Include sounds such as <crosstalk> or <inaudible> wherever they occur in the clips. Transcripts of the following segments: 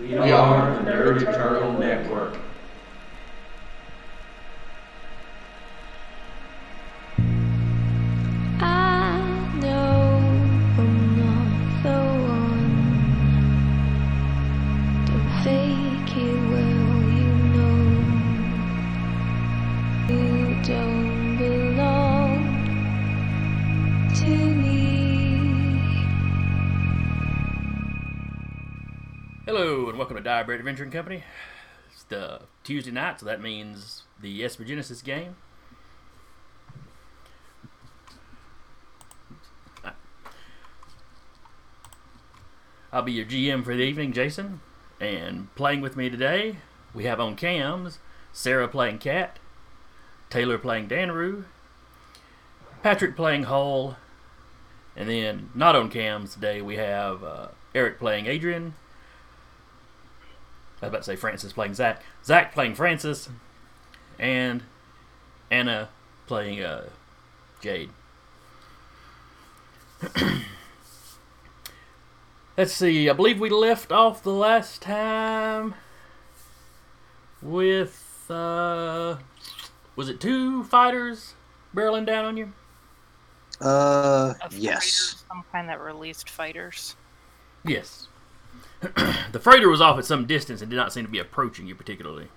We are the Nerd Network. Direbird Adventuring Company. It's the Tuesday night, so that means the Esper Genesis game. I'll be your GM for the evening, Jason. And playing with me today, we have on cams Sarah playing Cat, Taylor playing Danru, Patrick playing Hull, and then not on cams today we have uh, Eric playing Adrian, I was about to say Francis playing Zach. Zach playing Francis. And Anna playing uh, Jade. <clears throat> Let's see. I believe we left off the last time with. Uh, was it two fighters barreling down on you? Uh, A freighter, yes. Some kind that released fighters. Yes. <clears throat> the freighter was off at some distance and did not seem to be approaching you particularly.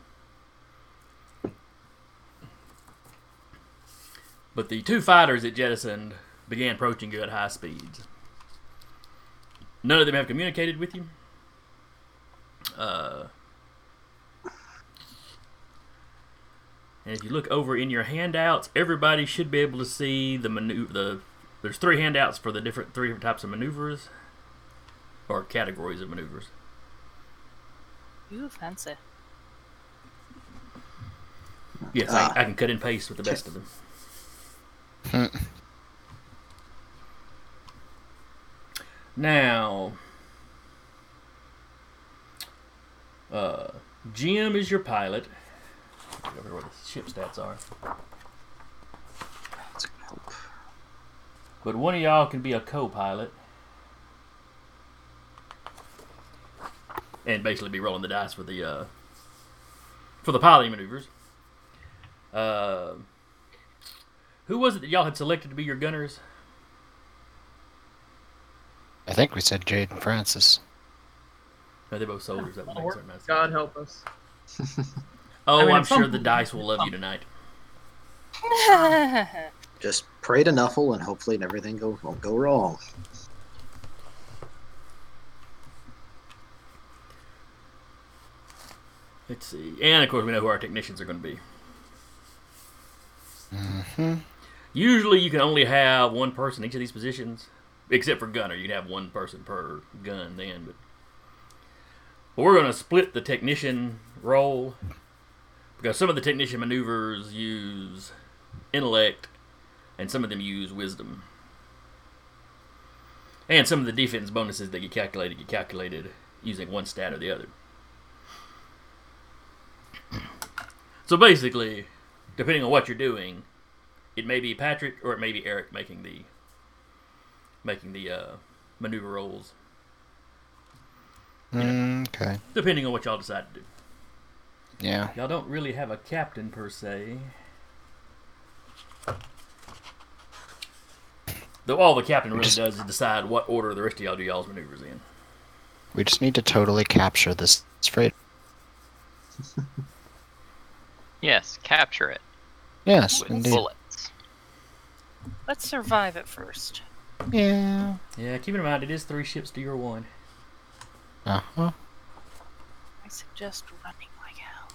But the two fighters it jettisoned began approaching you at high speeds. None of them have communicated with you. Uh, and if you look over in your handouts, everybody should be able to see the maneuver. The there's three handouts for the different three different types of maneuvers or categories of maneuvers. You fancy. Yes, Ah. I, I can cut and paste with the best of them. now, uh, Jim is your pilot. Get over where the ship stats are. That's gonna help. But one of y'all can be a co-pilot. And basically be rolling the dice for the uh, for the piloting maneuvers. Uh, who was it that y'all had selected to be your gunners? I think we said Jade and Francis. No, they're both soldiers. That would make sense. God help us. <laughs> Oh, I mean, I'm at sure the dice will love you <laughs> tonight. <laughs> Just pray to Nuffle and hopefully everything go, won't go wrong. Let's see. And of course, we know who our technicians are going to be. Mm-hmm. Usually, you can only have one person in each of these positions, except for gunner. You'd have one person per gun then. But, but we're going to split the technician role because some of the technician maneuvers use intellect, and some of them use wisdom. And some of the defense bonuses that get calculated get calculated using one stat or the other. So basically, depending on what you're doing, it may be Patrick or it may be Eric making the making the uh, maneuver rolls, Okay. depending on what y'all decide to do. Yeah. Y'all don't really have a captain per se. Though all the captain really Just- does is decide what order the rest of y'all do y'all's maneuvers in. We just need to totally capture this freight. <laughs> Yes, capture it Yes, with indeed. bullets. Let's survive it first. Yeah. Yeah, keep in mind it is three ships to your one. Uh huh. I suggest running like hell.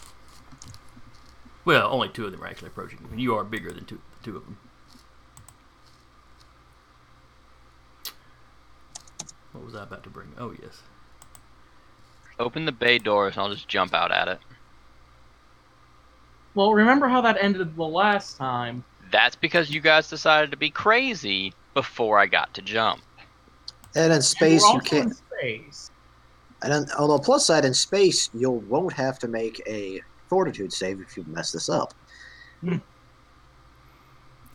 Well, only two of them are actually approaching you, and you are bigger than two two of them. What was I about to bring? Oh yes. Open the bay doors and I'll just jump out at it. Well, remember how that ended the last time? That's because you guys decided to be crazy before I got to jump. And in space, We're you can't. in space. And on, on the plus side, in space, you won't have to make a fortitude save if you mess this up. Hmm.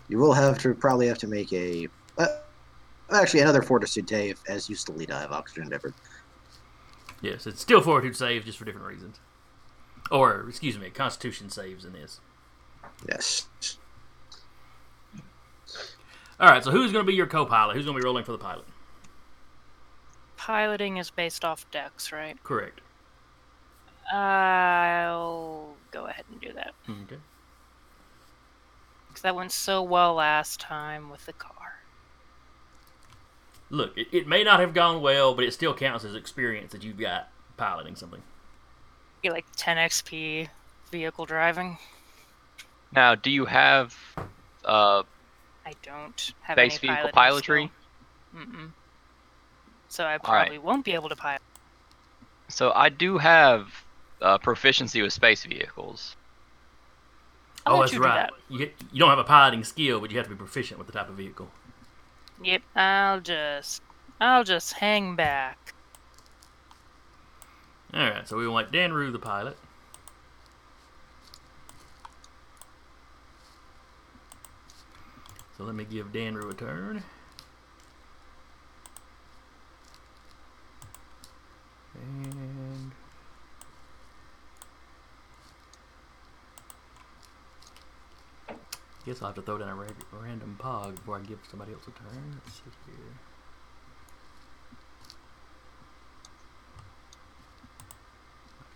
You will have to probably have to make a. Uh, actually, another fortitude save as you slowly die of oxygen endeavor. Yes, it's still fortitude save just for different reasons. Or, excuse me, Constitution saves in this. Yes. All right, so who's going to be your co-pilot? Who's going to be rolling for the pilot? Piloting is based off dex, right? Correct. I'll go ahead and do that. Okay. Because that went so well last time with the car. Look, it, it may not have gone well, but it still counts as experience that you've got piloting something. Get like 10 XP vehicle driving. Now, do you have uh, I don't have base any vehicle piloting pilotry? Mm-mm. So I right. probably won't be able to pilot. So I do have uh, proficiency with space vehicles. I'll oh, that's you right. that. You, get, you don't have a piloting skill, but you have to be proficient with the type of vehicle. Yep, I'll just, I'll just hang back. All right, so we want Danru the pilot. So let me give Danru a turn. And guess I'll have to throw down a random pog before I give somebody else a turn. Let's see here.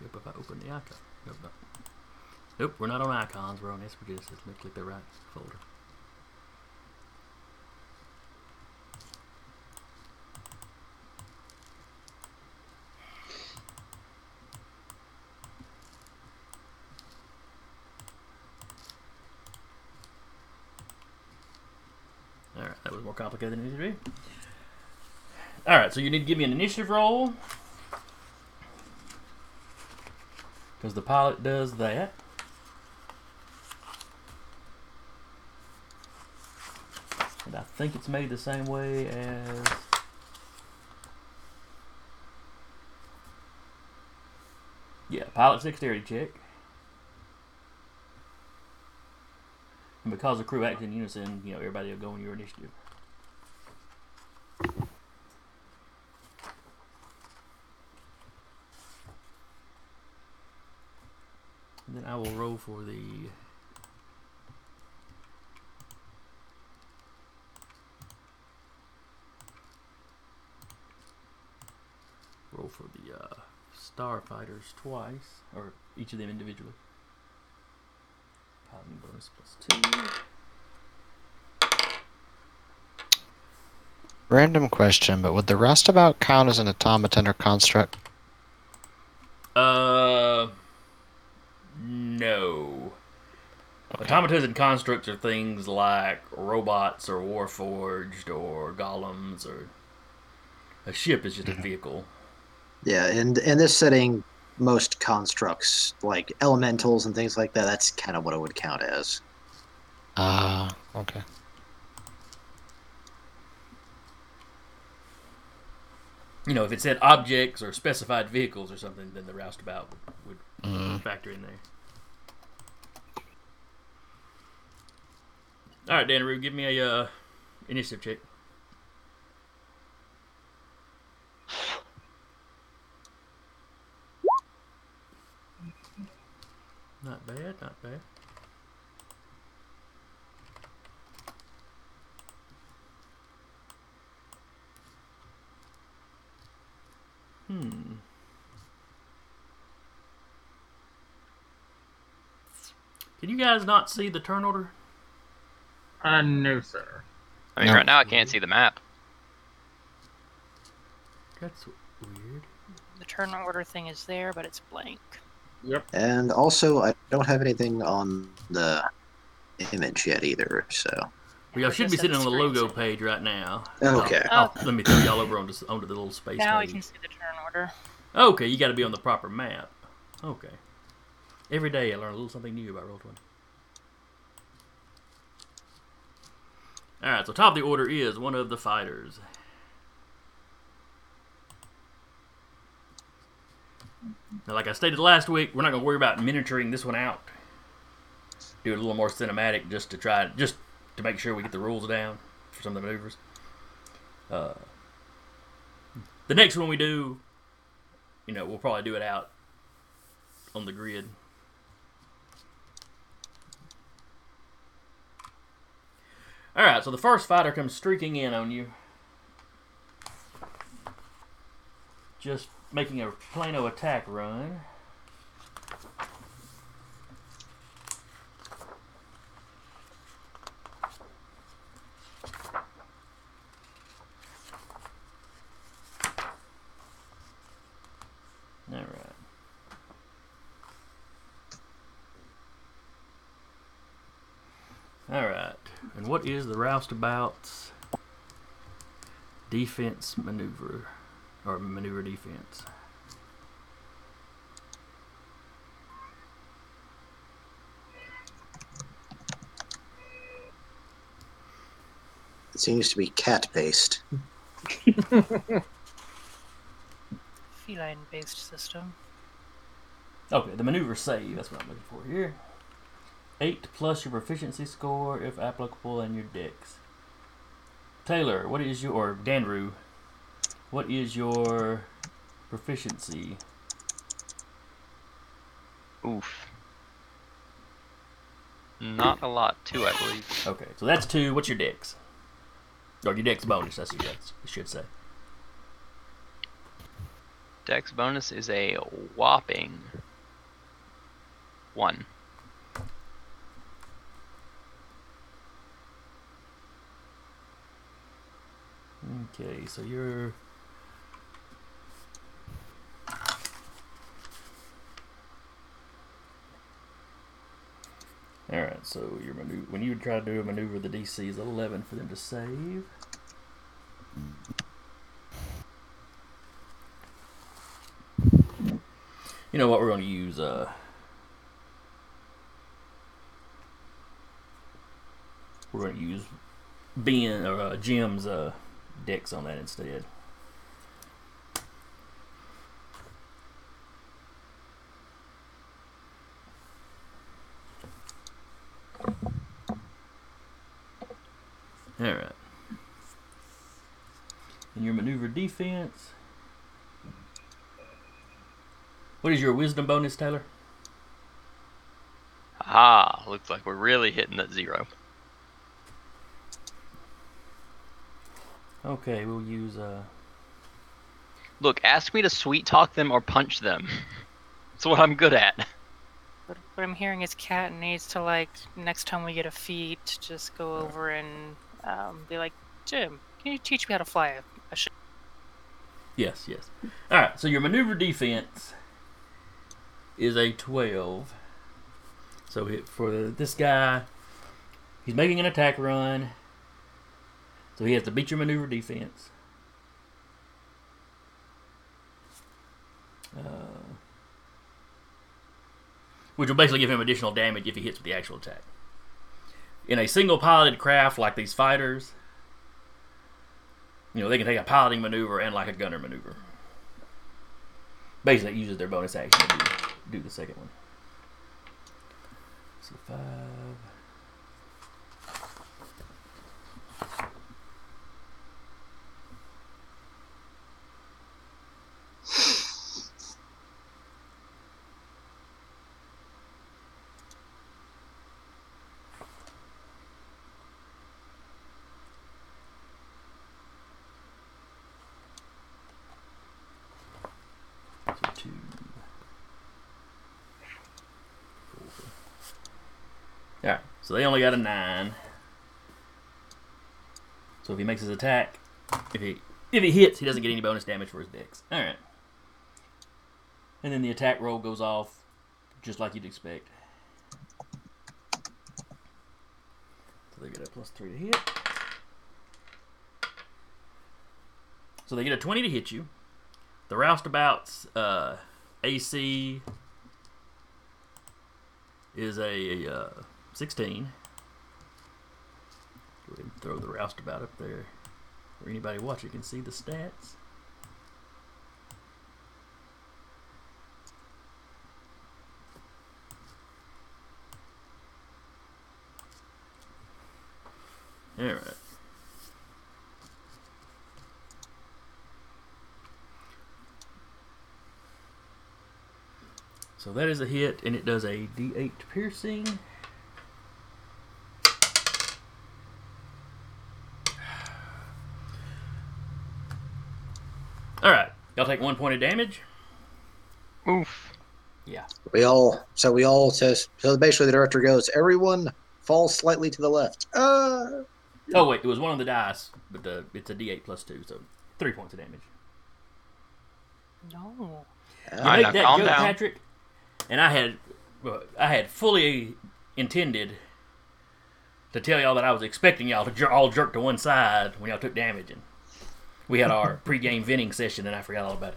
Yep, if I open the icon. Nope, no. Nope, we're not on icons. We're on SPGS. Let me click the right folder. Alright, that was more complicated than it needed to be. Alright, so you need to give me an initiative roll. Because the pilot does that. And I think it's made the same way as. Yeah, pilot dexterity check. And because the crew acts in unison, you know, everybody will go on your initiative. Then I will roll for the roll for the uh, starfighters twice, or each of them individually. Bonus plus two. Random question, but would the roustabout count as an automaton or construct? Uh, no. Automatons and constructs are things like robots or warforged or golems or a ship is just a vehicle. Yeah, and in this setting, most constructs like elementals and things like that, that's kind of what it would count as. Ah, okay. You know, if it said objects or specified vehicles or something, then the roustabout would, would Mm. factor in there. All right, Danaroo, give me a uh, initiative check. Not bad, not bad. Hmm. Can you guys not see the turn order? Uh, no, sir. I mean, No. right now I can't see the map. That's weird. The turn order thing is there, but it's blank. Yep. And also, I don't have anything on the image yet either, so. Well, y'all I should be sitting on the the logo screen page right now. Okay. I'll- let me throw y'all over onto, onto the little space now we page. can see the turn order. Okay, you got to be on the proper map. Okay. Every day I learn a little something new about Roll20. Alright, so top of the order is one of the fighters. Now, like I stated last week, we're not going to worry about miniaturing this one out. Do it a little more cinematic just to try, just to make sure we get the rules down for some of the maneuvers. Uh, the next one we do you know, we'll probably do it out on the grid. All right, so the first fighter comes streaking in on you. Just making a Plano attack run. All right. All right. And what is the roustabout's defense maneuver or maneuver defense? It seems to be cat based. <laughs> Feline based system. Okay, the maneuver save. That's what I'm looking for here. Eight plus your proficiency score, if applicable, and your dex. Taylor, what is your or Danru? What is your proficiency? Oof. Not a lot, too, I believe. Okay, so that's two. What's your dex? Or your dex bonus? That's your dex. I should say. Dex bonus is a whopping one. Okay, so you're. All right, so your maneuver when you would try to do a maneuver, the DC is 11 for them to save. You know what? We're going to use uh. We're going to use Ben or uh, Jim's uh, dex on that instead. All right. And your maneuver defense. What is your wisdom bonus, Taylor? Ah, looks like we're really hitting that zero. Okay, we'll use uh. Look, ask me to sweet talk them or punch them. <laughs> That's what I'm good at. What, what I'm hearing is Cat needs to like next time we get a feat, just go over and um, be like, Jim, can you teach me how to fly a, a ship? Yes, yes. All right. So your maneuver defense is a twelve. So it, for this guy, he's making an attack run. So he has to beat your maneuver defense. Uh, which will basically give him additional damage if he hits with the actual attack. In a single piloted craft like these fighters, you know, they can take a piloting maneuver and like a gunner maneuver. Basically, it uses their bonus action to do, do the second one. So five. So two. Four. Alright, so they only got a nine. So if he makes his attack, if he if he hits, he doesn't get any bonus damage for his dex. Alright. And then the attack roll goes off just like you'd expect. So they get a plus three to hit. So they get a 20 to hit you. The roustabout's uh, AC is a uh, 16. Go ahead and throw the roustabout up there where anybody watching can see the stats. All right. So that is a hit, and it does a D8 piercing. All right, y'all take one point of damage. Oof. Yeah. We all so we all says so basically the director goes, everyone falls slightly to the left. Uh Oh wait, it was one of the dice, but the it's a D8 plus two, so three points of damage. No. You Alright, make now that joke, down. Patrick, and I had, well, I had fully intended to tell y'all that I was expecting y'all to jer- all jerk to one side when y'all took damage, and we had our pre-game venting session, and I forgot all about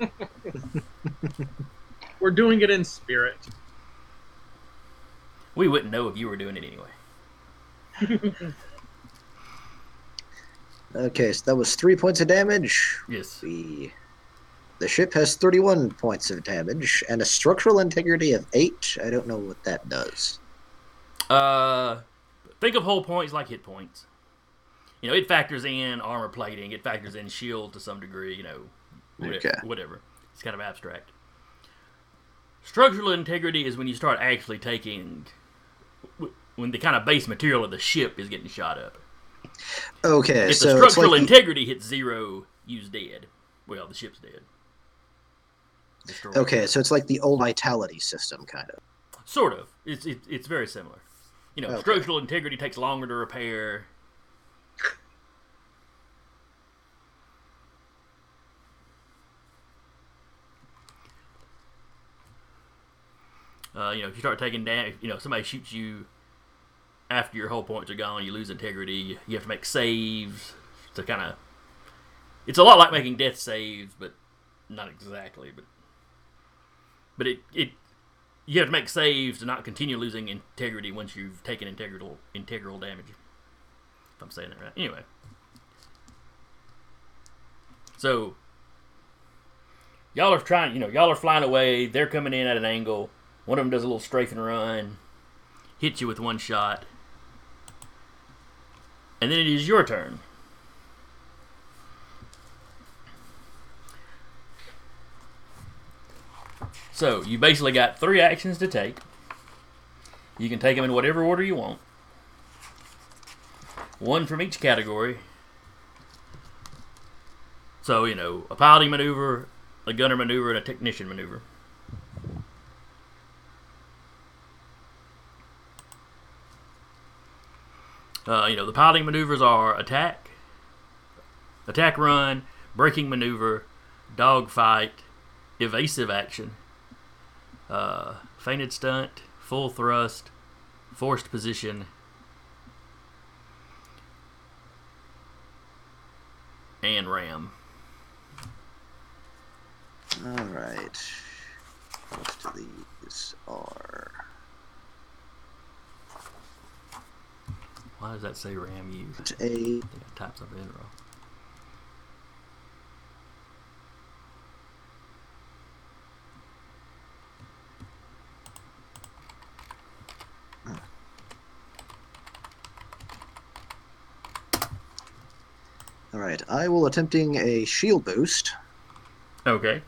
it. <laughs> We're doing it in spirit. We wouldn't know if you were doing it anyway. <laughs> okay, so that was three points of damage. Yes. The the ship has 31 points of damage and a structural integrity of 8. I don't know what that does. Uh, think of hull points like hit points. You know, it factors in armor plating, it factors in shield to some degree. You know, whatever. Okay. whatever. It's kind of abstract. Structural integrity is when you start actually taking when the kind of base material of the ship is getting shot up. Okay, If so the structural like integrity hits zero, you's dead. Well, the ship's dead. Destroyed. Okay, so it's like the old vitality system kind of. Sort of. It's it, it's very similar. You know, Okay. structural integrity takes longer to repair. Uh, you know, if you start taking damage, you know, somebody shoots you after your hull points are gone, you lose integrity. You have to make saves to kind of. It's a lot like making death saves, but not exactly. But but it it you have to make saves to not continue losing integrity once you've taken integral integral damage. If I'm saying that right. Anyway. So y'all are trying you know, y'all are flying away, they're coming in at an angle. One of them does a little strafe and run, hits you with one shot. And then it is your turn. So you basically got three actions to take. You can take them in whatever order you want. One from each category. So you know, a piloting maneuver, a gunner maneuver, and a technician maneuver. Uh, you know, the piloting maneuvers are attack, attack run, braking maneuver, dogfight, evasive action, uh, feinted stunt, full thrust, forced position, and ram. All right. Most of these are. Why does that say ram used? A I think I typed something in wrong. all right. I will attempting a shield boost. Okay.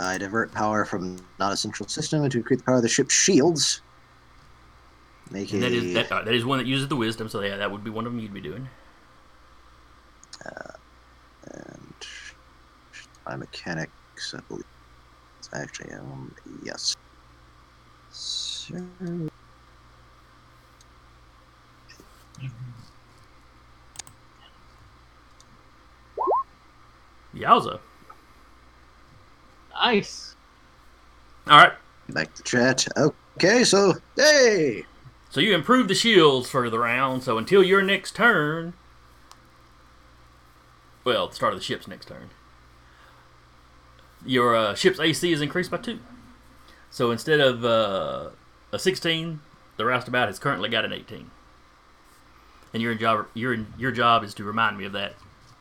I divert power from non-essential system to increase the power of the ship's shields. Make And a that is that, uh, that is one that uses the wisdom, so yeah, that would be one of them you'd be doing. and my mechanics, I believe. It's actually um yes. So, Yowza. Nice. All right. back to chat. Okay, so hey, So you improve the shields for the round. So until your next turn, well, the start of the ship's next turn, your uh, ship's AC is increased by two. So instead of uh, a 16, the roustabout has currently got an 18. And your job, your your job is to remind me of that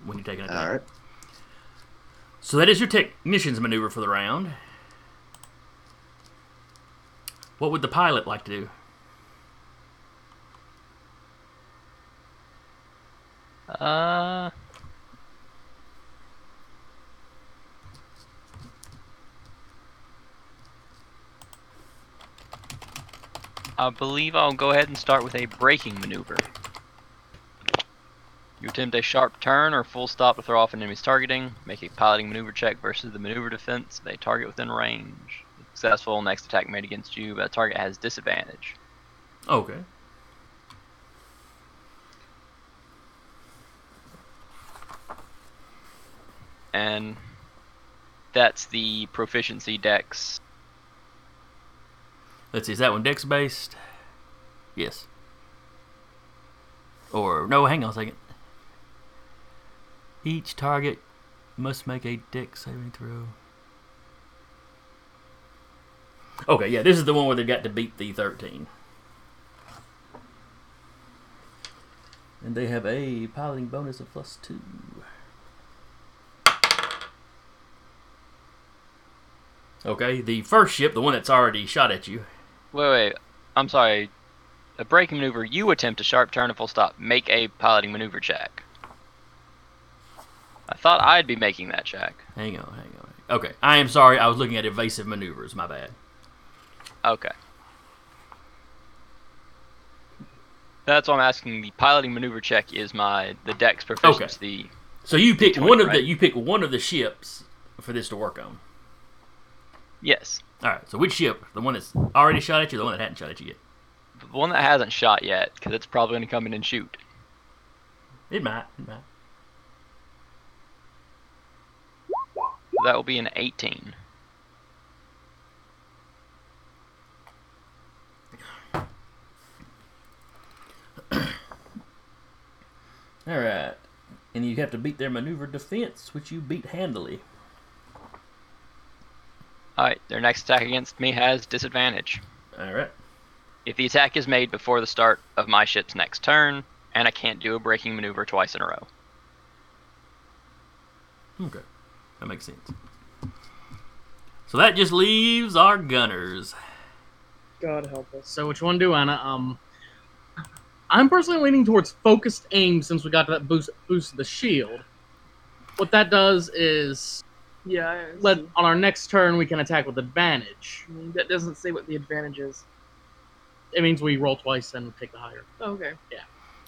when you take an attack. all right. So that is your technician's maneuver for the round. What would the pilot like to do? Uh. I believe I'll go ahead and start with a braking maneuver. You attempt a sharp turn or full stop to throw off an enemy's targeting. Make a piloting maneuver check versus the maneuver defense of a target within range. Successful, next attack made against you, but a target has disadvantage. Okay. And that's the proficiency dex. Let's see, is that one dex based? Yes. Or, no, hang on a second. Each target must make a dex saving throw. Okay, yeah, this is the one where they've got to beat the 13. And they have a piloting bonus of plus 2. Okay, the first ship, the one that's already shot at you, Wait, wait. I'm sorry. A braking maneuver, you attempt a sharp turn and full stop. Make a piloting maneuver check. I thought I'd be making that check. Hang on, hang on. Okay, I am sorry. I was looking at evasive maneuvers. My bad. Okay. That's why I'm asking. The piloting maneuver check is my the dex proficiency. So you pick one of the you pick one of the ships for this to work on. Yes, All right. So which ship? The one that's already shot at you, or the one that hadn't shot at you yet? the one that hasn't shot yet, because it's probably going to come in and shoot. It might. It might. That will be an 18. All right. And you have to beat their maneuver defense, which you beat handily. All right, their next attack against me has disadvantage. All right. If the attack is made before the start of my ship's next turn, and I can't do a braking maneuver twice in a row. Okay. That makes sense. So that just leaves our gunners. God help us. So which one do I? Um, I'm personally leaning towards focused aim since we got that boost boost of the shield. What that does is Yeah, I let on our next turn we can attack with advantage. that doesn't say what the advantage is. It means we roll twice and take the higher. Oh, okay. Yeah.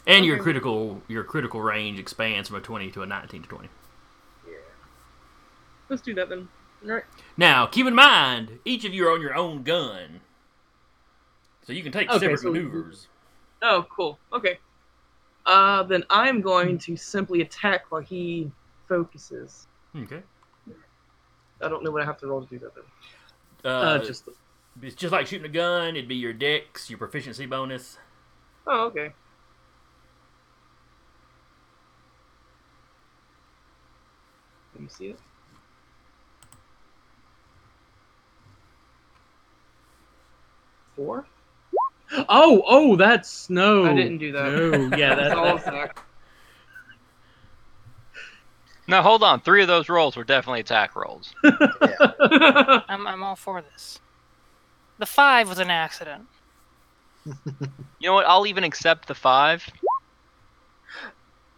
And your critical your critical range expands from a 20 to a 19 to 20. Yeah. Let's do that then. All right. Now, keep in mind, each of you are on your own gun. So you can take Okay, separate so- maneuvers. Oh, cool. Okay. Uh, then I'm going to simply attack while he focuses. Okay. I don't know what I have to roll to do that then. Uh, Uh, just. it's just like shooting a gun. It'd be your dex, your proficiency bonus. Oh, okay. Let me see it. Four. Oh, oh, that's no. I didn't do that. No, yeah, <laughs> That's that, all that, attack. No, hold on. Three of those rolls were definitely attack rolls. <laughs> I'm, I'm all for this. The five was an accident. <laughs> You know what? I'll even accept the five.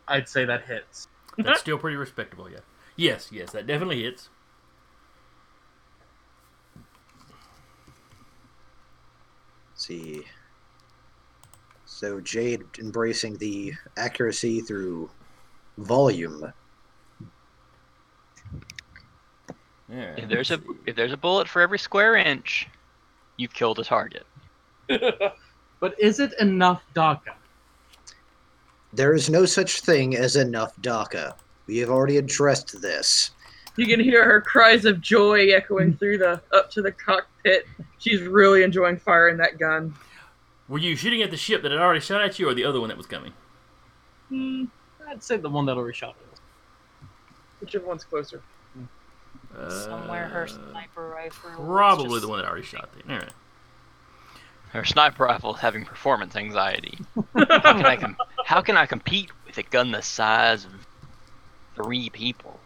I'd say that hits. That's <laughs> still pretty respectable, yeah. Yes, yes, that definitely hits. see. So Jade embracing the accuracy through volume. Alright, If there's a if there's a bullet for every square inch, you've killed a target. <laughs> But is it enough dakka? There is no such thing as enough dakka. We have already addressed this. You can hear her cries of joy echoing <laughs> through the up to the cockpit. She's really enjoying firing that gun. Were you shooting at the ship that had already shot at you, or the other one that was coming? Hmm, I'd say the one that already shot at us. whichever one's closer. Somewhere her sniper rifle. Probably just- the one that already shot the. All right. Her sniper rifle is having performance anxiety. <laughs> How can I com- how can I compete with a gun the size of three people?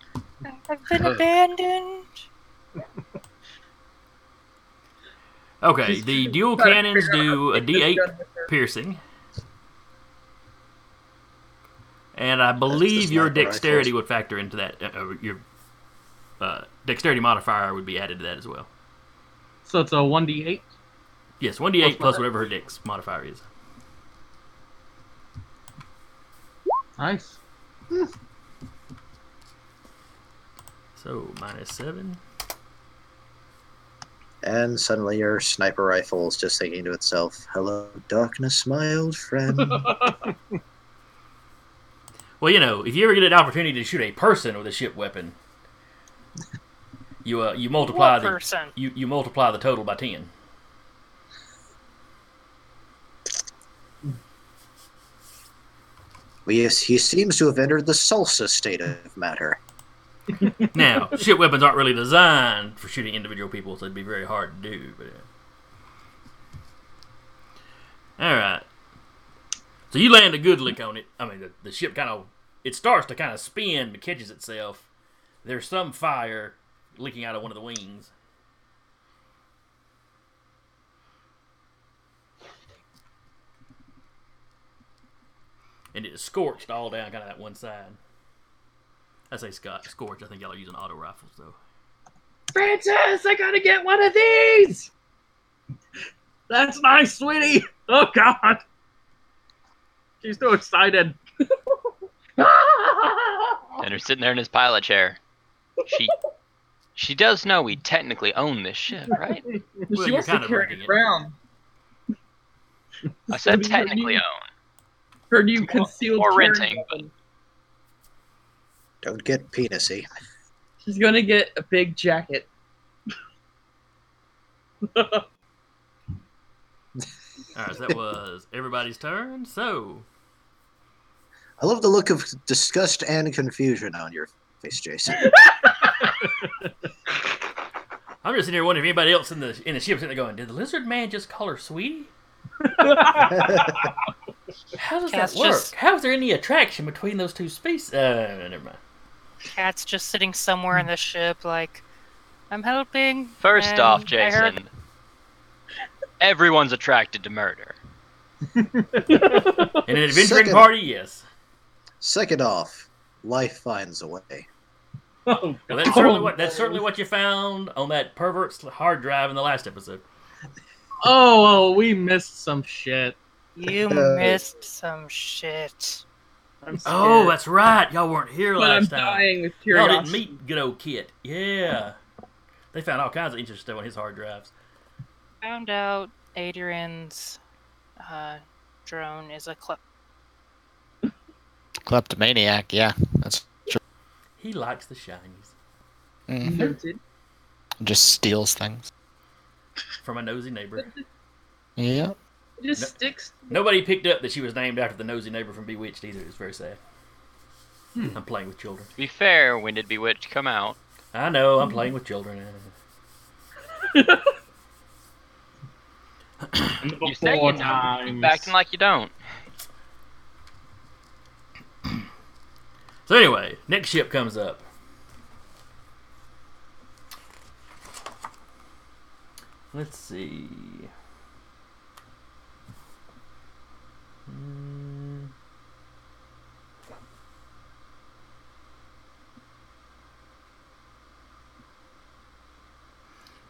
I've been abandoned. Okay, the dual cannons figure out how do to a get this D8 gun with her. piercing. And I believe your dexterity rifles. would factor into that. Uh, uh, your uh, dexterity modifier would be added to that as well. So it's a 1d8. Yes, one d eight Plus plus whatever her dex modifier is. Nice. So minus seven. And suddenly your sniper rifle is just thinking to itself, "Hello, darkness, my old friend." <laughs> Well, you know, if you ever get an opportunity to shoot a person with a ship weapon, you uh, you multiply What the person? you, you multiply the total by ten. well, yes, he seems to have entered the salsa state of matter. <laughs> Now, ship weapons aren't really designed for shooting individual people, so it'd be very hard to do. But yeah. all right, so you land a good lick on it. I mean, the, the ship kind of it starts to kind of spin, but catches itself. There's some fire leaking out of one of the wings. And it is scorched all down, kind of that one side. I say Scott scorched. I think y'all are using auto rifles though. Francis, I gotta get one of these. That's nice, sweetie. Oh God, she's so excited. And her sitting there in his pilot chair. She <laughs> she does know we technically own this ship, <laughs> right? Well, she you're wants to kind of carry breaking it it. around. I said Her technically new- own. Her new Or- concealed or renting, weapon. Don't get penisy. She's gonna get a big jacket. <laughs> All right, so that was everybody's turn. So I love the look of disgust and confusion on your face, Jason. <laughs> <laughs> I'm just sitting here wondering if anybody else in the in the ship sitting there going, "Did the lizard man just call her sweetie? <laughs> How does Cat's that work? just- How is there any attraction between those two species?" Uh, never mind. Cat's just sitting somewhere in the ship, like, I'm helping. First and off, I heard- Jason, everyone's attracted to murder. In an adventuring Second- party, yes. Second off, life finds a way. Oh, Well, that's certainly what that's certainly what you found on that pervert's hard drive in the last episode. oh, oh, we missed some shit. You Uh, missed some shit. I'm Oh, that's right. Y'all weren't here But I'm last time. dying with Y'all didn't meet good old Kit. Yeah. They found all kinds of interesting stuff on his hard drives. Found out Adrian's uh, drone is a clip. Kleptomaniac, yeah. That's true. He likes the shinies. Mhm. Noted. Just steals things. From a nosy neighbor. <laughs> Yeah. It just No- sticks. Nobody picked up that she was named after the nosy neighbor from Bewitched either. It's very sad. Hmm. I'm playing with children. To be fair, when did Bewitched come out? I know, I'm playing with children. <laughs> You say you Before know, acting like you don't. So anyway, next ship comes up. Let's see. Hmm.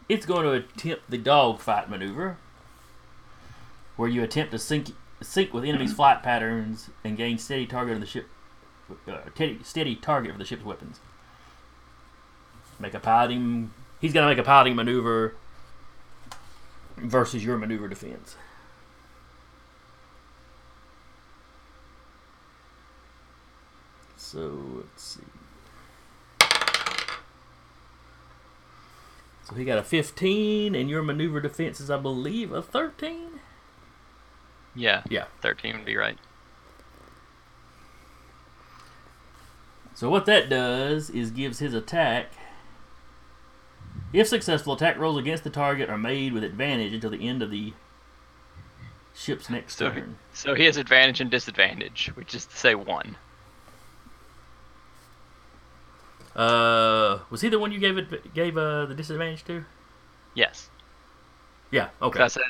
It's going to attempt the dogfight maneuver, where you attempt to sync sync with enemy's flight patterns and gain steady target of the ship uh, steady, steady target for the ship's weapons. Make a piloting. He's to make a piloting maneuver versus your maneuver defense. So let's see. So he got a 15, and your maneuver defense is, I believe, a 13. Yeah. Yeah. 13 would be right. So what that does is gives his attack. If successful, attack rolls against the target are made with advantage until the end of the ship's next So- turn. So he has advantage and disadvantage, which is to say one. Uh, was he the one you gave it gave uh, the disadvantage to? Yes. Yeah. Okay. I said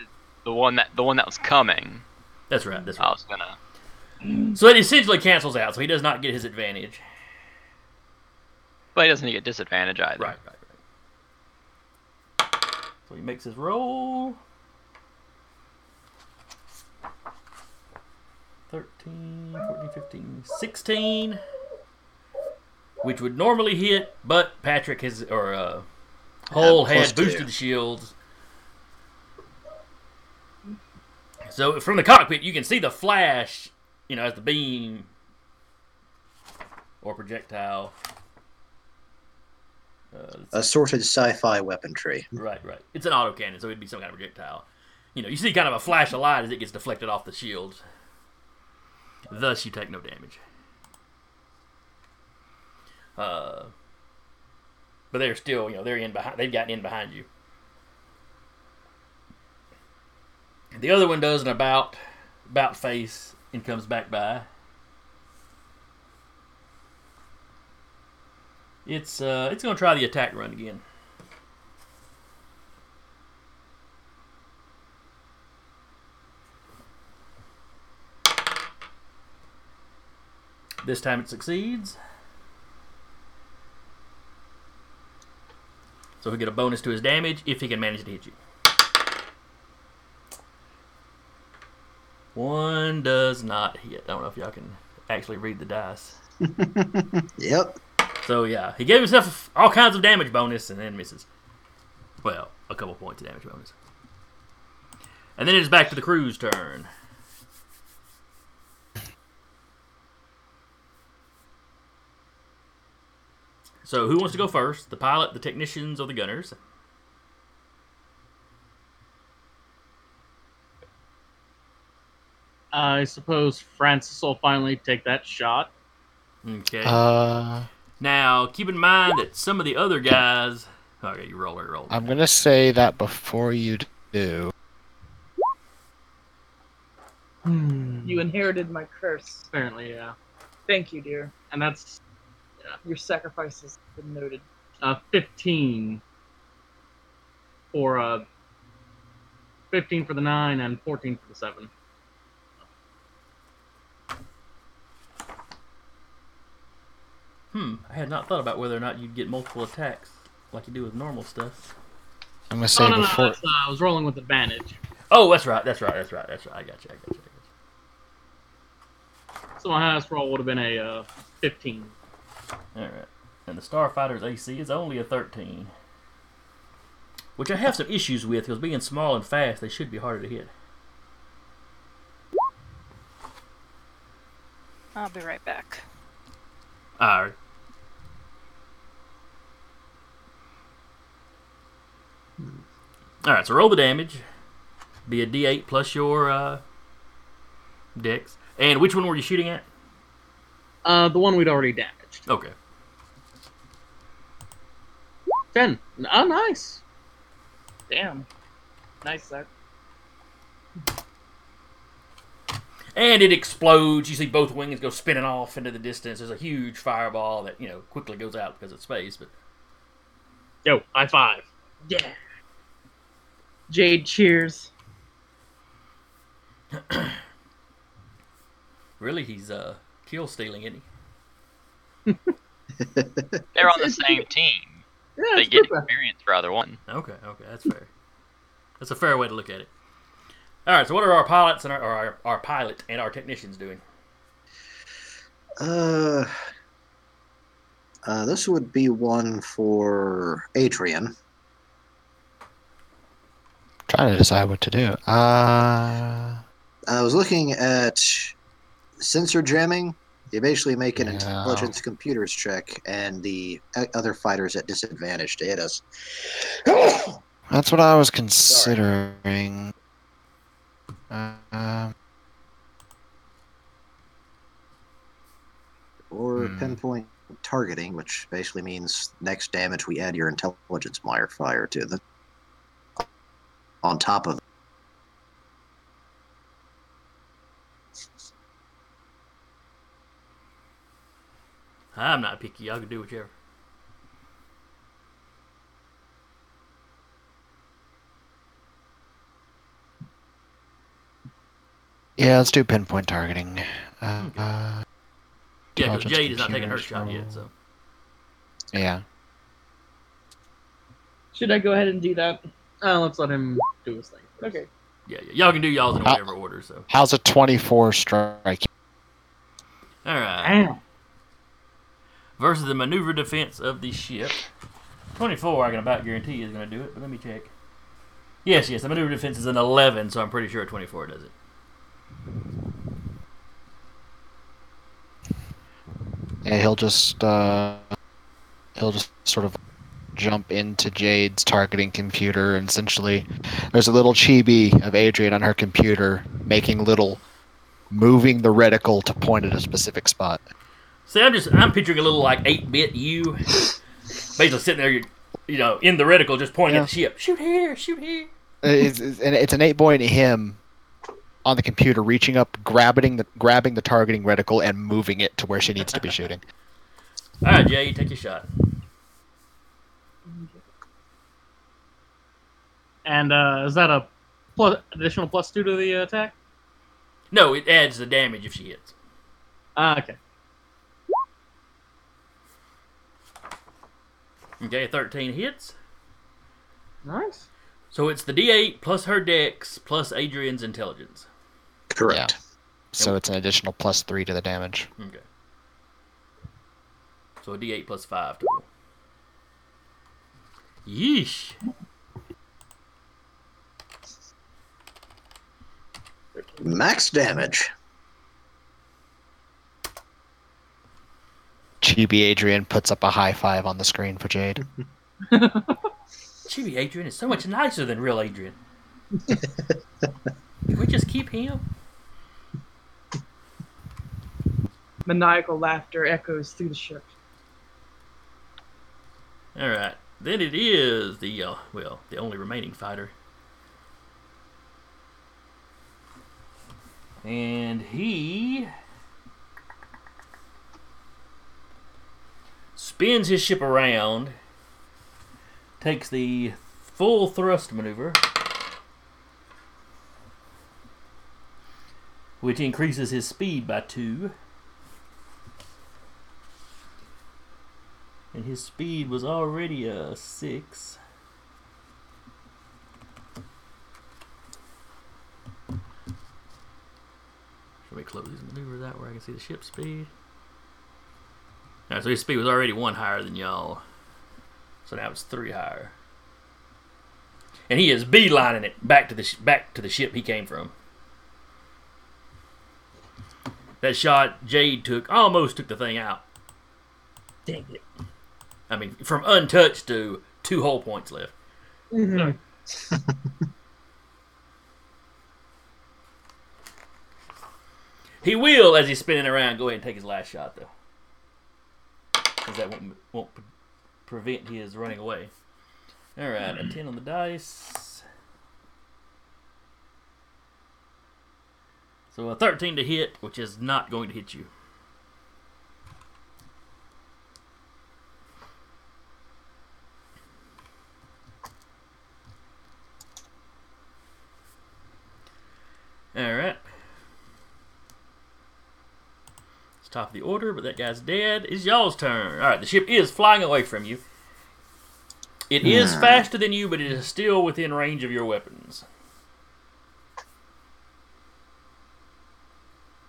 the one that the one that was coming. That's right. That's right. I was gonna. So it essentially cancels out. So he does not get his advantage. But he doesn't get disadvantage either. Right, right, right. So he makes his roll. 13, 14, 15, 16. Which would normally hit, but Patrick has, or uh, hole had boosted the shields. So from the cockpit, you can see the flash, you know, as the beam or projectile uh, Assorted sci-fi weaponry. Right, right. It's an autocannon, so it'd be some kind of projectile. You know, you see kind of a flash of light as it gets deflected off the shield. Thus, you take no damage. Uh, but they're still, you know, they're in behind. They've gotten in behind you. The other one does an about, about face and comes back by. It's uh, it's gonna try the attack run again. This time it succeeds. So he'll get a bonus to his damage if he can manage to hit you. One does not hit. I don't know if y'all can actually read the dice. <laughs> Yep. So yeah, he gave himself all kinds of damage bonus and then misses. Well, a couple points of damage bonus. And then it's back to the crew's turn. So who wants to go first? The pilot, the technicians, or the gunners? I suppose Francis will finally take that shot. Okay. Uh, now keep in mind that some of the other guys. Okay, you roll it, roll. it. I'm gonna say that before you do. You inherited my curse. Apparently, yeah. Thank you, dear. And that's Your sacrifice has been noted. uh, 15 for uh, 15 for the 9 and 14 for the 7. Hmm. I had not thought about whether or not you'd get multiple attacks like you do with normal stuff. I'm gonna say Oh, no, no, before. that's, uh, I was rolling with advantage. Oh, that's right. That's right. That's right. That's right. I got you. I got you. I got you. So my highest roll would have been a uh, 15. All right. And the Starfighter's AC is only a 13. Which I have some issues with because being small and fast, they should be harder to hit. I'll be right back. All right. All right. So roll the damage. Be a D8 plus your uh, dex. And which one were you shooting at? Uh, the one we'd already damaged. Okay. 10. Oh, nice. Damn. Nice, Zach. And it explodes. You see both wings go spinning off into the distance. There's a huge fireball that, you know, quickly goes out because of space. But Yo, high five. Yeah. Jade cheers. <clears throat> really, he's uh, kill stealing, isn't he? <laughs> They're on the same <laughs> team. Yeah, They get good. experience for either one. Okay, okay, that's fair. That's a fair way to look at it. All right, so what are our pilots and our, our, our pilot and our technicians doing? Uh, uh, this would be one for Adrian. Trying to decide what to do. Uh, I was looking at sensor jamming. You basically make an Yeah. intelligence computers check, and the other fighters at disadvantage to hit us. that's what I was considering. Uh, um, or Hmm. pinpoint targeting, which basically means next damage we add your intelligence modifier to the on top of I'm not picky. Y'all can do whichever. Yeah, let's do pinpoint targeting. Uh, Okay. uh, Yeah, because Jade is not taking her computers shot yet. So yeah. Should I go ahead and do that? Uh, let's let him do his thing. first. Okay. yeah, yeah. Y'all can do y'all's in How- whatever order. So, How's a 24 strike? all right. Damn. Versus the maneuver defense of the ship. Twenty-four, I can about guarantee is going to do it. But let me check. Yes, yes. The maneuver defense is an eleven, so I'm pretty sure a twenty-four does it. Yeah, he'll just uh, he'll just sort of jump into Jade's targeting computer, and essentially, there's a little chibi of Adrian on her computer making little, moving the reticle to point at a specific spot. See, I'm just I'm picturing a little like eight-bit you, basically sitting there, you know, in the reticle, just pointing Yeah. at the ship. Shoot here, shoot here. It's, it's, and it's an eight boy and him on the computer, reaching up, grabbing the grabbing the targeting reticle, and moving it to where she needs to be shooting. <laughs> All right, Jay, take your shot. And uh, is that a plus, additional plus two to the attack? No, it adds the damage if she hits. Ah, okay. Okay, 13 hits. Nice. So it's the D8 plus her dex plus Adrian's intelligence. Correct. So it's an additional plus three to the damage. Okay. So a D8 plus 5 total. Yeesh. Max damage. Chibi Adrian puts up a high five on the screen for Jade. <laughs> Chibi Adrian is so much nicer than real Adrian. Can we just keep him? Maniacal laughter echoes through the ship. All right. Then it is the uh, well, the only remaining fighter. And he spins his ship around, takes the full thrust maneuver, which increases his speed by two. And his speed was already a six. Should we close these maneuvers out where I can see the ship speed? Alright, so his speed was already one higher than y'all. So now it's three higher. And he is beelining it back to the back to the ship he came from. That shot Jade took almost took the thing out. Dang it. I mean, from untouched to two whole points left. Mhm. <laughs> He will, as he's spinning around, go ahead and take his last shot, though. Because that won't, won't pre- prevent his running away. All right, a 10 on the dice. So a 13 to hit, which is not going to hit you. All right. It's top of the order, but that guy's dead. It's y'all's turn. All right, the ship is flying away from you. It is Hmm. faster than you, but it is still within range of your weapons.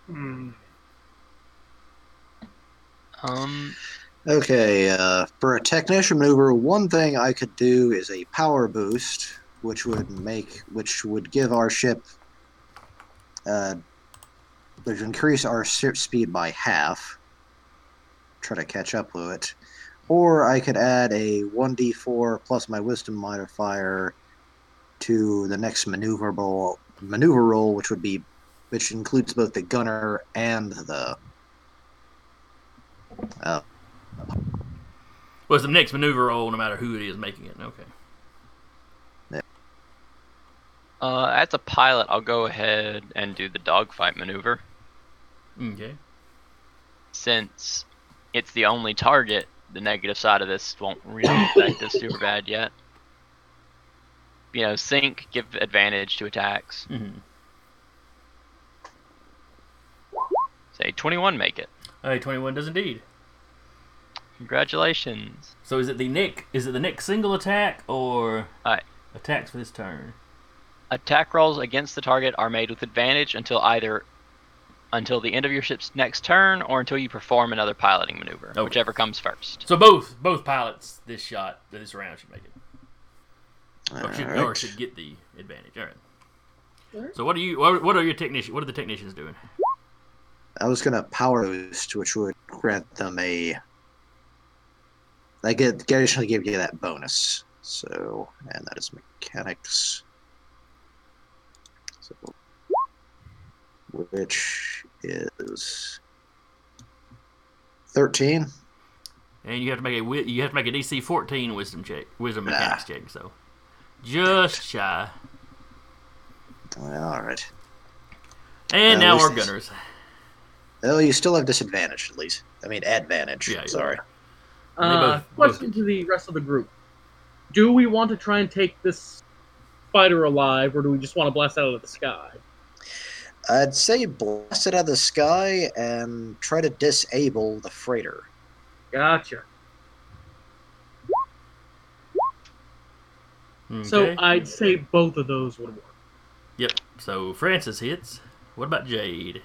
Hmm. Um, Okay, uh, for a technician maneuver, one thing I could do is a power boost, which would make, which would give our ship, uh, which would increase our ship speed by half. Try to catch up with it, or I could add a one d four plus my wisdom modifier to the next maneuverable maneuver roll, which would be, which includes both the gunner and the. Uh, Well, it's the next maneuver roll, no matter who it is making it. Okay. uh, as a pilot, I'll go ahead and do the dogfight maneuver. Okay. Since it's the only target, the negative side of this won't really affect us super <coughs> bad yet. You know, sink, give advantage to attacks. Mm-hmm. Say 21 make it. Hey, 21 does indeed. Congratulations. So is it the Nick? Is it the Nick single attack or Aye. attacks for this turn? Attack rolls against the target are made with advantage until either until the end of your ship's next turn or until you perform another piloting maneuver, Okay. whichever comes first. So both both pilots this shot this round should make it, or should, or should get the advantage. All right. Alright. So what are you? What, what are your technician? What are the technicians doing? I was gonna power boost, which would grant them a. I get occasionally give you that bonus. So, and that is mechanics. So, which is thirteen. And you have to make a you have to make a DC 14 wisdom check, wisdom Ah. mechanics check. So just shy. All right. And Uh, now this our gunners. Oh, you still have disadvantage at least. I mean, advantage. Yeah, yeah. Sorry. Uh, both- question to the rest of the group: Do we want to try and take this fighter alive, or do we just want to blast out of the sky? I'd say blast it out of the sky and try to disable the freighter. Gotcha. Okay. So I'd say both of those would work. yep. So Francis hits. What about Jade?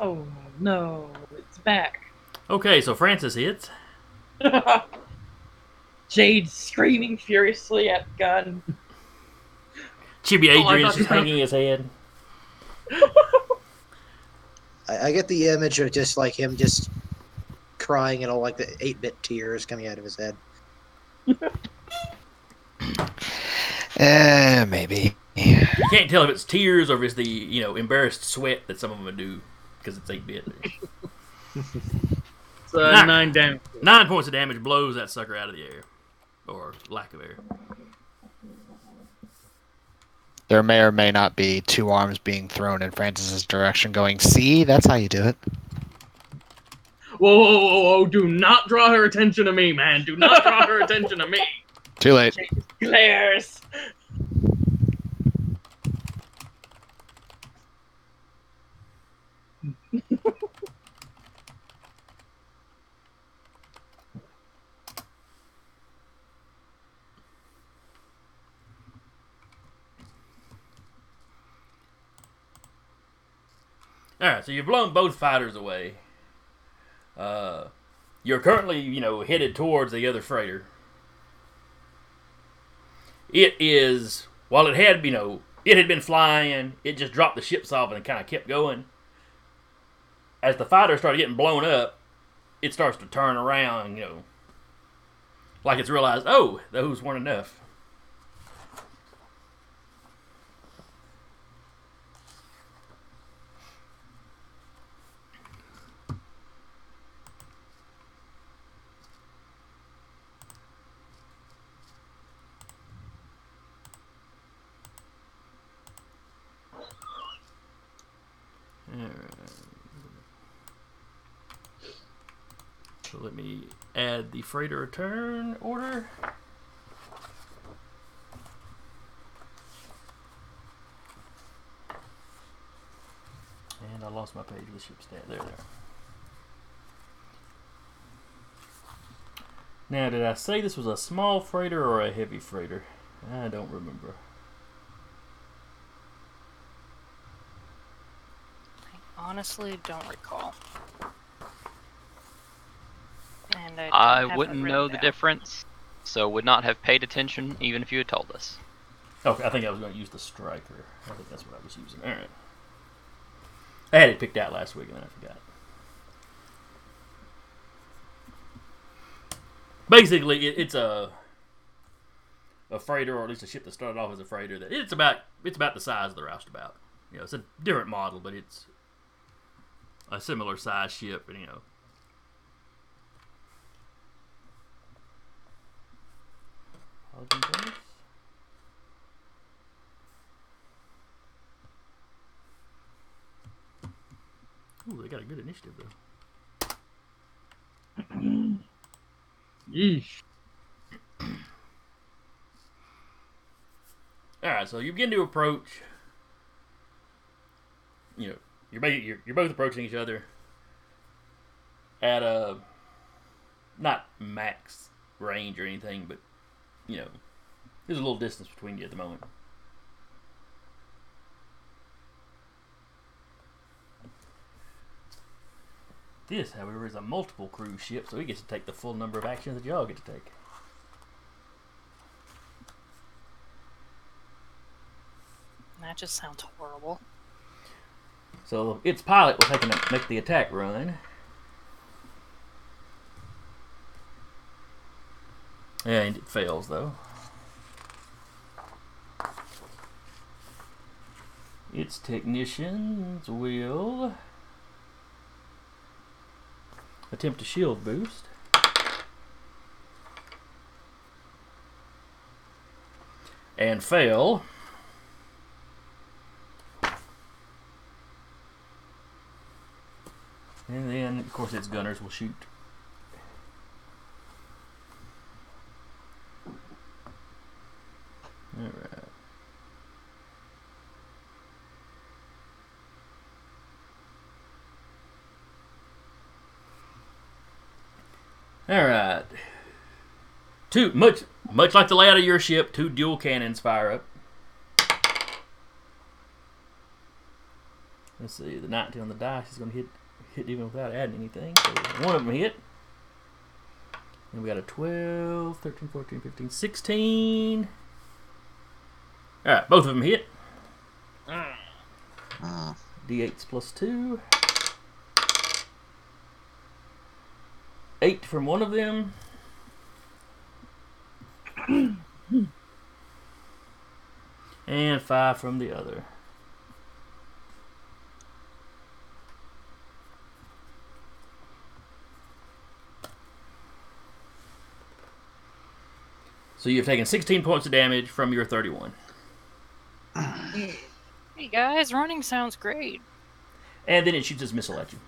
Oh no, it's back. Okay, so Francis hits. <laughs> Jade screaming furiously at gun. Chibi Oh, I Adrian's thought- just hanging his head. <laughs> I, I get the image of just like him just crying and all like the eight bit tears coming out of his head. <laughs> Eh, maybe. You can't tell if it's tears or if it's the you know embarrassed sweat that some of them do because it's eight bit. It's <laughs> uh, Nah. nine damage. Nine points of damage blows that sucker out of the air, or lack of air. There may or may not be two arms being thrown in Francis's direction, going, "See, that's how you do it." Whoa, whoa, whoa, whoa! Do not draw her attention to me, man. Do not draw her <laughs> attention to me. Too late. Glares. All right, so you've blown both fighters away. Uh, you're currently, you know, headed towards the other freighter. It is, while it had, you know, it had been flying, it just dropped the ships off and kind of kept going. As the fighter started getting blown up, it starts to turn around, you know, like it's realized, oh, those weren't enough. So let me add the freighter return order. And I lost my page with ship stat. There, there. Now, did I say this was a small freighter or a heavy freighter? I don't remember. I honestly don't recall. And I, I wouldn't know the down. difference, so would not have paid attention even if you had told us. Okay, I think I was going to use the striker. I think that's what I was using. All right. I had it picked out last week and then I forgot. Basically, it, it's a a freighter, or at least a ship that started off as a freighter. That it's about it's about the size of the roustabout. You know, it's a different model, but it's a similar size ship, and you know. Ooh, they got a good initiative though. <clears throat> Yeesh. All right, so you begin to approach. You know, you're you're, you're both approaching each other at a not max range or anything, but you know, there's a little distance between you at the moment. This, however, is a multiple cruise ship, so he gets to take the full number of actions that y'all get to take. That just sounds horrible. So its pilot will take an, make the attack run. And it fails though. Its technicians will attempt a shield boost. And fail. And then, of course, its gunners will shoot. Alright. Alright. Two much much like the layout of your ship, two dual cannons fire up. Let's see, the 19 on the dice is gonna hit hit even without adding anything. So one of them hit. And we got a 12, 13, 14, 15, 16. Alright, both of them hit. Uh, D8s plus 2. 8 from one of them. And 5 from the other. So you've taken 16 points of damage from your 31. Hey guys, running sounds great. And then it shoots its missile at you.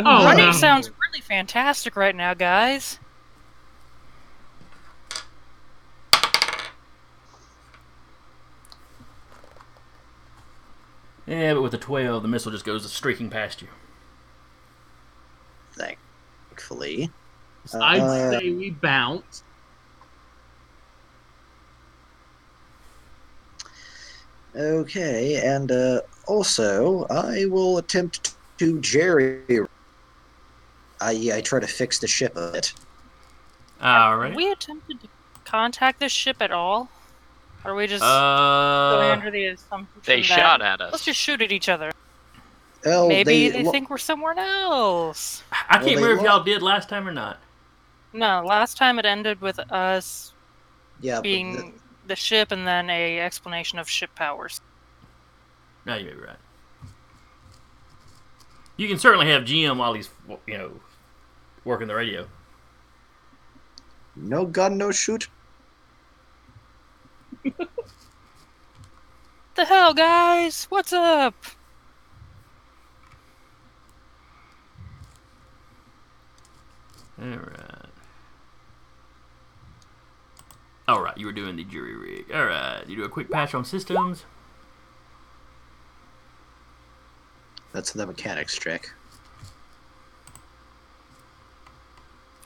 Oh, running no. sounds really fantastic right now, guys. Yeah, but with a 12, the missile just goes streaking past you. thankfully. I'd Uh, say we bounce. Okay, and uh, also, I will attempt to Jerry. I, I try to fix the ship a bit. Alright. We attempted to contact this ship at all? Or are we just going Uh, under the assumption They that shot at us. let's just shoot at each other? Well, Maybe they, they, lo- think we're somewhere else. I can't Well, they remember if lo- y'all did last time or not. No, last time it ended with us yeah, but being the- the ship and then a explanation of ship powers. No, you may be right. You can certainly have GM while he's, you know, working the radio. no gun, no shoot. <laughs> The hell, guys? What's up? Alright. Alright, you were doing the jury rig. Alright, you do a quick patch on systems. That's the mechanics check.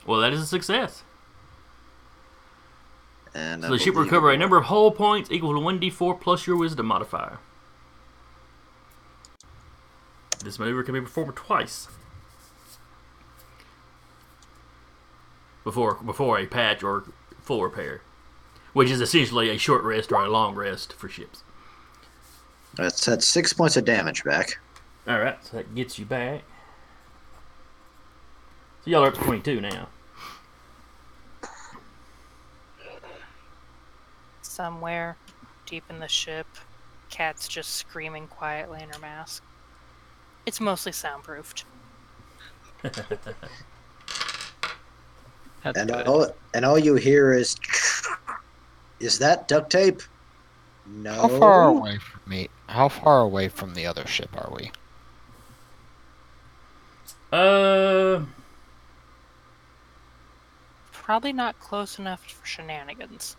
Well, that is a success. And So I the ship will recover a number of hull points equal to 1d4 plus your wisdom modifier. This maneuver can be performed twice. Before before a patch or full repair. Which is essentially a short rest or a long rest for ships. That's, that's six points of damage back. Alright, so that gets you back. So y'all are up to 22 now. Somewhere deep in the ship, Cat's just screaming quietly in her mask. It's mostly soundproofed. And good. all, and all you hear is, is that duct tape? No. How far away from me? How far away from the other ship are we? Uh, Probably not close enough for shenanigans.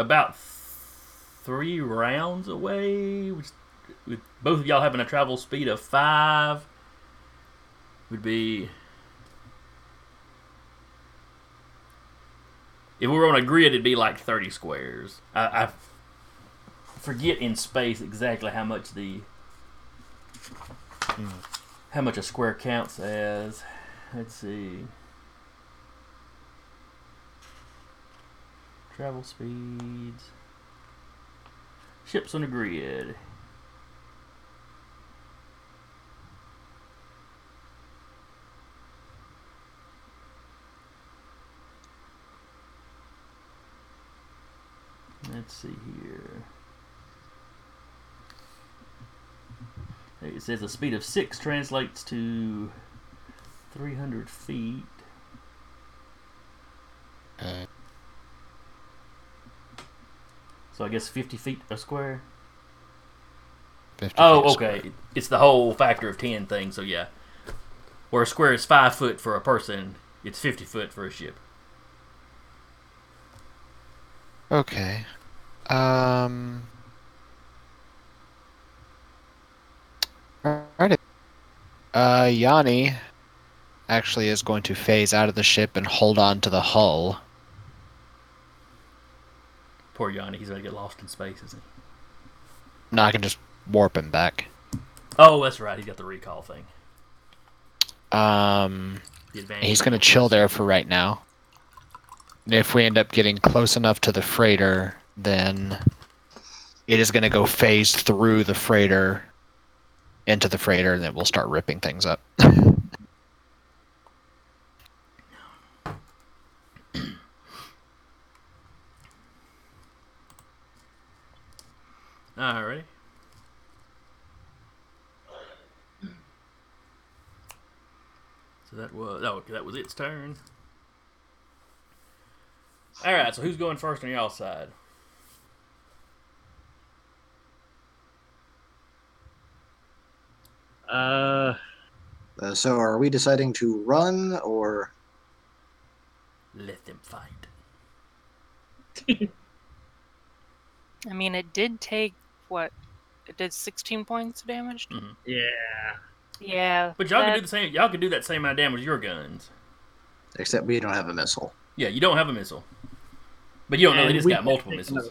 About three rounds away. Which, with both of y'all having a travel speed of five, would be If we were on a grid, it'd be like 30 squares. I, I forget in space exactly how much the hmm. how much a square counts as. Let's see. Travel speeds. Ships on the grid. Let's see here. It says a speed of 6 translates to 300 feet. Uh, So I guess 50 feet a square. 50 Oh, okay. square. It's the whole factor of 10 thing, so yeah. Where a square is 5 foot for a person, it's 50 foot for a ship. Okay. Um. Alright. Uh, Yanni actually is going to phase out of the ship and hold on to the hull. Poor Yanni, he's to get lost in space, isn't he? No, I can just warp him back. Oh, that's right. He's got the recall thing. Um, he's to chill there for right now. If we end up getting close enough to the freighter, then it is to go phase through the freighter into the freighter, and then we'll start ripping things up. <laughs> Alrighty. So that was oh okay, that was its turn. All right, so who's going first on y'all side? Uh, Uh, so are we deciding to run or Let them fight. <laughs> I mean, it did take what? It did 16 points of damage. Mm-hmm. yeah. Yeah. But y'all that- can do the same. Y'all can do that same amount of damage with your guns. except we don't have a missile? Yeah, you don't have a missile, but you don't know they And just got multiple missiles.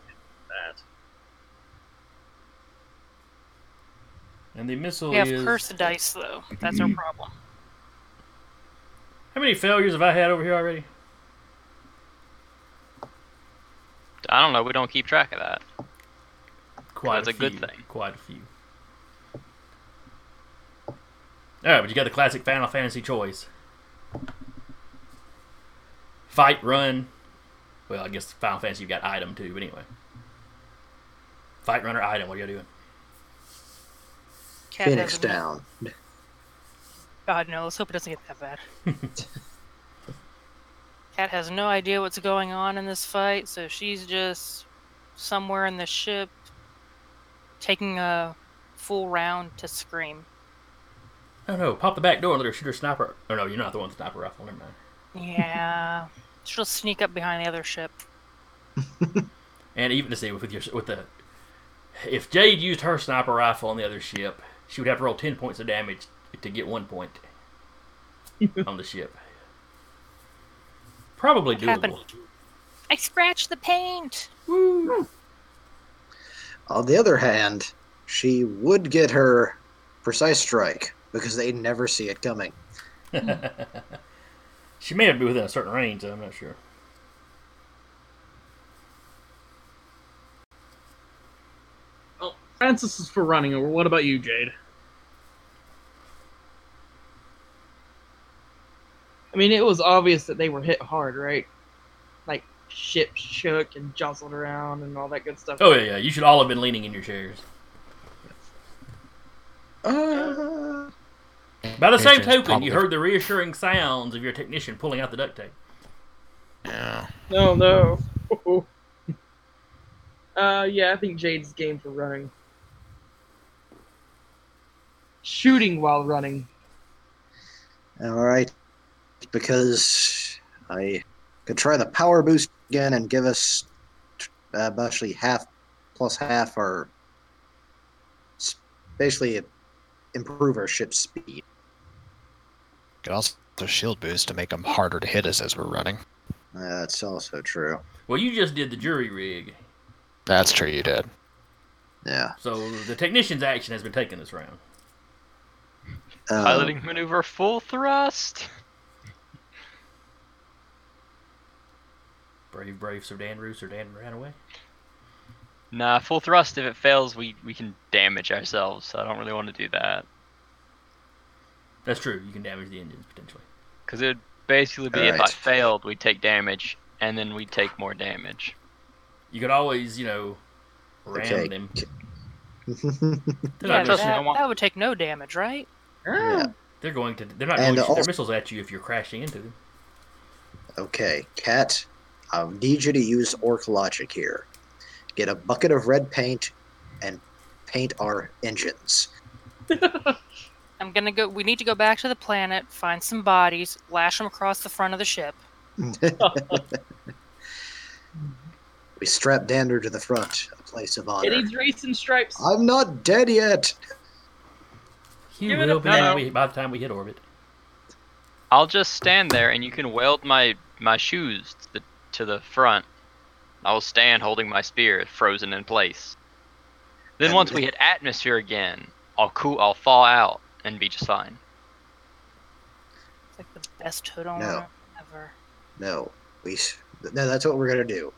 And the missile We have is cursed dice though. That's our <clears throat> problem. how many failures have I had over here already? I don't know. We don't keep track of that. Quite That's a good few, thing. Quite a few. All right, but you got the classic Final Fantasy choice: fight, run. Well, I guess Final Fantasy you've got item too, but anyway, fight, run, or item. What are you doing? Cat Phoenix has a- down. God no. Let's hope it doesn't get that bad. <laughs> Cat has no idea what's going on in this fight, so she's just somewhere in the ship, taking a full round to scream. Oh no! Pop the back door and let her shoot her sniper. Oh no, you're not the one with the sniper rifle. Never mind. Yeah. She'll sneak up behind the other ship. <laughs> And even to see with your with the, if Jade used her sniper rifle on the other ship, she would have to roll ten points of damage to get one point <laughs> on the ship. Probably What happened? doable. I scratched the paint. On the other hand, she would get her precise strike because they never see it coming. <laughs> she may have to be within a certain range. I'm not sure. Oh, Francis is for running. Or what about you, Jade? I mean, it was obvious that they were hit hard, right? Like ships shook and jostled around and all that good stuff. Oh yeah, yeah. You should all have been leaning in your chairs. Uh, By the same token, probably- you heard the reassuring sounds of your technician pulling out the duct tape. Yeah. No, no. <laughs> uh, yeah, I think Jade's game for running. Shooting while running. all right, because I could try the power boost again and give us uh, basically half plus half our s- basically improve our ship speed. Could also the shield boost to make them harder to hit us as we're running. That's also true. Well, you just did the jury rig, That's true, you did. Yeah. so the technician's action has been taken this round. Uh, Piloting maneuver full thrust. Brave, brave Sir Danru. Sir Dan ran away. Nah, full thrust. If it fails, we we can damage ourselves. So I don't really want to do that That's true. You can damage the engines potentially. because it would basically be if I failed, we'd take damage, and then we'd take more damage. You could always, you know, ram Okay. them. <laughs> Yeah, They're, but not trust gonna, me, I that, that would take no damage, right? yeah. they're going to. They're not And going to shoot their missiles at you if you're crashing into them. Okay, Cat, I need you to use orc logic here. Get a bucket of red paint and paint our engines. <laughs> I'm gonna go. We need to go back to the planet, find some bodies, lash them across the front of the ship. <laughs> we strap Dander to the front, a place of honor. It honor. needs racing stripes. I'm not dead yet. He Give it will a be when we- by the time we hit orbit. I'll just stand there, and you can weld my my shoes to the, to the front. I will stand holding my spear frozen in place. Then And once we hit atmosphere again, I'll cool. I'll fall out and be just fine. It's like the best hood on No. ever. No, we. No, that's what we're gonna do.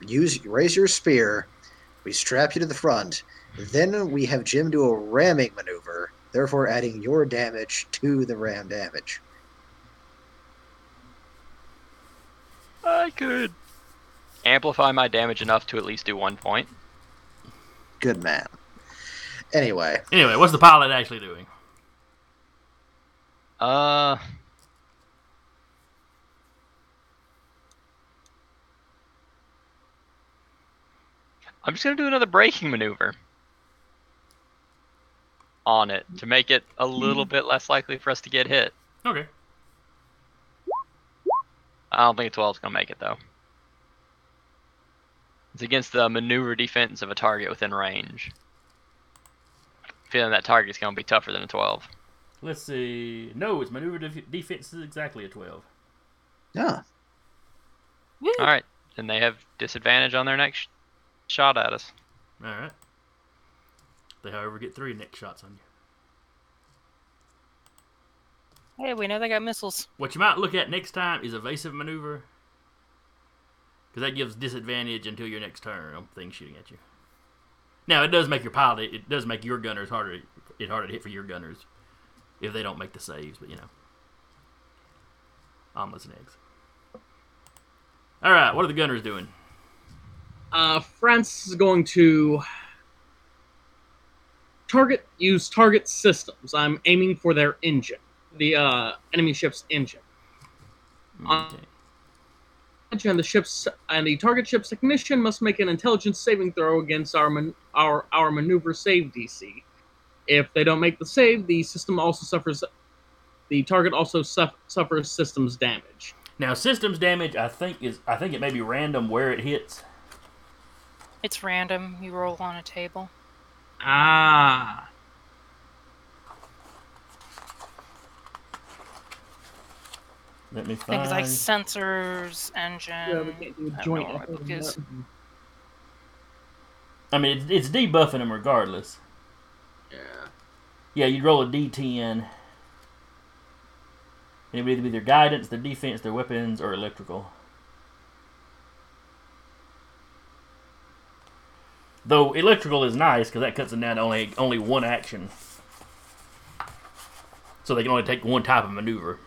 Use raise your spear. We strap you to the front. Then we have Jim do a ramming maneuver, therefore adding your damage to the ram damage. I could amplify my damage enough to at least do one point. Good man. Anyway, Anyway, what's the pilot actually doing? Uh. I'm just gonna do another braking maneuver on it to make it a little bit less likely for us to get hit. Okay. I don't think a 12 is gonna make it though. It's against the maneuver defense of a target within range. Feeling that target's gonna be tougher than a 12. Let's see. No, its maneuver def- defense is exactly a 12. yeah, Woo! All right, then they have disadvantage on their next sh- shot at us. All right. They, however, get three next shots on you. Hey, we know they got missiles. What you might look at next time is evasive maneuver, because that gives disadvantage until your next turn on things shooting at you. Now, it does make your pilot. It, it does make your gunners harder. It harder to hit for your gunners if they don't make the saves. But you know, omelets and eggs. All right, what are the gunners doing? Uh, France is going to target use target systems. I'm aiming for their engine, the uh, enemy ship's engine. Uh, Okay. And the ship's and the target ship's technician must make an intelligence saving throw against our man, our our maneuver save DC. If they don't make the save, the system also suffers. The target also suff- suffers systems damage. Now, systems damage. I think is. I think it may be random where it hits. It's random. You roll on a table. Ah, Let me I think it's like sensors, engine. yeah, we can't do I a joint know effort book on is. that. I mean, it's, it's debuffing them regardless. Yeah. Yeah, you'd roll a d10. It would either be their guidance, their defense, their weapons, or electrical. Though electrical is nice because that cuts them down to only only one action, so they can only take one type of maneuver.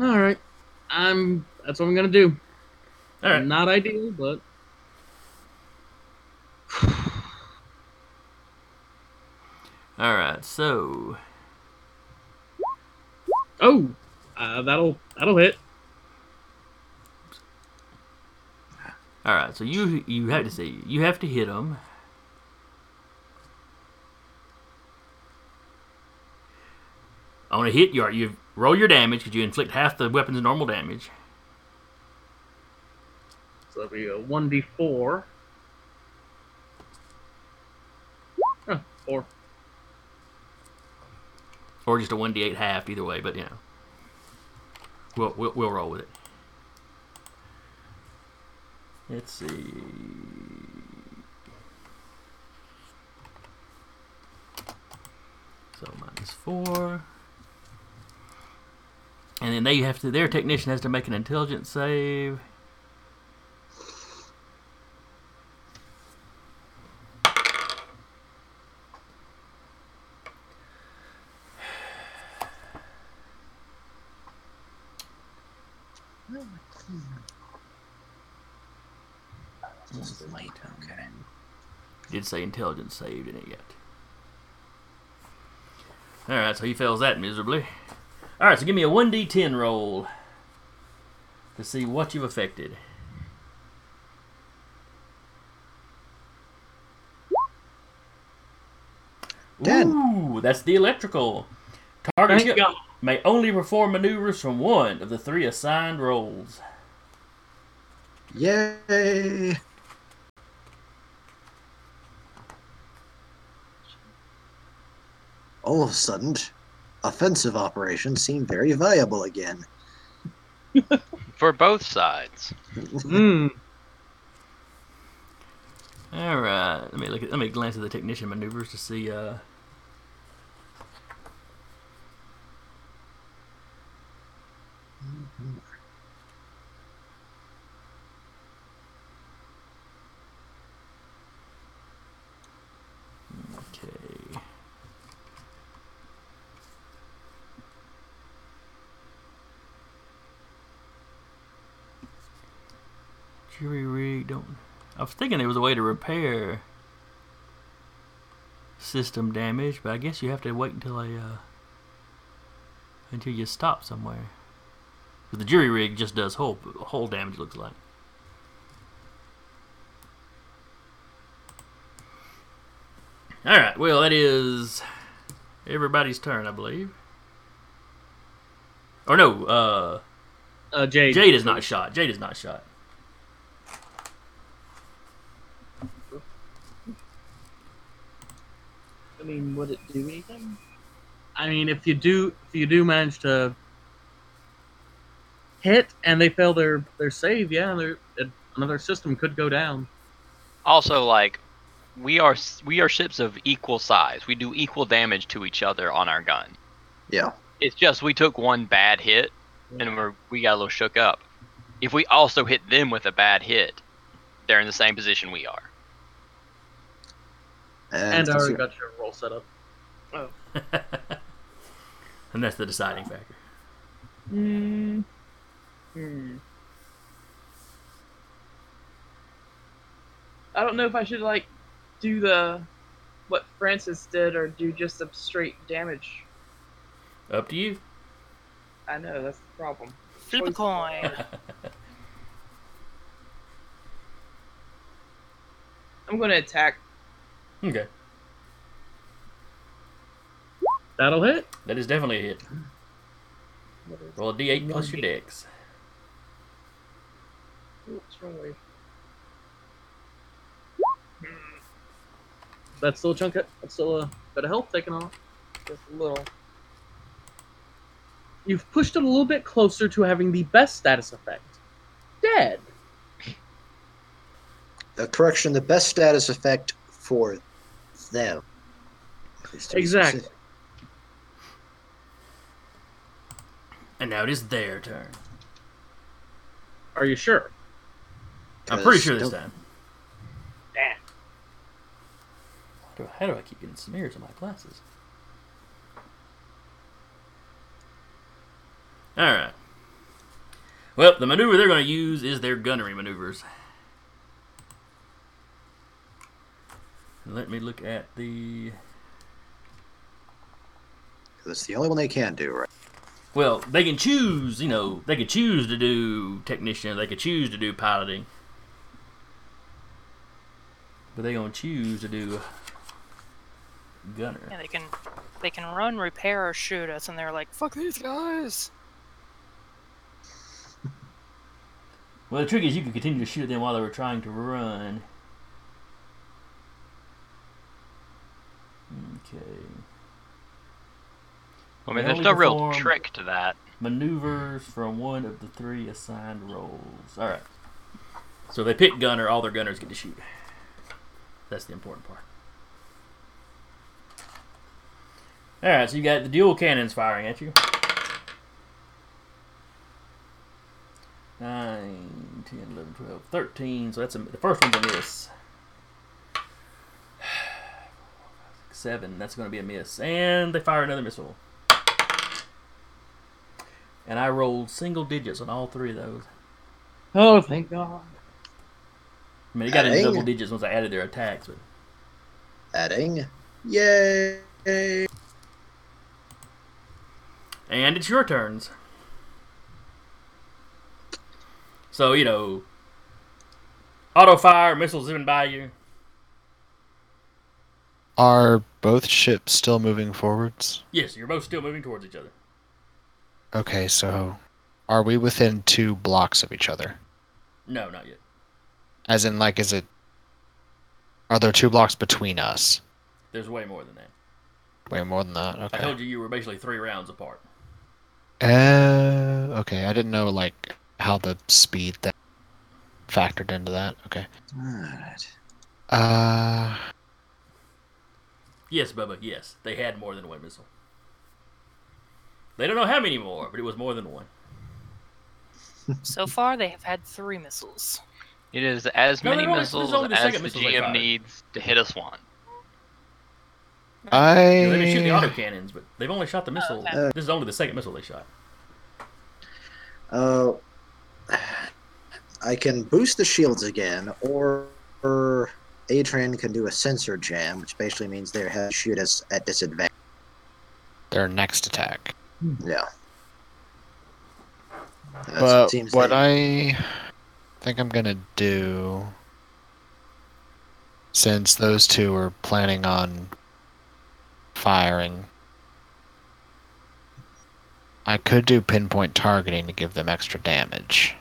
All right. I'm. That's what I'm gonna do. All right. Not ideal, but <sighs> All right. So oh, uh, that'll that'll hit. all right. So you you have to say you have to hit them. On a hit, you are you roll your damage because you inflict half the weapon's normal damage. So that'll be a one d four. Four. or just a one d eight half, either way. But you know, we'll we'll, we'll roll with it. Let's see. So minus four. And then they have to their technician has to make an intelligence save. Okay. Did say intelligence saved in it yet. Alright, so he fails that miserably. Alright, so give me a 1d10 roll to see what you've affected. Ten. Ooh, that's the electrical. Target Thank may only perform maneuvers from one of the three assigned roles. Yay! All of a sudden, offensive operations seem very viable again. <laughs> For both sides. Hmm. All right, let me look at. Let me glance at the technician maneuvers to see. Uh, okay. Jury rig don't. I was thinking there was a way to repair system damage, but I guess you have to wait until a uh, until you stop somewhere. 'Cause the jury rig just does hull hull damage. Looks like. All right. Well, that is everybody's turn, I believe. Or no, uh, Uh, Jade. Jade is not shot. Jade is not shot. Mean, would it do anything? I mean, if you do, if you do manage to hit and they fail their their save, yeah, their another system could go down. Also, like, we are we are ships of equal size. We do equal damage to each other on our gun. Yeah. It's just we took one bad hit and we're we got a little shook up. If we also hit them with a bad hit, they're in the same position we are. And I that's- already got your roll set up. Oh. <laughs> and that's the deciding factor. Hmm. Hmm. I don't know if I should like do the what Francis did or do just a straight damage. Up to you. I know that's the problem. Flip a coin. <laughs> I'm going to attack. Okay, That'll hit. that is definitely a hit. What is Roll a d8 plus your dex. Oops, wrong way. That's still a chunk. Of, that's still a bit of health taken off. Just a little. You've pushed it a little bit closer to having the best status effect. Dead. Uh, correction, the best status effect for them. is to be Exactly. specific. And now it is their turn. Are you sure? I'm pretty sure this don't- time. Damn. How do, how do I keep getting smears on my glasses? Alright. Well, the maneuver they're going to use is their gunnery maneuvers. Let me look at the. That's the only one they can do, right? Well, they can choose, you know, they could choose to do technician, they could choose to do piloting. But they're going to choose to do gunner. Yeah, they can they can run, repair, or shoot us, and they're like, "Fuck these guys." Well, the trick is you could continue to shoot them while they were trying to run. Okay. I mean, there's no real trick to that. Maneuvers from one of the three assigned roles. All right. So they pick gunner. All their gunners get to shoot. That's the important part. All right. So you got the dual cannons firing at you. 9, 10, 11, 12, 13. So that's a, the first one's a miss. 7. That's going to be a miss. And they fire another missile. And I rolled single digits on all three of those. Oh, thank God. I mean, it got into double digits once I added their attacks, but Adding. Yay! and it's your turns. So you know, auto fire missiles zooming by you. Are both ships still moving forwards? Yes, you're both still moving towards each other. Okay, so are we within two blocks of each other? No, not yet. As in, like, is it. Are there two blocks between us? There's way more than that. Way more than that. Okay. I told you you were basically three rounds apart. Uh, okay. I didn't know like how the speed that factored into that. Okay. Alright. Uh, Yes, Bubba. Yes, they had more than one missile. They don't know how many more, but it was more than one. <laughs> So far, they have had three missiles. It is as No, many no, no, it's- it's missiles only the as second the missile they GM needs to hit us one. I. You know, they didn't shoot the autocannons, but they've only shot the missile. okay. this is only the second missile they shot. Uh, I can boost the shields again, or, or Adrian can do a sensor jam, which basically means they have to shoot us at disadvantage. Their next attack. Yeah. Hmm. That's- But it seems what I think I'm gonna do, since those two are planning on firing, I could do pinpoint targeting to give them extra damage.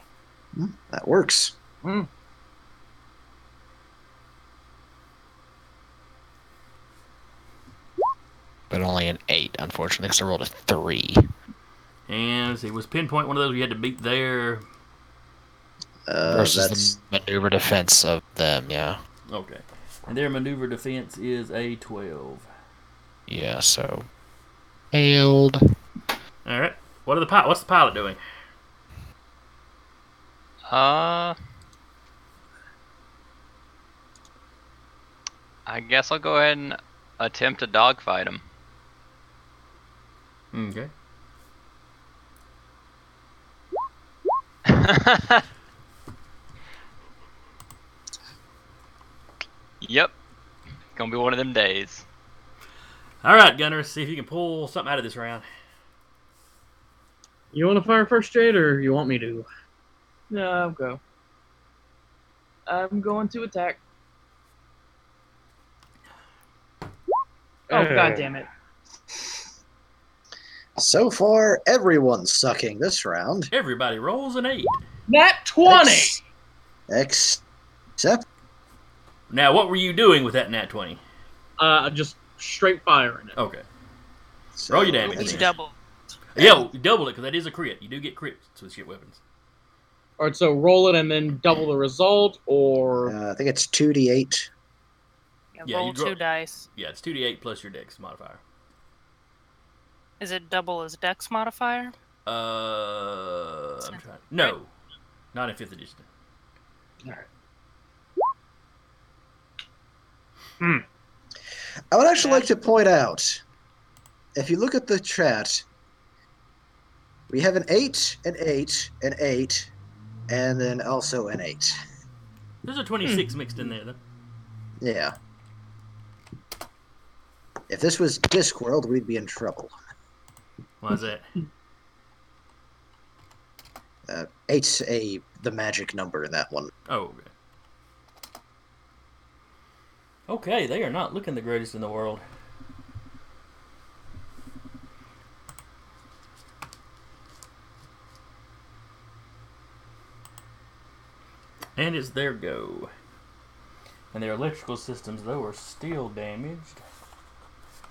Hmm, that works. Hmm. But only an eight, unfortunately, because I rolled a three. And let's see, was pinpoint one of those we had to beat there? Uh, versus that's the maneuver defense of them. Yeah, Okay. And their maneuver defense is a 12. yeah. So failed. All right. What are the pilot? What's the pilot doing? Uh, I guess I'll go ahead and attempt to dogfight him. Okay. <laughs> yep, gonna be one of them days. All right, Gunner. See if you can pull something out of this round. You want to fire first, Jade, or you want me to? No, I'll go. I'm going to attack. Oh Uh. god damn it. So far everyone's sucking this round. Everybody rolls an eight. Nat 20! Ex- ex- except Now, what were you doing with that nat 20? Uh, just straight firing it. Okay. so Roll your damage. it's- You double. Yeah, you double it because that is a crit. You do get crits with shit weapons. All right, so roll it and then double the result, or Uh, I think it's two d eight. Yeah, Yeah, roll you draw- two dice. Yeah, it's 2d8 plus your dex modifier. Is it double as dex modifier? Uh, I'm trying. No, not in 5th edition. All right. Hmm. I would actually like to point out, if you look at the chat, we have an eight, an eight, an eight, and then also an eight. There's a 26 mixed in there, though. Yeah. If this was Discworld, we'd be in trouble. Why it? that? Uh, eight's a the magic number in that one. Oh, okay. Okay, they are not looking the greatest in the world. And it's their go. And their electrical systems, though, are still damaged.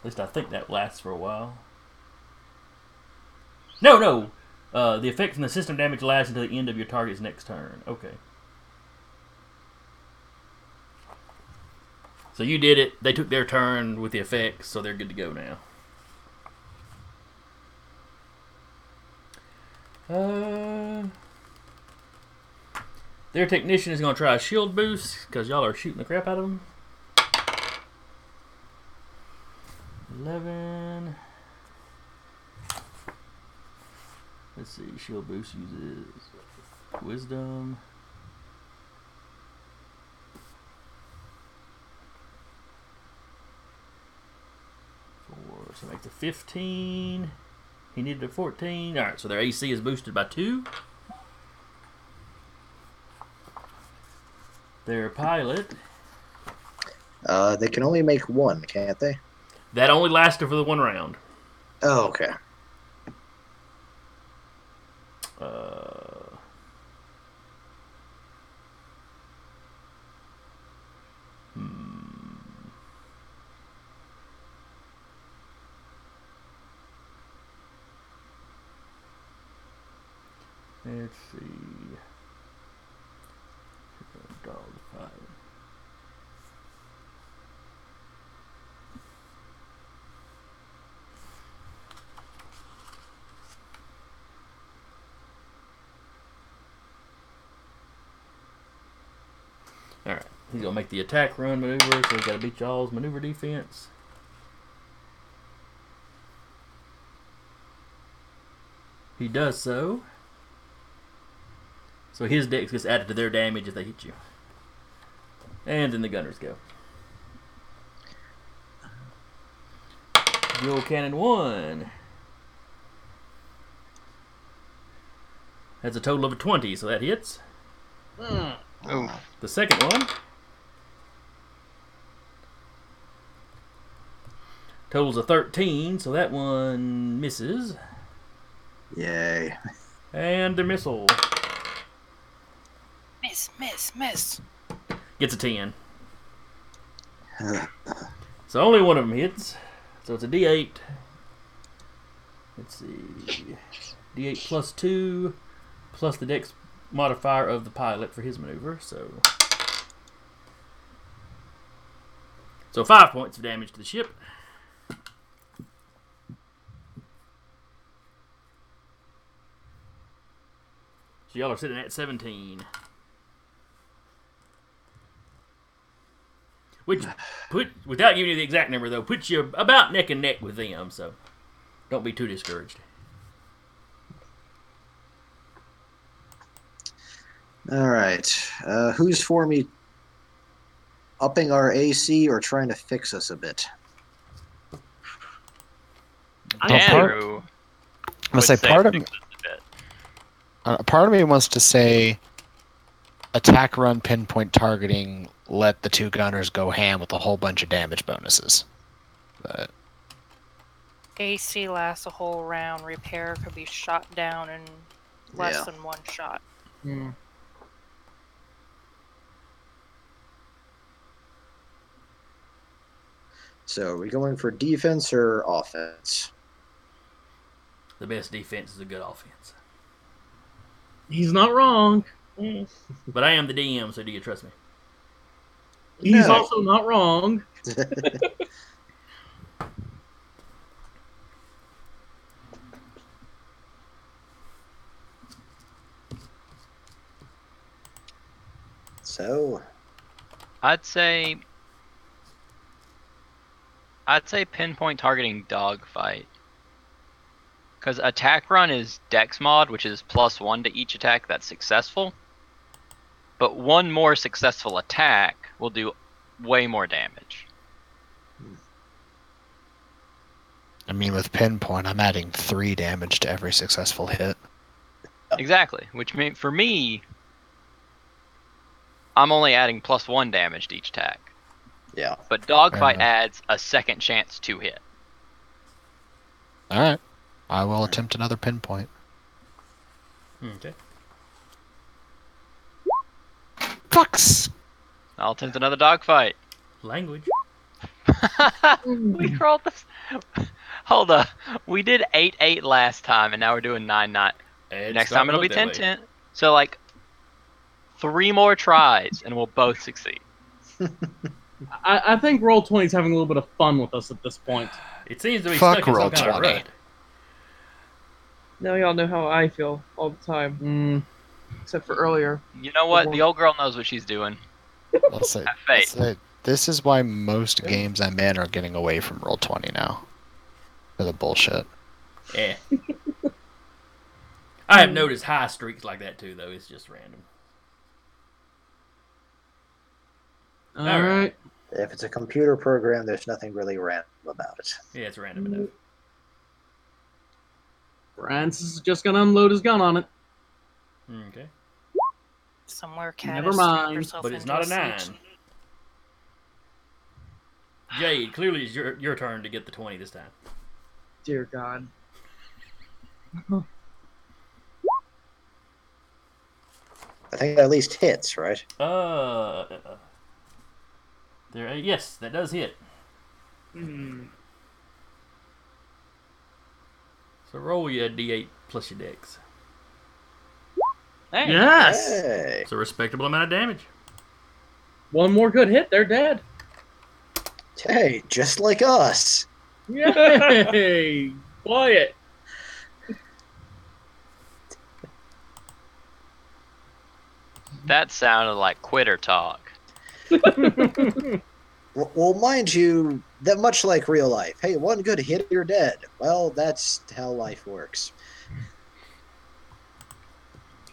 At least I think that lasts for a while. No, no. Uh, the effect from the system damage lasts until the end of your target's next turn. Okay. So you did it. They took their turn with the effects, so they're good to go now. Uh, their technician is going to try a shield boost because y'all are shooting the crap out of them. 11. Let's see. Shield boost uses wisdom. Four. So make the 15. He needed a 14. Alright, so their AC is boosted by 2. Their pilot. Uh, they can only make one, can't they? That only lasted for the one round. Oh, okay. Uh, hmm. Let's see. Dog fight. Alright, he's gonna make the attack run maneuver, so he's gotta beat y'all's maneuver defense. He does so. So his dex gets added to their damage if they hit you. And then the gunners go. Dual cannon one. That's a total of a 20, so that hits. Oof. The second one. Totals a 13, so that one misses. Yay. And the missile Miss, miss, miss. gets a 10. <laughs> So only one of them hits. So it's a D8. Let's see. D8 plus 2 plus the dex modifier of the pilot for his maneuver. So. So 5 points of damage to the ship. So y'all are sitting at 17. Which put without giving you the exact number though, puts you about neck and neck with them, so don't be too discouraged. All right. Uh, who's for me upping our AC or trying to fix us a bit? I Well, part- I'm gonna say part of fix this a bit. Uh, part of me wants to say attack run pinpoint targeting let the two gunners go ham with a whole bunch of damage bonuses. But AC lasts a whole round. Repair could be shot down in less Yeah. than one shot. Hmm. So are we going for defense or offense? The best defense is a good offense. He's not wrong. <laughs> But I am the DM, so do you trust me? He's No. also not wrong. <laughs> so I'd say. I'd say pinpoint targeting dogfight. Because attack run is dex mod, which is plus one to each attack that's successful. But one more successful attack will do way more damage. I mean, with pinpoint, I'm adding three damage to every successful hit. Exactly. Which mean for me, I'm only adding plus one damage to each attack. yeah. But dogfight adds a second chance to hit. All right, I will attempt another pinpoint. Okay. Fucks. I'll attempt another dogfight. Language. <laughs> we rolled this. Hold up. We did 8 8 last time, and now we're doing 9 9. It's Next time it'll be look 10 that way. 10. So, like, three more tries, and we'll both succeed. <laughs> I, I think Roll 20's having a little bit of fun with us at this point. It seems to be Fuck stuck in some kind of Roll20. rut. Now y'all know how I feel all the time, Mm, except for earlier. You know what? The old girl knows what she's doing. Let's say, Have faith. say- this is why most games I'm in are getting away from roll twenty now. For the bullshit. Yeah. <laughs> I have noticed high streaks like that too, though. It's just random. all All right. right. If it's a computer program, there's nothing really random about it. Yeah, it's random enough. Francis is just gonna unload his gun on it. Okay. Somewhere cat Never mind, herself But it's not a siege. nine. Jade, clearly it's your, your turn to get the 20 this time. Dear God. <laughs> I think that at least hits, right? Uh. There, yes, that does hit. Hmm. So roll your d8 plus your dex. Hey. Yes. Hey. It's a respectable amount of damage. One more good hit, they're dead. Hey, just like us. Yay! <laughs> Quiet. That sounded like quitter talk. <laughs> W- Well, mind you, that much like real life. Hey, one good hit, you're dead. Well, that's how life works.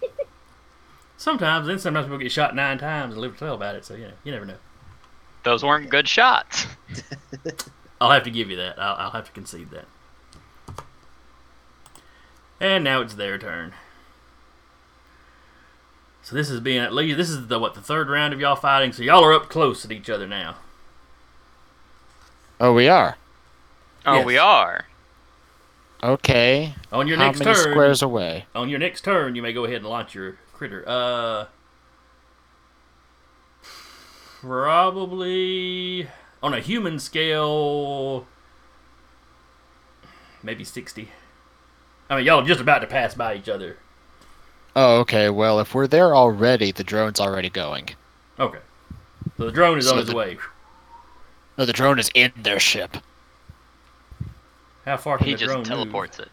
<laughs> Sometimes, then sometimes people get shot nine times and live to tell about it. So you know, you never know. Those weren't good shots. <laughs> I'll have to give you that. I'll, I'll have to concede that. And now it's their turn. So this is being at least this is the what the third round of y'all fighting. So y'all are up close at each other now. Oh, we are. Oh, Yes. we are. Okay. On your How next many turn, squares away? on your next turn, you may go ahead and launch your critter. Uh, probably on a human scale, maybe sixty. I mean, y'all are just about to pass by each other. Oh, okay. Well, if we're there already, the drone's already going. Okay. So the drone is So on its the- way. No, the drone is in their ship. How far can He the just drone teleports it.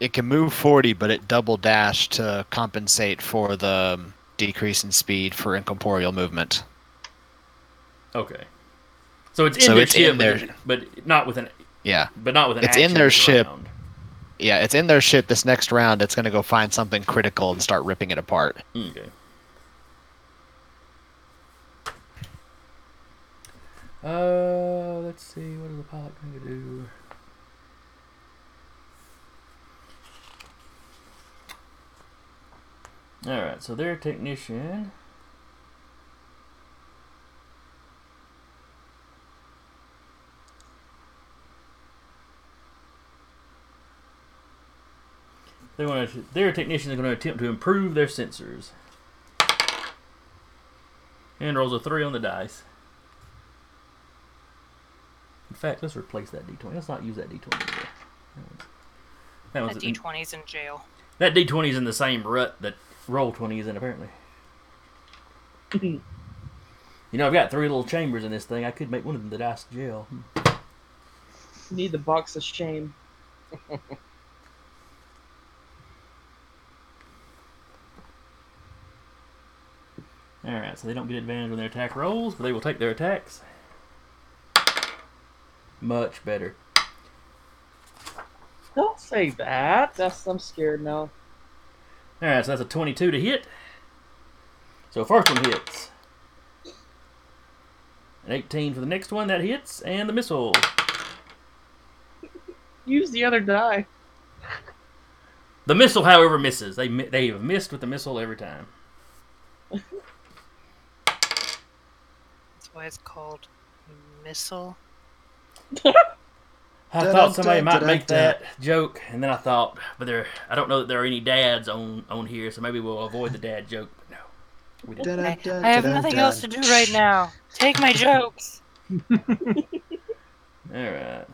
It can move 40, but it double dash to compensate for the um, decrease in speed for incorporeal movement. Okay. So it's in So their it's ship, in but, their- but not with an Yeah. but not with an. It's in action their this ship. round. Yeah, it's in their ship. This next round, it's going to go find something critical and start ripping it apart. Okay. Uh, let's see. What is the pilot going to do? All right. So their technician. They want to. Their technician is going to attempt to improve their sensors. And rolls a three on the dice. In fact, let's replace that d20. Let's not use that d20 anymore. That A one's, that, D20's in jail. that d20 is in the same rut that roll 20 is in, apparently. <laughs> you know, I've got three little chambers in this thing. I could make one of them the dice jail. Hmm. Need the box of shame. <laughs> Alright, so they don't get advantage on their attack rolls, but they will take their attacks. Much better. Don't say that. That's I'm scared now. Alright, so that's a 22 to hit. So first one hits. An 18 for the next one, that hits. And the missile. Use the other die. The missile, however, misses. They they have missed with the missile every time. That's why it's called missile. I thought somebody might make that joke, and then I thought, but there, I don't know that there are any dads on on here, so maybe we'll avoid the dad joke. But no, we didn't. I, I have nothing else to do right now. Take my jokes. <laughs> All right.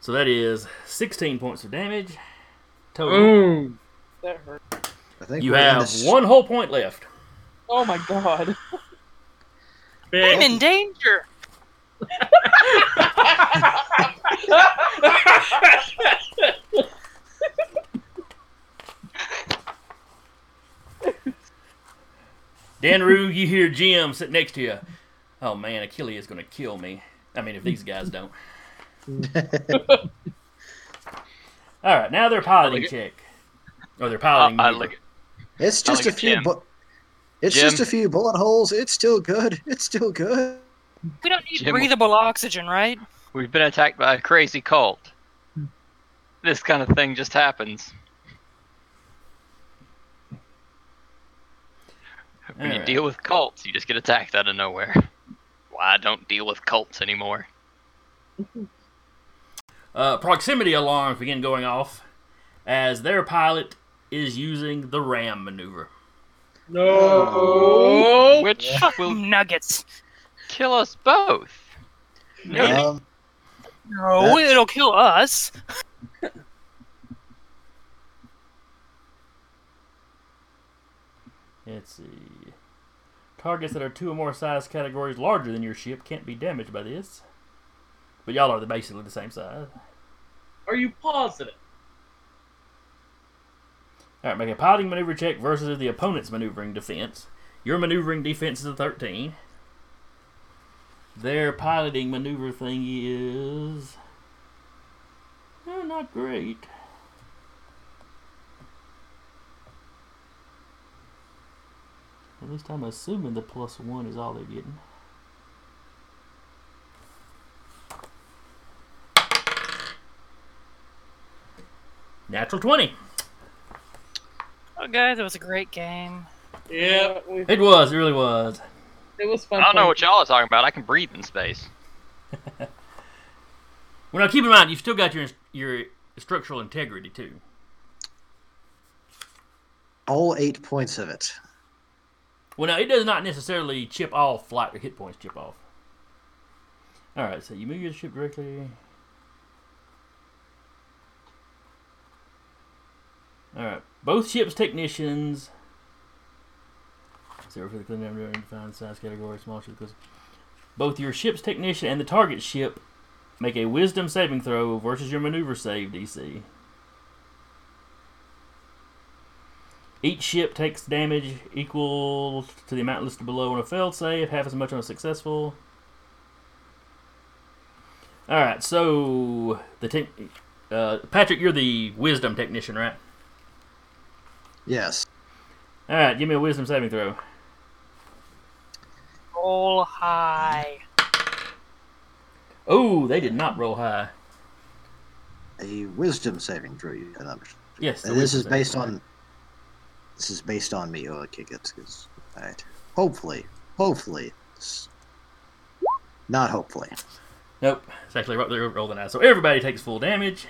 So that is 16 points of damage total. Boom. That hurt. I think You have this- one whole point left. Oh my god. <laughs> I'm in danger. Danru, you hear Jim sitting next to you. Oh man, Achilles is going to kill me. I mean, if these guys don't. <laughs> All right, now they're piloting Look check. Or they're I, piloting. I maneuver. look. It's just like a few. Jim. Bu- it's Jim. just a few bullet holes. It's still good. <laughs> It's still good. We don't need Jim- breathable oxygen, right? We've been attacked by a crazy cult. This kind of thing just happens. When you Alright. deal with cults, you just get attacked out of nowhere. Why I don't deal with cults anymore? Uh, proximity alarms begin going off as their pilot is using the ram maneuver. No. Which will Nuggets. kill us both. Um, No, That's- it'll kill us. <laughs> Let's see. Targets that are two or more size categories larger than your ship can't be damaged by this. But y'all are basically the same size. Are you positive? Alright, make a piloting maneuver check versus the opponent's maneuvering defense. Your maneuvering defense is a 13. Their piloting maneuver thing is. eh, not great. At least I'm assuming the plus one is all they're getting. Natural 20. Oh, guys, it was a great game. Yeah, we, It was, it really was. it was fun. I don't know what y'all are talking about. I can breathe in space. <laughs> Well, now keep in mind, you've still got your your structural integrity too. all eight points of it. Well, now it does not necessarily chip off flight or hit points chip off. All right, so you move your ship directly. All right, both ships technicians. Zero for the clean number and define size category, small ship. Both your ship's technician and the target ship make a Wisdom saving throw versus your maneuver save DC. Each ship takes damage equal to the amount listed below on a failed save, half as much on a successful. All right, so the te- uh, Patrick, you're the wisdom technician, right? Yes. All right, give me a wisdom saving throw. Roll high. Oh, they did not roll high. A wisdom saving throw. You can understand. Yes, And this is saving based throw. on. This is based on me. Oh, okay, good. good. All right. Hopefully, hopefully, not hopefully. Nope, it's actually right there rolling out. So everybody takes full damage.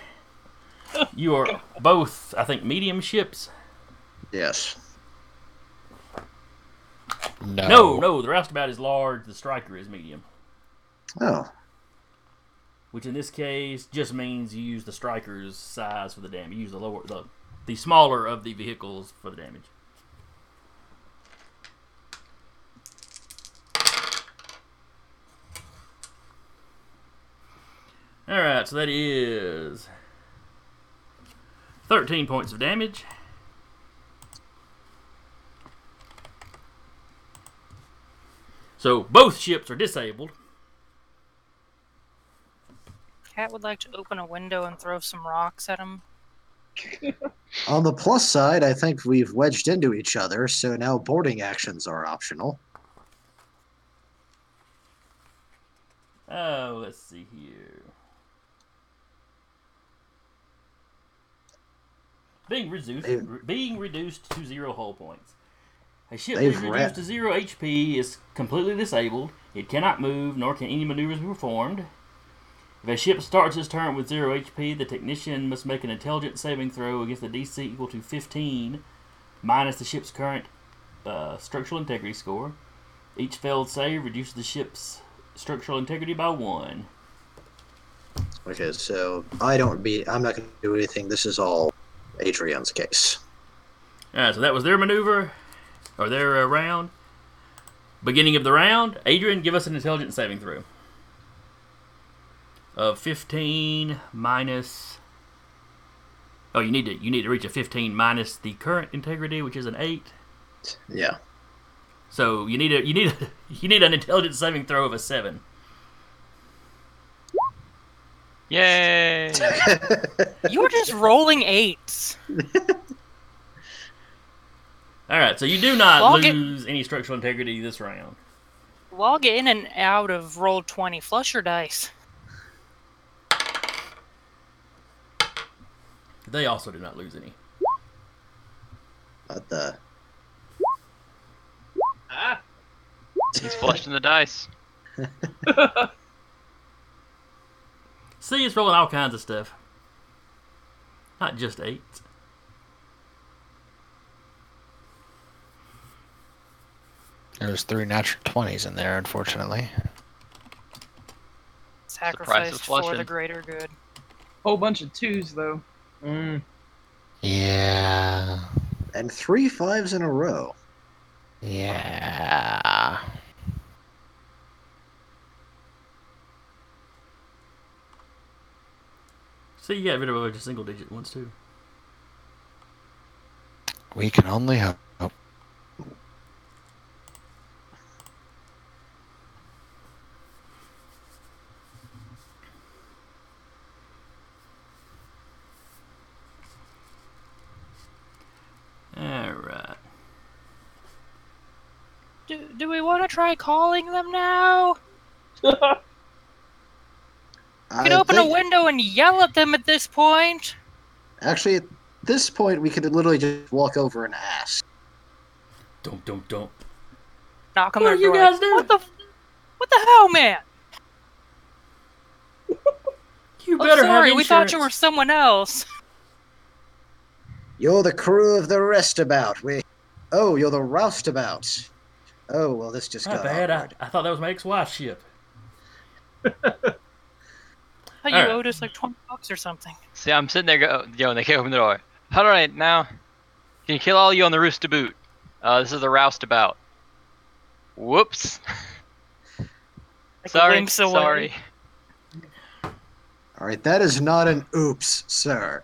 You are both, I think, medium ships. Yes. No. No, no, the roustabout is large. The striker is medium, Oh, which in this case just means you use the striker's size for the damage. You use the lower, the, the smaller of the vehicles for the damage. All right, so that is thirteen points of damage. So both ships are disabled. Cat would like to open a window and throw some rocks at him. <laughs> on the plus side, I think we've wedged into each other, so now boarding actions are optional. Oh, let's see here. Being reduced, being reduced to zero hull points. A ship They've is ra- reduced to zero HP is completely disabled. It cannot move, nor can any maneuvers be performed. If a ship starts its turn with zero HP, the technician must make an intelligence saving throw against a DC equal to 15, minus the ship's current uh, structural integrity score. Each failed save reduces the ship's structural integrity by one. Okay, so I don't be. I'm not going to do anything. This is all Adrian's case. Alright, so that was their maneuver, or their uh, round. Beginning of the round, Adrian, give us an intelligence saving throw. Of 15 minus. Oh, you need to you need to reach a 15 minus the current integrity, which is an eight. Yeah. So you need a you need a, <laughs> you need an intelligence saving throw of a seven. Yay! <laughs> You're just rolling eights. <laughs> All right, so you do not Log it- lose any structural integrity this round. Log in and out of roll 20. Flush your dice. They also do not lose any. What the? Ah. He's flushing the dice. <laughs> See, it's rolling all kinds of stuff. Not just eights. There's three natural twenties in there, unfortunately. Sacrificed for the greater good. Whole bunch of twos though. Mm. Yeah. And three fives in a row. Yeah. See, you got rid of a bunch of single digit ones too. We can only hope. Alright. Do, do we want to try calling them now? <laughs> We I can open a window and yell at them at this point. Actually, at this point, we could literally just walk over and ask. Don't, don't, don't. Knock on What their are you door. guys like, doing? What the, what the hell, man? <laughs> You better. Oh, better sorry, have we thought you were someone else. <laughs> You're the crew of the roustabout. We. Oh, you're the roustabout. Oh well, this just Not got bad. I, awkward. I thought that was my ex-wife's ship. I thought you Alright. owed us like 20 bucks or something. See, I'm sitting there go, yo, and they can't open the door. All right, now, can you kill all you on the roustabout? Uh, this is the roustabout. Whoops. Like a sorry, glimpse away. sorry. All right, that is not an oops, sir.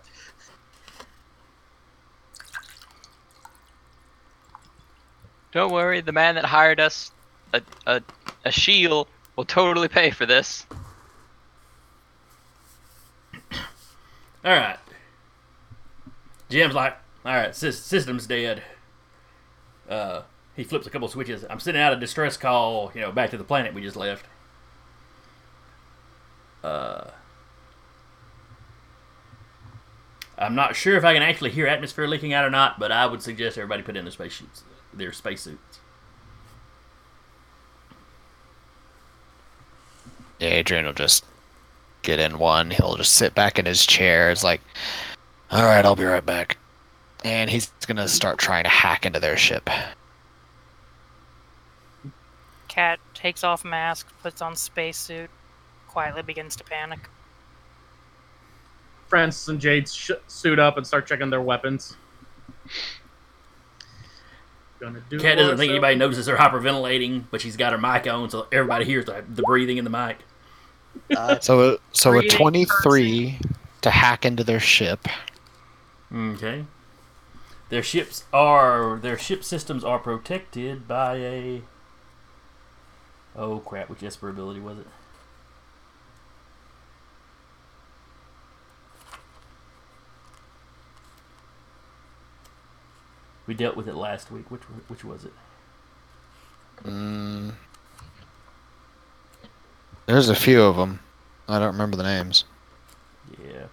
Don't worry, the man that hired us, a, a, a shield, will totally pay for this. <coughs> Alright. Jim's like, alright, sys- system's dead. Uh, he flips a couple switches. I'm sending out a distress call, you know, back to the planet we just left. Uh, I'm not sure if I can actually hear atmosphere leaking out or not, but I would suggest everybody put in their spacesuits, their spacesuits. Yeah, Adrian will just get in one. He'll just sit back in his chair. It's like, all right, I'll be right back. And he's gonna start trying to hack into their ship. Cat takes off mask, puts on spacesuit, quietly begins to panic. Francis and Jade sh- suit up and start checking their weapons. Gonna do Kat doesn't think anybody notices her hyperventilating, but she's got her mic on, so everybody hears the, the breathing in the mic. Uh, So, so a Breathing, twenty-three to hack into their ship. Okay. Their ships are their ship systems are protected by a Oh crap, which Esper ability was it? We dealt with it last week. Which which was it? Mm. There's a few of them. I don't remember the names. Yeah.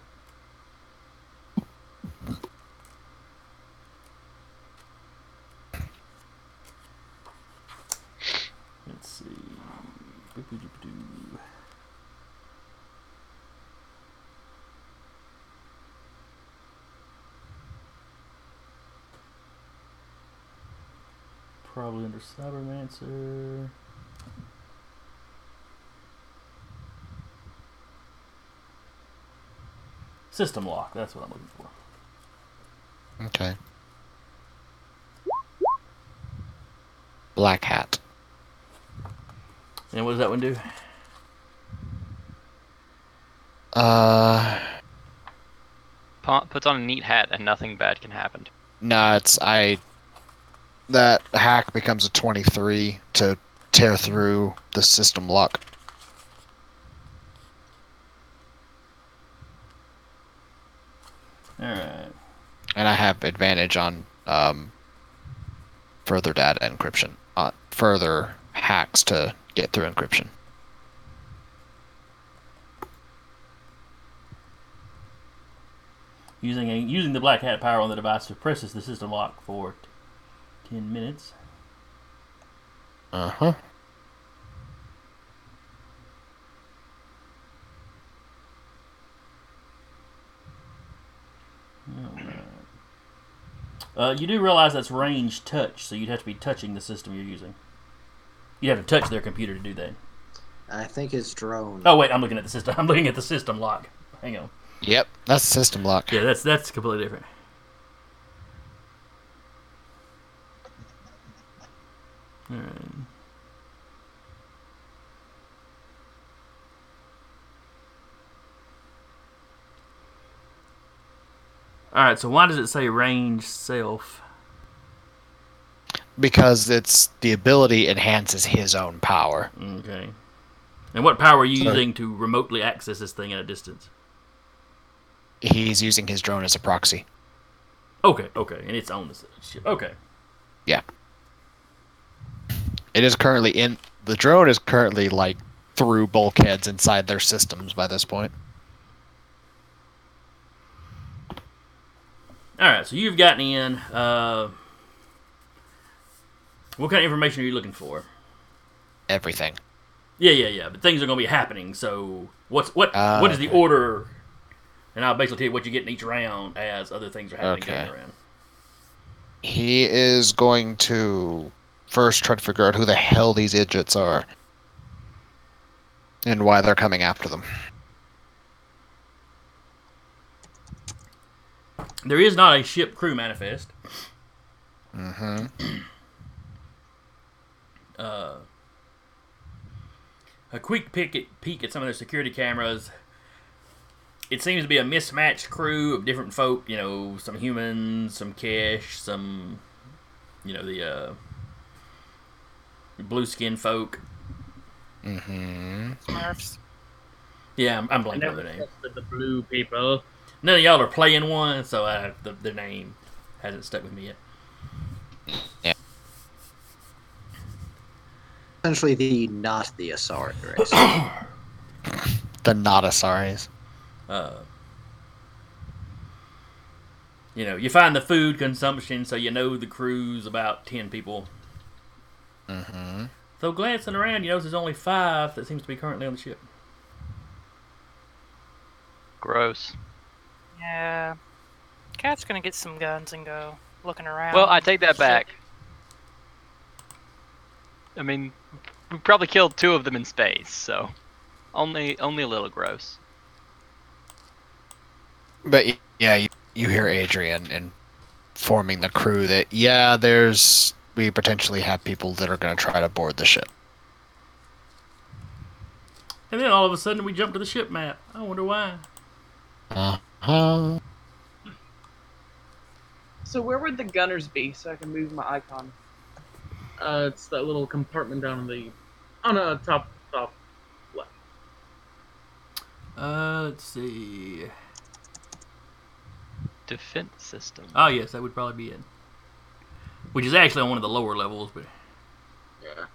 Let's see. Boop-a-doop-a-doo. Probably under Cybermancer. System lock, that's what I'm looking for. Okay. Black hat. And what does that one do? Uh, Pa- puts on a neat hat and nothing bad can happen. no, it's I. That hack becomes a twenty-three to tear through the system lock. Alright. and I have advantage on um, further data encryption, uh, further hacks to get through encryption. Using a using the black hat power on the device suppresses the system lock for t- ten minutes. Uh huh. Uh, you do realize that's range touch, so you'd have to be touching the system you're using. You'd have to touch their computer to do that. I think it's drone. Oh wait, I'm looking at the system. <laughs> I'm looking at the system lock. Hang on. Yep, that's the system lock. Yeah, that's that's completely different. Alright. Alright, so why does it say range self? Because it's the ability enhances his own power. Okay. And what power are you So- using to remotely access this thing at a distance? He's using his drone as a proxy. Okay, okay, and it's on the ship. Okay. Yeah. It is currently in the drone is currently like through bulkheads inside their systems by this point. All right, so you've gotten in. Uh, what kind of information are you looking for? Everything. Yeah, yeah, yeah. But things are going to be happening. So what's what? Uh, what is the order? And I'll basically tell you what you get in each round as other things are happening Okay. during the round. He is going to first try to figure out who the hell these idiots are and why they're coming after them. There is not a ship crew manifest. Mm-hmm. <clears throat> Uh, a quick peek at, peek at some of their security cameras. It seems to be a mismatched crew of different folk. You know, some humans, some cash, some, you know, the uh, blue skin folk. Mm-hmm. Smurfs. Yeah, I'm, I'm blanking on never their name. trusted the blue people. None of y'all are playing one, so uh, the, their name hasn't stuck with me yet. Yeah. Essentially, the not <coughs> the Asari race. The Nadasaris. uh, you know, you find the food consumption, so you know the crew's about ten people. Mm-hmm. Though glancing around, you notice there's only five that seems to be currently on the ship. Gross. Yeah. Cat's gonna get some guns and go looking around. Well, I take that back. I mean, we probably killed two of them in space, so only only a little gross. But yeah, you, you hear Adrian informing the crew that yeah, there's we potentially have people that are going to try to board the ship. And then all of a sudden, we jump to the ship map. I wonder why. Uh-huh. So where would the gunners be so I can move my icon? Uh, it's that little compartment down on the on a top top left. Uh, let's see. Defense system. Oh yes, that would probably be it. Which is actually on one of the lower levels, but Yeah.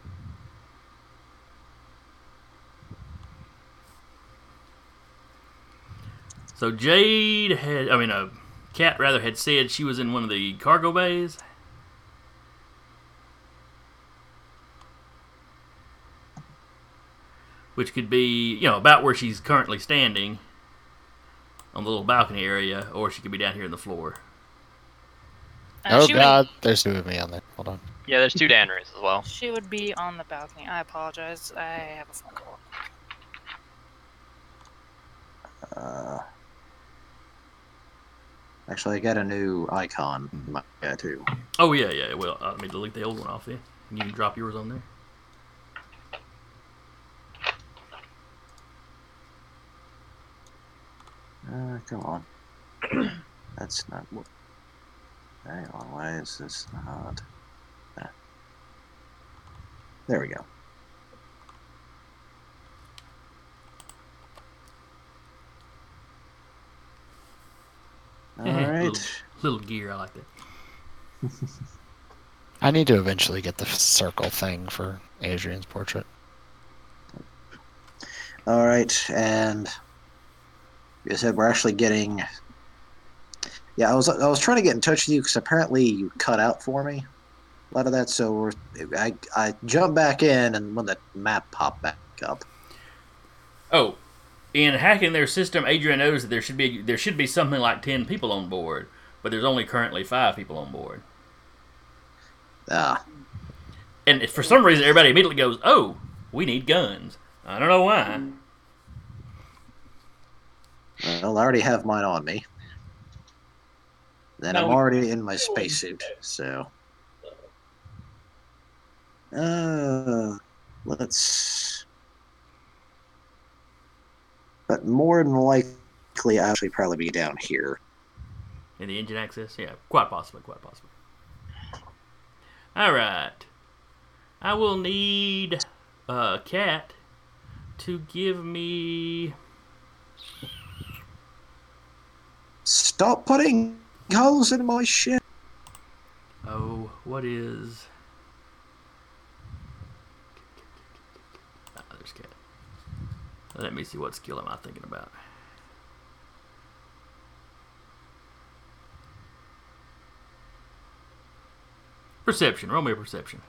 So Jade had, I mean, uh, Cat rather had said she was in one of the cargo bays. Which could be, you know, about where she's currently standing on the little balcony area, or she could be down here in the floor. Uh, oh she went- God, there's two of me on there. Hold on. Yeah, there's two Danrys as well. She would be on the balcony. I apologize. I have a phone call. Uh, actually, I got a new icon. in My guy too. Oh yeah, yeah. Well, uh, let me delete the old one off there. You can drop yours on there. Uh, come on. <clears throat> That's not what. Hang on, why is this not? There we go. All <laughs> little, little gear, I like that. I need to eventually get the circle thing for Adrian's portrait. All right, and you said we're actually getting. Yeah, I was I was trying to get in touch with you because apparently you cut out for me a lot of that. So we're, I I jumped back in, and when the map popped back up, Oh, in hacking their system, Adrian knows that there should be there should be something like ten people on board, but there's only currently five people on board. ah, And if for some reason, everybody immediately goes, "Oh, we need guns." I don't know why. well, I already have mine on me. Then No, I'm already in my spacesuit, so. Uh, let's. But more than likely, I'll actually probably be down here. In the engine access, yeah, quite possibly, quite possibly. All right, I will need a cat to give me. Stop putting holes in my ship. Oh, what is? Ah, there's cat. Let me see what skill am I thinking about. Perception. Roll me a perception.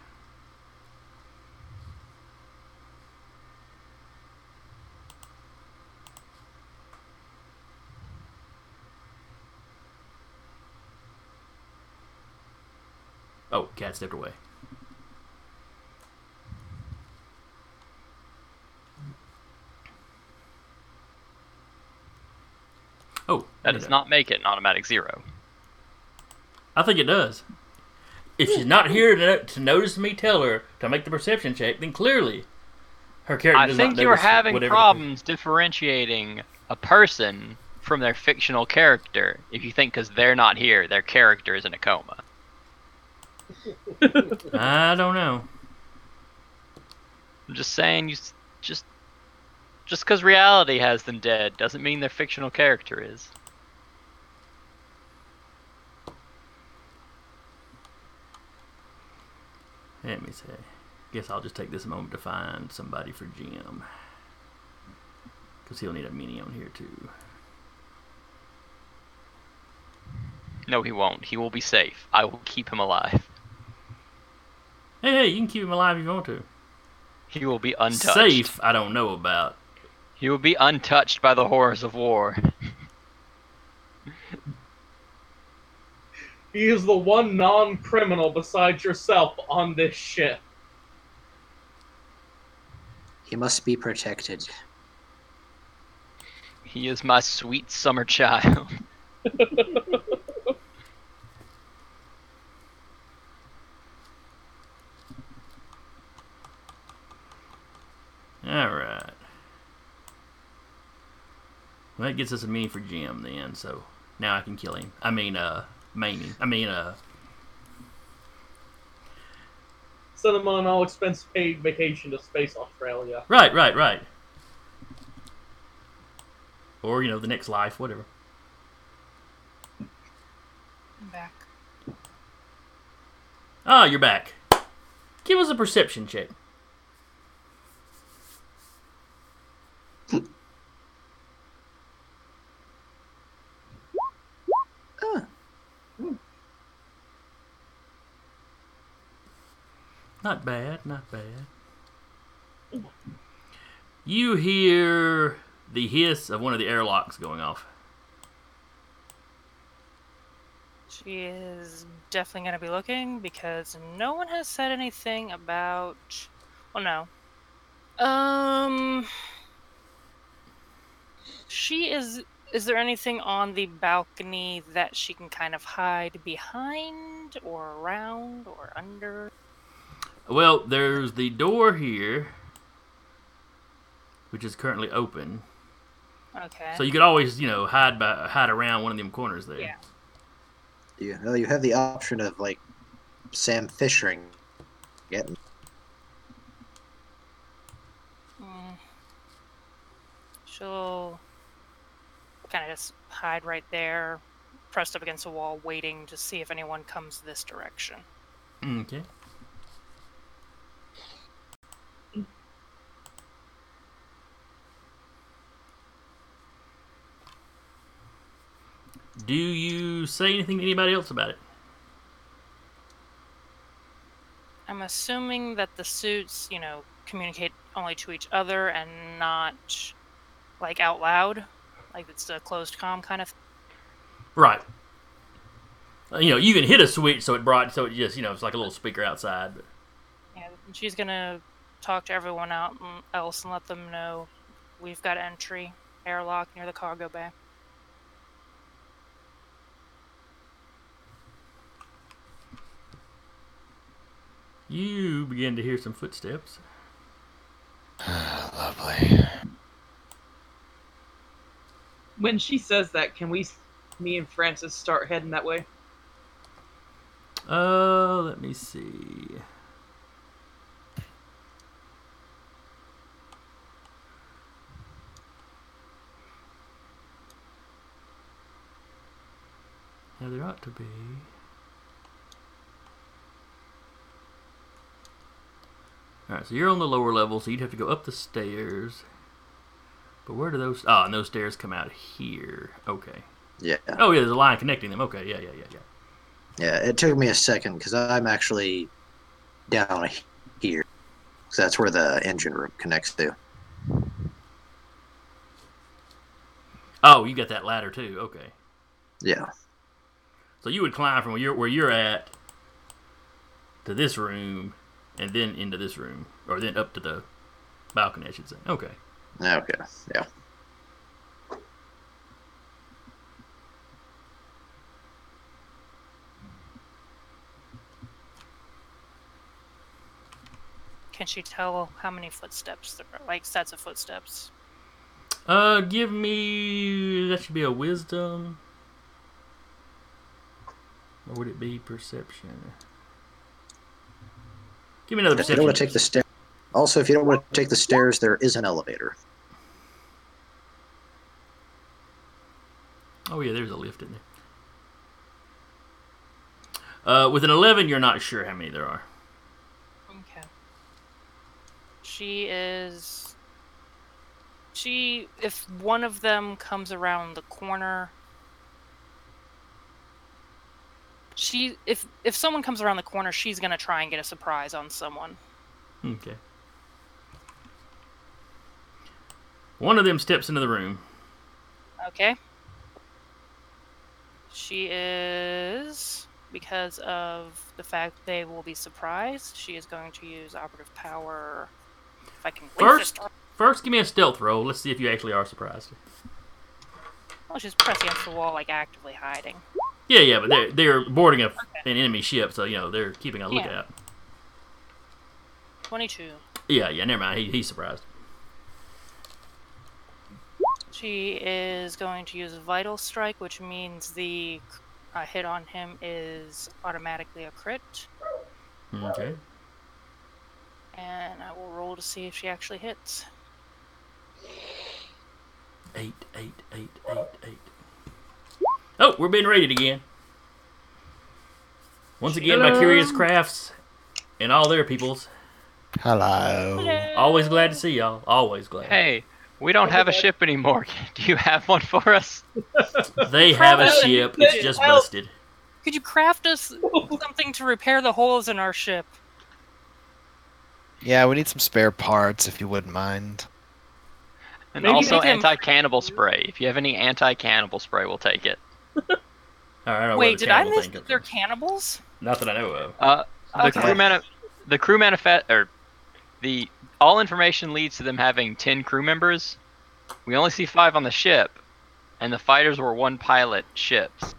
Oh, cat stepped away. Oh, That does not make it an automatic zero. I think it does. If she's not here to, to notice me tell her to make the perception check, then clearly her character I does think not you are notice having whatever problems differentiating a person from their fictional character if you think because they're not here, their character is in a coma. <laughs> I don't know. I'm just saying, you s- just just because reality has them dead doesn't mean their fictional character is. Let me see. Guess I'll just take this moment to find somebody for Jim. Because he'll need a mini on here too. No, he won't. He will be safe. I will keep him alive. Hey, hey, you can keep him alive if you want to. He will be untouched. Safe, I don't know about. He will be untouched by the horrors of war. He is the one non-criminal besides yourself on this ship. He must be protected. He is my sweet summer child. <laughs> Alright. Well, that gets us a mini for Jim then, so now I can kill him. I mean, uh, maim him. I mean, uh, Send him on an all expense paid vacation to space Australia. right, right, right. Or, you know, the next life, whatever. I'm back. Ah, you're back. Give us a perception check. Ah, Not bad, not bad. You hear the hiss of one of the airlocks going off. She is definitely going to be looking because no one has said anything about. Well, no. Um. She is. Is there anything on the balcony that she can kind of hide behind or around or under? Well, there's the door here, which is currently open. Okay. So you could always, you know, hide by hide around one of them corners there. Yeah. You, well, you have the option of like Sam Fishing. Getting Mm. She'll kind of just hide right there, pressed up against a wall, waiting to see if anyone comes this direction. Okay. Do you say anything to anybody else about it? I'm assuming that the suits, you know, communicate only to each other and not like out loud, like it's a closed comm kind of. Right. Uh, You know, you can hit a switch so it brought so it just you know it's like a little speaker outside. But Yeah, and she's gonna talk to everyone out else and let them know we've got entry airlock near the cargo bay. You begin to hear some footsteps. <sighs> Lovely. When she says that, can we, me and Francis, start heading that way? Uh, let me see. Yeah, there ought to be. Alright, so you're on the lower level, so you'd have to go up the stairs. But where do those. Oh, and those stairs come out here. Okay. yeah, Oh, yeah, there's a line connecting them. Okay, yeah, yeah, yeah, yeah. yeah. It took me a second because I'm actually down here. Cause that's where the engine room connects to. Oh, you got that ladder too. Okay. Yeah, So you would climb from where you're where you're at to this room, and then into this room, or then up to the balcony, I should say. Okay. okay, yeah. Can she tell how many footsteps there are, like sets of footsteps? Uh, give me that should be a wisdom, or would it be perception? Give me another If you don't want to take the stair. Also, if you don't want to take the stairs, there is an elevator. Oh yeah, there's a lift in there. Uh, with an eleven, you're not sure how many there are. Okay. She is. She, if one of them comes around the corner, she, if if someone comes around the corner, she's gonna try and get a surprise on someone. Okay. One of them steps into the room. Okay. She is because of the fact they will be surprised. She is going to use operative power. If I can First, first, give me a stealth roll. Let's see if you actually are surprised. Oh, she's pressed against the wall, like actively hiding. Yeah, yeah, but they're they're boarding a, an enemy ship, so you know they're keeping a Yeah. lookout. 22. Yeah, yeah. Never mind. He, he's surprised. She is going to use Vital Strike, which means the uh, hit on him is automatically a crit. Okay. And I will roll to see if she actually hits. Eight, eight, eight, eight, eight. Oh, we're being rated again. Once again by Curious Crafts and all their peoples. Hello. Always glad to see y'all. Always glad. Hey, we don't have a ship anymore. <laughs> Do you have one for us? They have a ship. It's just busted. Could you craft us <laughs> something to repair the holes in our ship? Yeah, we need some spare parts if you wouldn't mind. And Maybe also make him- anti-cannibal spray. If you have any anti-cannibal spray, we'll take it. All right, Wait, did I miss that they're cannibals? Not that I know of. Uh, the Okay. crew mani- the crew manifest or the all information leads to them having ten crew members. We only see five on the ship, and the fighters were one pilot ships.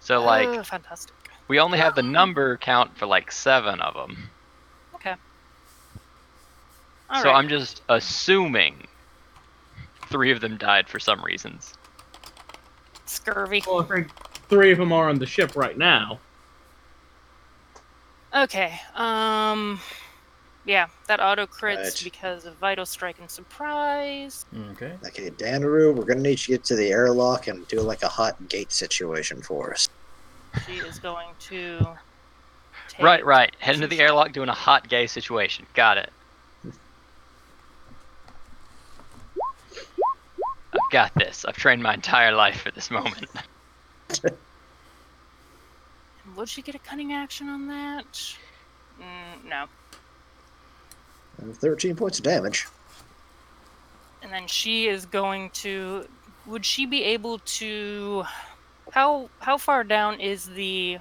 So like oh, fantastic. we only have the number count for like seven of them. Okay. so Alright. I'm just assuming three of them died for some reasons. scurvy. Well, I think three of them are on the ship right now. Okay. Um. Yeah, that auto crits Right. because of vital strike and surprise. Okay. Okay, Danaru, we're gonna need you to get to the airlock and do like a hot gate situation for us. She is going to. Take Right, right. Head into the airlock doing a hot gay situation. Got it. I've got this. I've trained my entire life for this moment. <laughs> Would she get a cunning action on that? Mm, no. And 13 points of damage. And then she is going to. Would she be able to? How how far down is the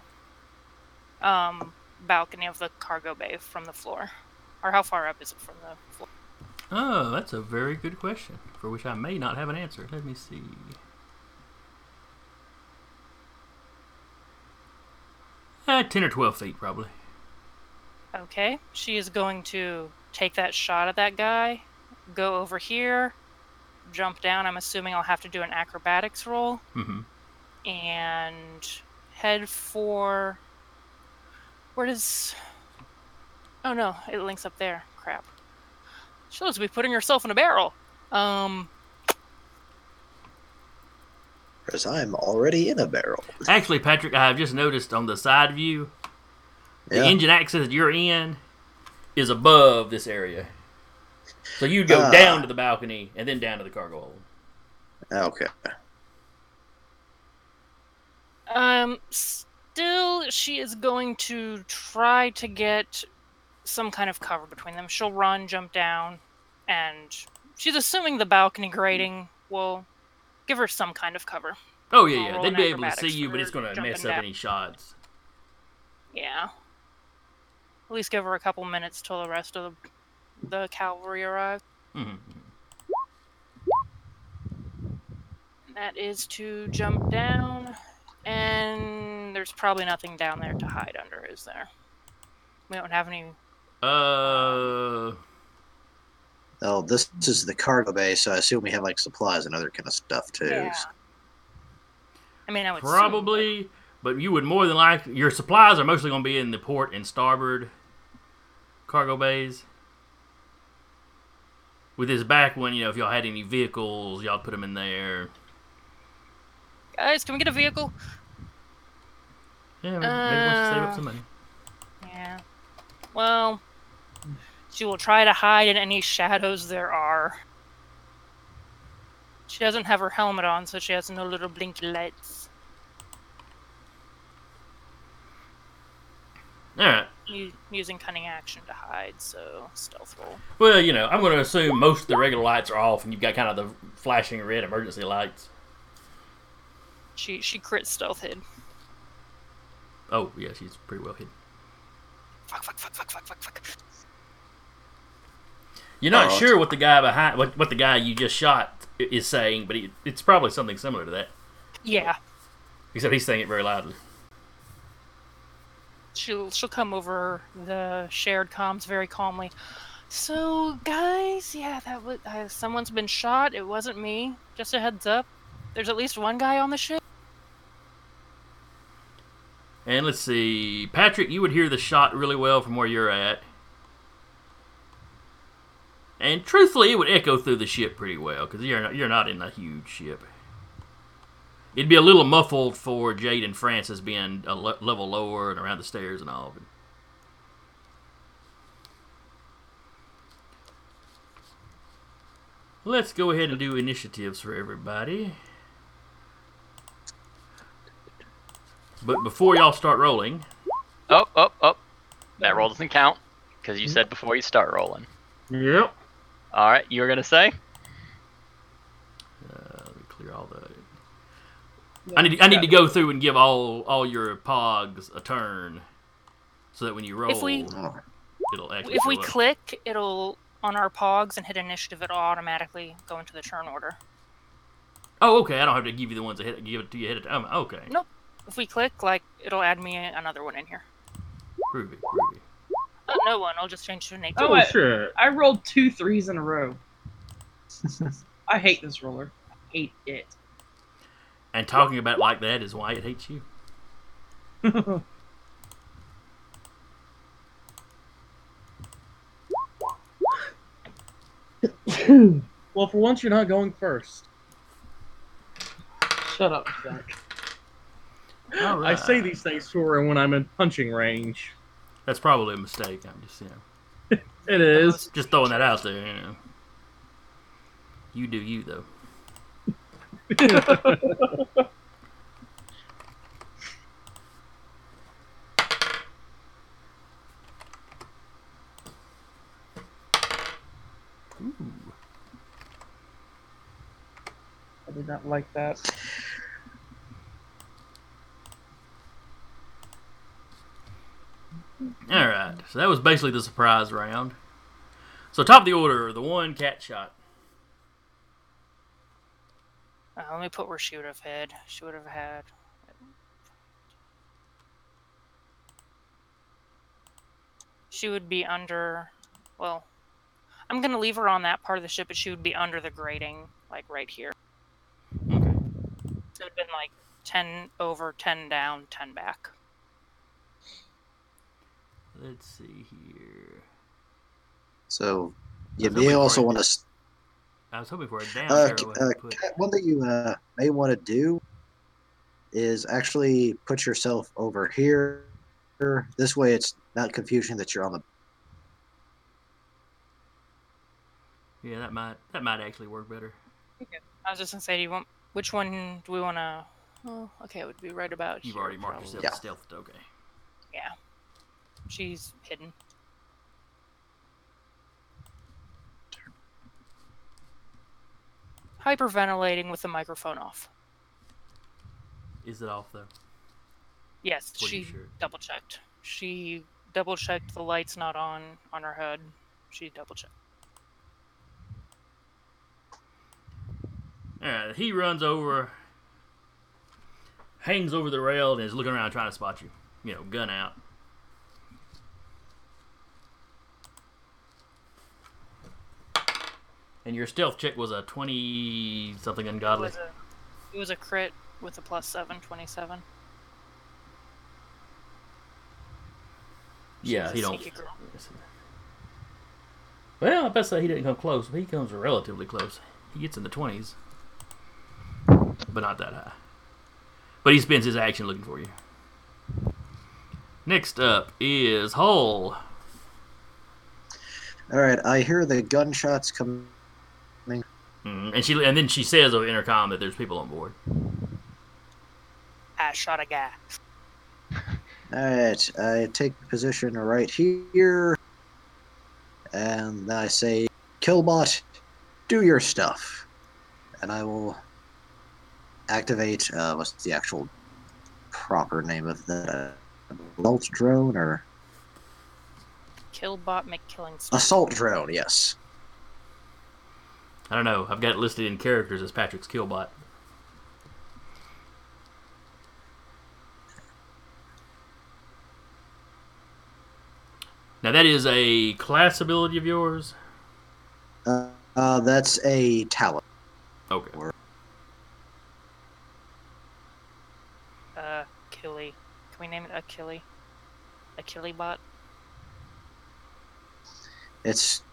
um balcony of the cargo bay from the floor, or how far up is it from the floor? Oh, that's a very good question, for which I may not have an answer. Let me see. Eh, 10 or 12 feet, probably. Okay, she is going to take that shot at that guy, go over here, jump down. I'm assuming I'll have to do an acrobatics roll hmm and head for. Where does. Oh no, it links up there. Crap. She's supposed to be putting herself in a barrel. Um, Because I'm already in a barrel. Actually, Patrick, I have just noticed on the side view, the Yeah. engine axis you're in is above this area. So you'd go Ah. down to the balcony and then down to the cargo hold. Okay. Um, still, she is going to try to get some kind of cover between them. She'll run, jump down, and she's assuming the balcony grating will give her some kind of cover. Oh yeah, I'll yeah. They'd be able to see you, but it's going to mess up down. any shots. Yeah. At least give her a couple minutes till the rest of the, the cavalry arrive. hmm That is to jump down, and there's probably nothing down there to hide under, is there? We don't have any. Uh, Oh, this is the cargo bay, so I assume we have like supplies and other kind of stuff too. Yeah. I mean, I would assume, probably, but you would more than likely. Your supplies are mostly going to be in the port and starboard cargo bays. With this back one, you know, if y'all had any vehicles, y'all put them in there. Guys, can we get a vehicle? Yeah, maybe, maybe once you save up Uh, some money. Yeah. Well, she will try to hide in any shadows there are. She doesn't have her helmet on, so she has no little blinky lights. All right. U- using cunning action to hide, so stealth roll. Well, you know, I'm going to assume most of the regular lights are off, and you've got kind of the flashing red emergency lights. She she crit stealth hid. Oh, yeah, she's pretty well hidden. Fuck fuck fuck fuck fuck fuck fuck. You're not Oh. sure what the guy behind what, what the guy you just shot is saying, but he, it's probably something similar to that. Yeah, Except he's saying it very loudly. she'll she'll come over the shared comms very calmly. So guys, yeah, that was uh, someone's been shot. It wasn't me. Just a heads up. There's at least one guy on the ship. And let's see, Patrick, you would hear the shot really well from where you're at. And truthfully, it would echo through the ship pretty well because you're not, you're not in a huge ship. It'd be a little muffled for Jade and Francis being a le- level lower and around the stairs and all. But let's go ahead and do initiatives for everybody. But before y'all start rolling, Oh, oh, oh. That roll doesn't count because you said before you start rolling. Yep. All right, you were gonna say? Uh, let me clear all the. I need I need to go through and give all all your pogs a turn, so that when you roll, If we- it'll actually. If we up. click, it'll on our pogs and hit initiative, it'll automatically go into the turn order. Oh, okay. I don't have to give you the ones that hit, give it to you ahead of time. Okay. Nope. If we click, like it'll add me another one in here. Groovy, groovy. Uh, no one. I'll just change to an 18. Oh, Oh, I- sure. I rolled two threes in a row. <laughs> I hate this roller. I hate it. And talking about it like that is why it hates you. <laughs> well, for once, you're not going first. Shut up, Zach. All I say these things to her when I'm in punching range. That's probably a mistake. I'm just you <laughs> know It is. just throwing that out there. You know. You do you though. <laughs> Ooh. I did not like that. All right. So that was basically the surprise round. So top of the order, the one cat shot. Uh, let me put where she would have had. She would have had. She would be under. Well, I'm gonna leave her on that part of the ship, but she would be under the grating, like right here. Okay. So it'd been like ten over, ten down, ten back. Let's see here. so you may also want to. I was hoping for a down Uh, arrow. c- I uh, put- one that you uh, may want to do is actually put yourself over here. This way, it's not confusion that you're on the. Yeah, that might that might actually work better. I was just gonna say, do you want which one do we want to? Oh, okay, it would be right about You've here, already marked probably. yourself Yeah. stealth. Okay. Yeah, she's hidden. Hyperventilating with the microphone off. Is it off though? Yes, What are you she sure? double checked. She double checked the lights not on on her head. She double checked. All right. He runs over, hangs over the rail, and is looking around trying to spot you. You know, gun out. And your stealth check was a twenty something It ungodly. was a it was a crit with a plus seven, 27. She Yeah, he don't. Well, I bet say he didn't come close. But he comes relatively close. He gets in the twenties, but not that high. But he spends his action looking for you. Next up is Hull. All right, I hear the gunshots coming. Mm, and she and then she says over intercom that there's people on board. I shot a guy. <laughs> All right, I take position right here, and I say, "Killbot, do your stuff," and I will activate. Uh, what's the actual proper name of the assault drone or Killbot make killing assault drone? Yes. I don't know. I've got it listed in characters as Patrick's Killbot. Now that is a class ability of yours. Uh, uh, that's a talent. Okay. Uh, Achille. Can we name it Achille? Achille bot? It's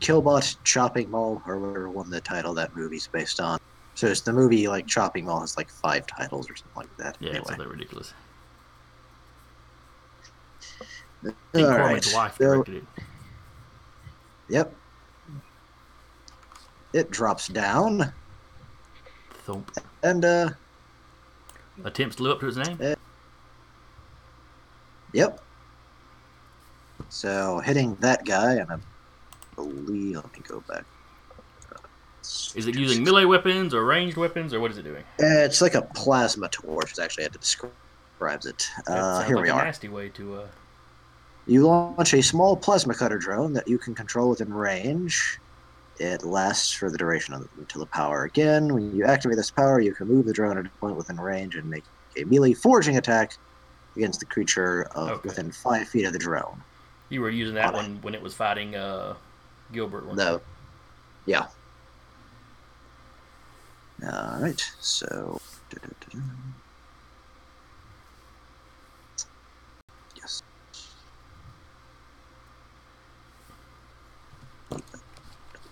Killbot Chopping Mall, or whatever one the title that movie's based on. So it's the movie like Chopping Mall has like five titles or something like that. Yeah, it's anyway. something ridiculous. I think All Cormanc's right, wife so- it. Yep. It drops down Thump. and uh Attempts to live up to his name. yep. So hitting that guy and I believe let me go back. Uh, Is it using melee weapons or ranged weapons or what is it doing? Uh, It's like a plasma torch. Is actually how to describe it. Uh, here like we a are. nasty way to. Uh... You launch a small plasma cutter drone that you can control within range. It lasts for the duration of until the power again. When you activate this power, you can move the drone at a point within range and make a melee forging attack against the creature of Okay. within five feet of the drone. You were using that one when it was fighting uh, Gilbert one. No. Yeah. All right. So. Yes.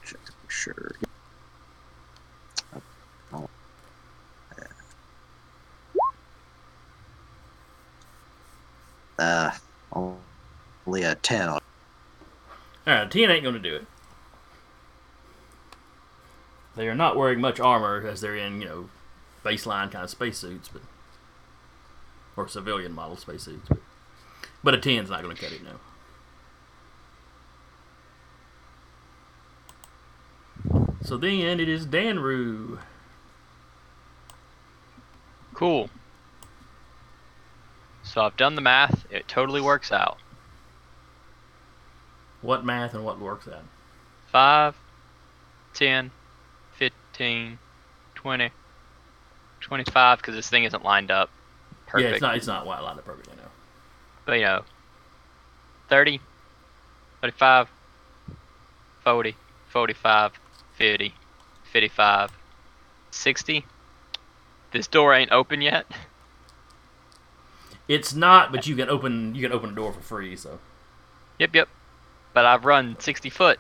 Check to make sure. Oh. Uh, only a 10 uh, Alright, 10 ain't going to do it. They are not wearing much armor as they're in, you know, baseline kind of spacesuits, but. Or civilian model spacesuits. But, but a 10's not going to cut it, now. So then it is Danru. Cool. So I've done the math. It totally works out. What math and what works out? 5, 10, 15, 20, 25, because this thing isn't lined up perfect. Yeah, it's not, it's not lined up perfectly, no. But, you know, 30, 35, 40, 45, 50, 55, 60. This door ain't open yet. <laughs> It's not, but you can open you can open a door for free, so. Yep, yep. But I've run 60 foot.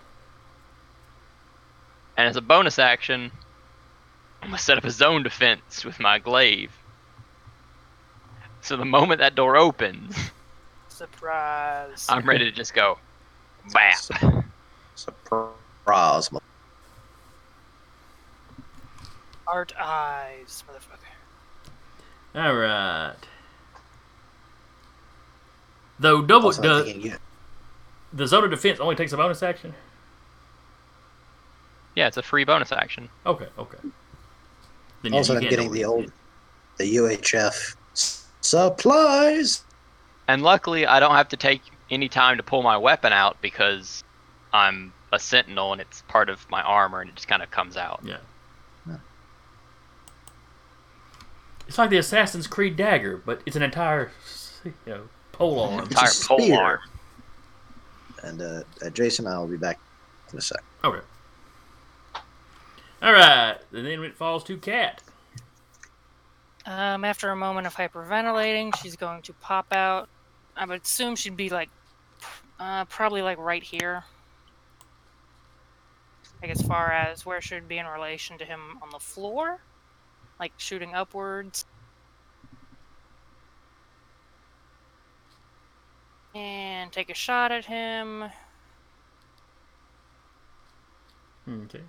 And as a bonus action, I'm going to set up a zone defense with my glaive. So the moment that door opens, Surprise. I'm ready to just go bap. Surprise. mo- Art eyes, motherfucker. Alright. Though double Also, the, I'm thinking you- the zone of defense only takes a bonus action? Yeah, it's a free bonus action. Okay, okay. Then Also, you I'm getting the old, the UHF supplies. And luckily, I don't have to take any time to pull my weapon out because I'm a sentinel and it's part of my armor and it just kind of comes out. Yeah. Yeah. It's like the Assassin's Creed dagger, but it's an entire, you know, pole arm. Entire pole arm. And uh, uh, Jason, I'll be back in a sec. Okay. All right, and then it falls to Cat. Um, after a moment of hyperventilating, she's going to pop out. I would assume she'd be like, uh, probably like right here. Like as far as where she'd be in relation to him on the floor, like shooting upwards. And take a shot at him. Okay.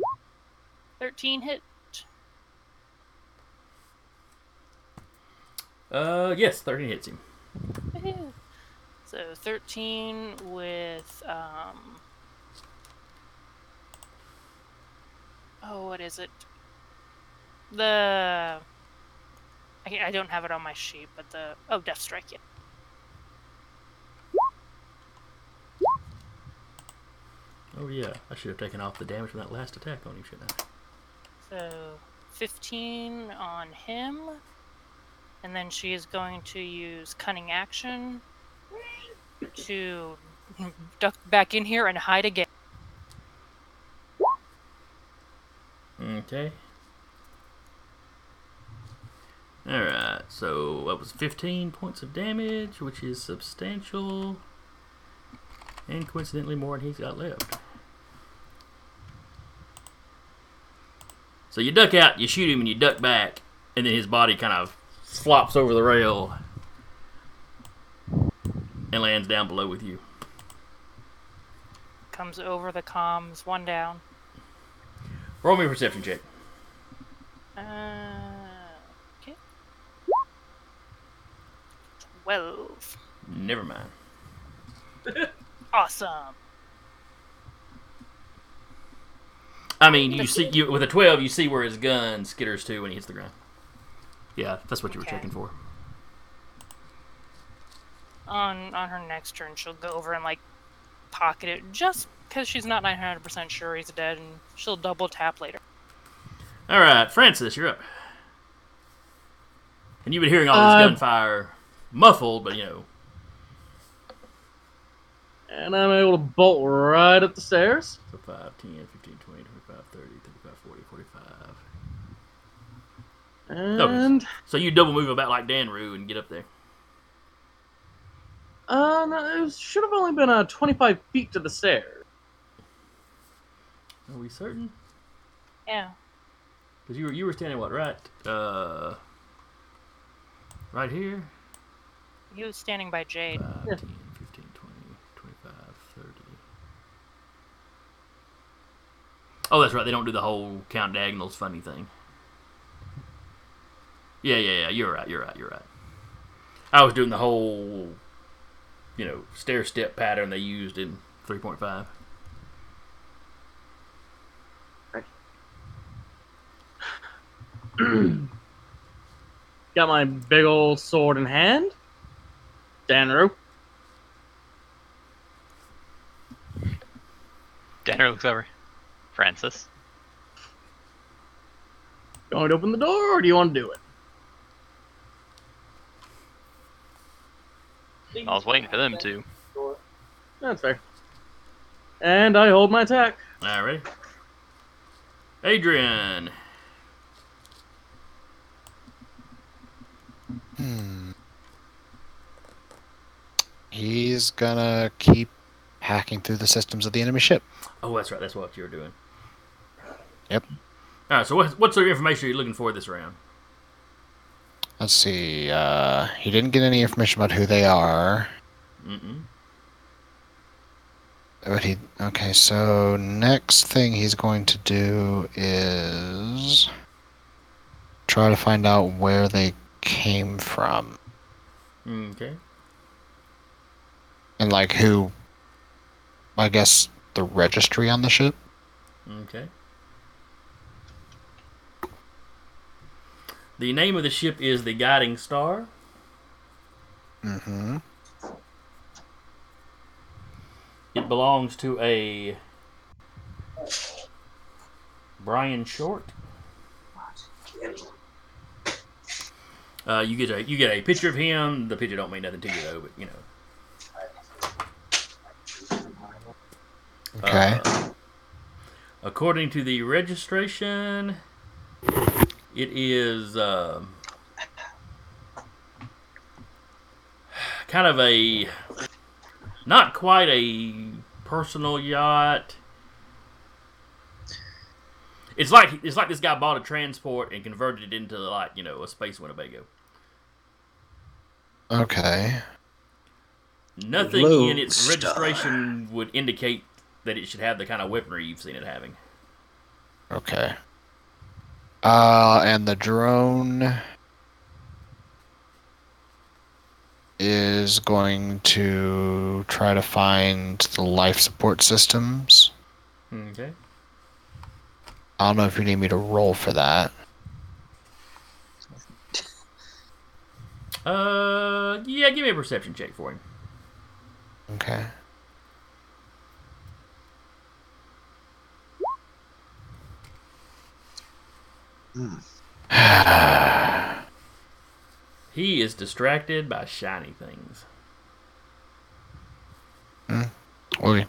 13 hit. Uh, yes, thirteen hits him. Woohoo. So 13 with um Oh, what is it? The I, I don't have it on my sheet, but the oh, death strike. Yeah. Oh yeah, I should have taken off the damage from that last attack on him, shouldn't I? So 15 on him. And then she is going to use cunning action to duck back in here and hide again. Okay. Alright, so that was 15 points of damage, which is substantial. And coincidentally, more than he's got left. So you duck out, you shoot him, and you duck back, and then his body kind of flops over the rail and lands down below with you. Comes over the comms, one down. Roll me a perception check. Uh, okay. 12. Never mind. <laughs> Awesome. I mean, you see, you with a twelve, you see where his gun skitters to when he hits the ground. Yeah, that's what you were Okay. checking for. On on her next turn, she'll go over and like pocket it just because she's not 900% sure he's dead, and she'll double tap later. All right, Francis, you're up. And you've been hearing all Uh, this gunfire, muffled, but you know. And I'm able to bolt right up the stairs. So 5, 10, 15, 20, 25, 30, 35, 40, 45. And So you double move about like Dan Rue and get up there. uh, no, it should have only been uh, 25 feet to the stairs. Are we certain? Yeah. Because you were you were standing what right? Uh, right here. He was standing by Jade. 5, Yeah. 10, 15, 20, 25, 30. Oh, that's right. They don't do the whole count diagonals funny thing. Yeah, yeah, yeah. You're right. You're right. You're right. I was doing the whole, you know, stair step pattern they used in 3.5. <clears throat> Got my big old sword in hand. Danru. Danner looks over. Francis. You want to open the door, or do you want to do it? I was waiting for them to. That's fair. And I hold my attack. All right, ready? Adrian. Hmm. He's gonna keep hacking through the systems of the enemy ship. Oh, that's right. That's what you were doing. Yep. All right. So, what, what sort of information are you looking for this round? Let's see. Uh, he didn't get any information about who they are. Mm-mm. But he okay. So next thing he's going to do is try to find out where they came from Okay. and like who. I guess the registry on the ship. Okay. The name of the ship is the Guiding Star. Mm-hmm. It belongs to a Brian Short. Uh, you get a you get a picture of him. The picture don't mean nothing to you though, but you know. Okay. Uh, according to the registration, it is um kind of a not quite a personal yacht. It's like it's like this guy bought a transport and converted it into like you know a space Winnebago. okay. Nothing Low in its star. registration would indicate that it should have the kind of weaponry you've seen it having. Okay. Uh, and the drone is going to try to find the life support systems. Okay. I don't know if you need me to roll for that. Uh, yeah, give me a perception check for him. Okay. <sighs> He is distracted by shiny things. Hmm. Okay.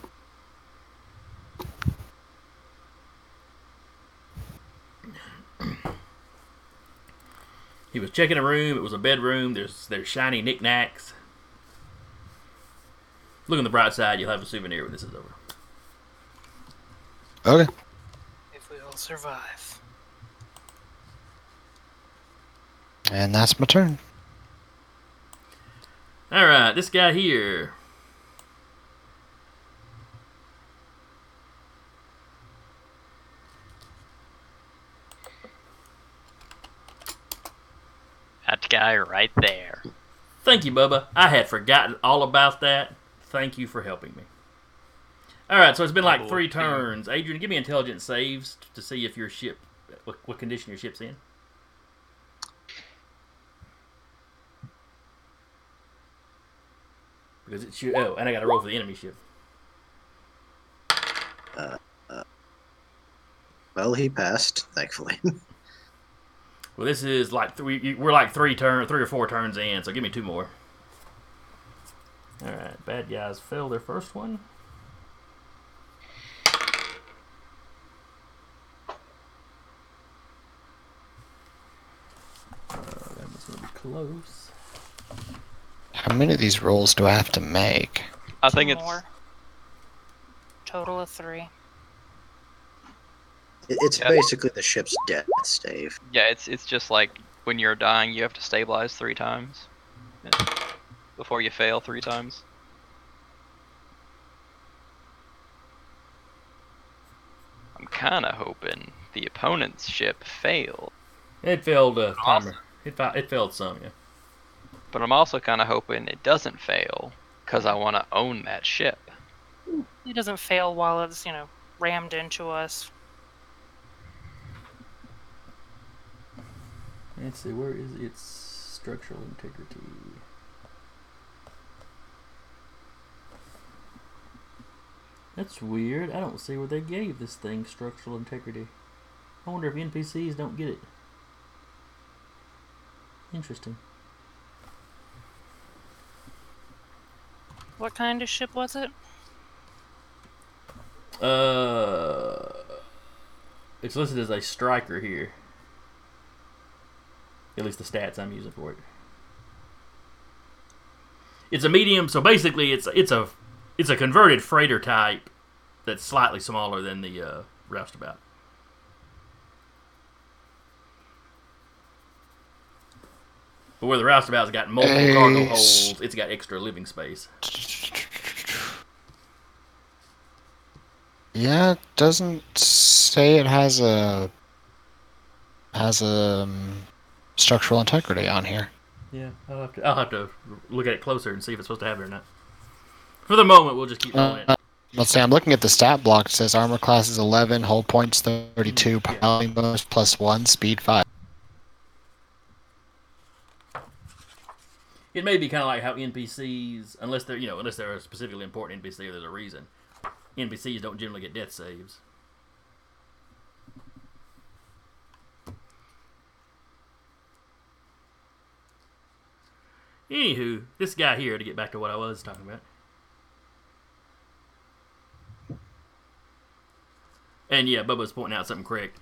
He was checking a room. It was a bedroom. There's there's shiny knickknacks. Look on the bright side. You'll have a souvenir when this is over. Okay. If we all survive. And that's my turn. All right, this guy here. That guy right there. Thank you, Bubba. I had forgotten all about that. Thank you for helping me. All right, so it's been like three turns. Adrian, give me intelligence saves to see if your ship, what, what condition your ship's in. Because it's your, oh, and I got to roll for the enemy ship. Uh. Well, he passed, thankfully. <laughs> Well, this is like three. We're like three turn, three or four turns in. So give me two more. All right, bad guys fail their first one. Uh, that was gonna be close. How many of these rolls do I have to make? I think it's more. Total of three. It- it's Yeah. basically the ship's death save. yeah, it's it's just like when you're dying, you have to stabilize three times Yeah. before you fail three times. I'm kind of hoping the opponent's ship failed, It failed a Awesome. It, fa- it failed some, yeah. But I'm also kind of hoping it doesn't fail because I want to own that ship. It doesn't fail while it's, you know, rammed into us. Let's see, where is its structural integrity? That's weird. I don't see where they gave this thing structural integrity. I wonder if NPCs don't get it. Interesting. What kind of ship was it? Uh, it's listed as a striker here. At least the stats I'm using for it. It's a medium, so basically it's it's a it's a converted freighter type that's slightly smaller than the uh, roustabout. But where the roustabout's got multiple cargo Ace. holds, it's got extra living space. Yeah, it doesn't say it has a has a um, structural integrity on here. Yeah, I'll have to I'll have to look at it closer and see if it's supposed to have it or not. For the moment, we'll just keep going. Uh, let's see. I'm looking at the stat block. It says armor class is 11, hull points 32, Yeah. piloting bonus plus one, speed five. It may be kind of like how NPCs, unless they're you know unless they're a specifically important NPC or there's a reason, NPCs don't generally get death saves. Anywho, this guy here to get back to what I was talking about. And yeah, Bubba's pointing out something correct.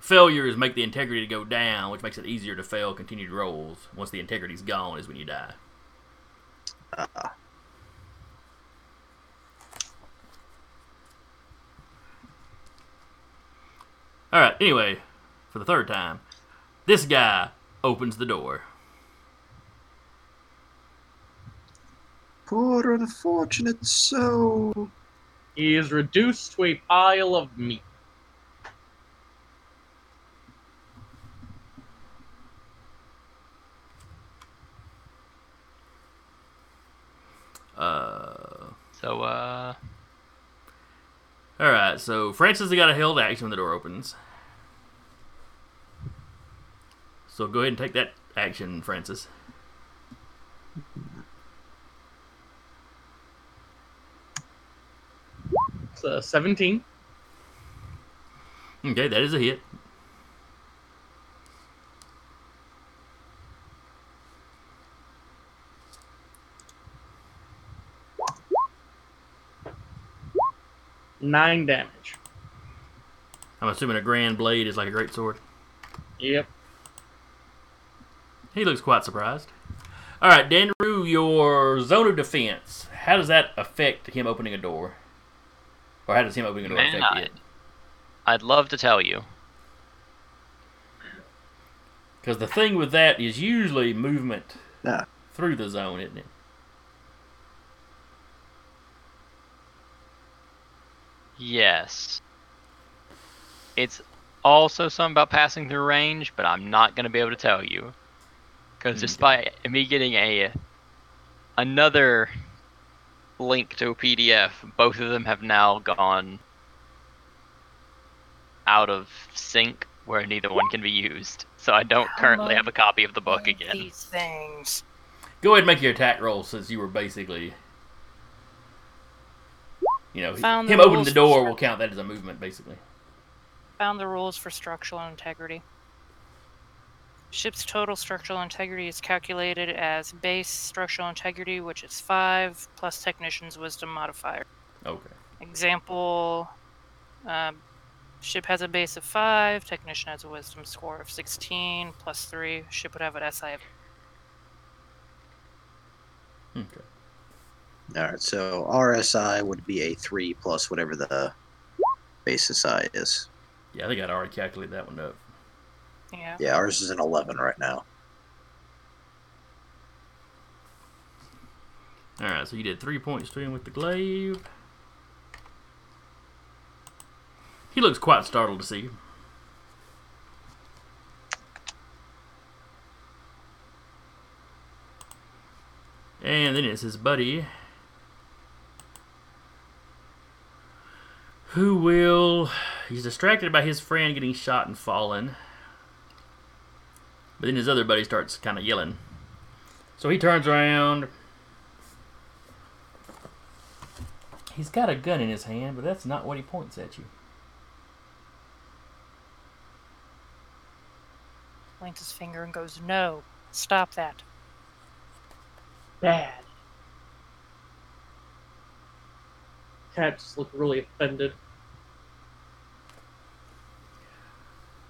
Failures make the integrity go down, which makes it easier to fail continued rolls. Once the integrity's gone, is when you die. Uh, All right. Anyway, for the third time, this guy opens the door. poor unfortunate soul. He is reduced to a pile of meat. Uh, So, uh, all right. So Francis has got a held action when the door opens. So go ahead and take that action, Francis. It's uh, 17. Okay, that is a hit. Nine damage. I'm assuming a grand blade is like a great sword. Yep. He looks quite surprised. All right, Danru, your zone of defense. How does that affect him opening a door? Or how does him opening a door man, affect I, it? I'd love to tell you. Because the thing with that is usually movement Yeah. through the zone, isn't it? Yes. It's also something about passing through range, but I'm not going to be able to tell you. Because Okay. Mm. despite me getting a another link to a PDF. Both of them have now gone out of sync where neither one can be used. So I don't currently have a copy of the book again. These things. Go ahead and make your attack roll since you were basically. You know, Found the him opening the door will count that as a movement, basically. Found the rules for structural integrity. Ship's total structural integrity is calculated as base structural integrity, which is 5, plus technician's wisdom modifier. Okay. Example um, Ship has a base of 5, technician has a wisdom score of 16, plus 3. Ship would have an SI of Okay. All right, so RSI would be a three plus whatever the base SI is. Yeah, I think I'd already calculated that one up. Yeah. Yeah, ours is an 11 right now. All right, so you did three points to him with the glaive. He looks quite startled to see you. And then it's his buddy. Who will. He's distracted by his friend getting shot and fallen. But then his other buddy starts kind of yelling. So he turns around. He's got a gun in his hand, but that's not what he points at you. Points his finger and goes, No, stop that. Bad. Cat just looked really offended.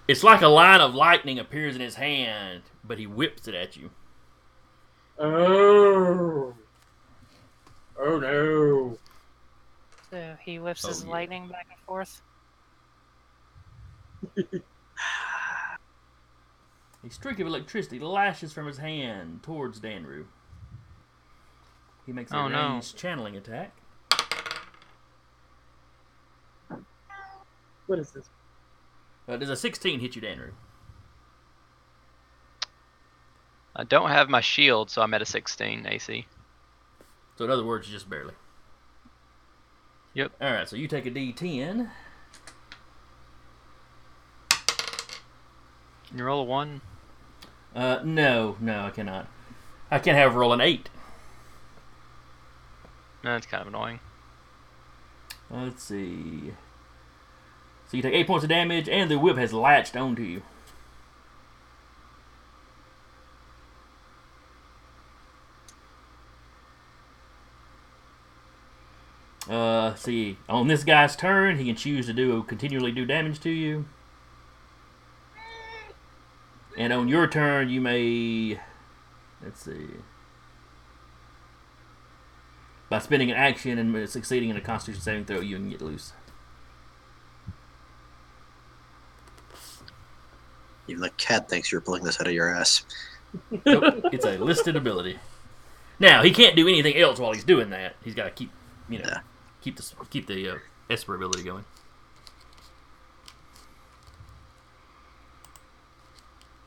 It's like a line of lightning appears in his hand, but he whips it at you. Oh. Oh no. So he whips Oh, his yeah. lightning back and forth. <laughs> A streak of electricity lashes from his hand towards Danru. He makes a Oh, no. ranged channeling attack. What is this? Uh, does a 16 hit you, Danru? I don't have my shield, so I'm at a 16 AC. So in other words, just barely. Yep. All right, so you take a D10. Can you roll a one? Uh, no, no, I cannot. I can't have roll an eight. No, that's kind of annoying. Let's see. So you take eight points of damage, and the whip has latched onto you. Uh, see, on this guy's turn, he can choose to do continually do damage to you. And on your turn, you may, let's see, by spending an action and succeeding in a Constitution saving throw, you can get loose. Even the cat thinks you're pulling this out of your ass. Nope, it's a listed ability. Now he can't do anything else while he's doing that. He's got to keep, you know, Yeah. keep the keep the uh, Esper ability going.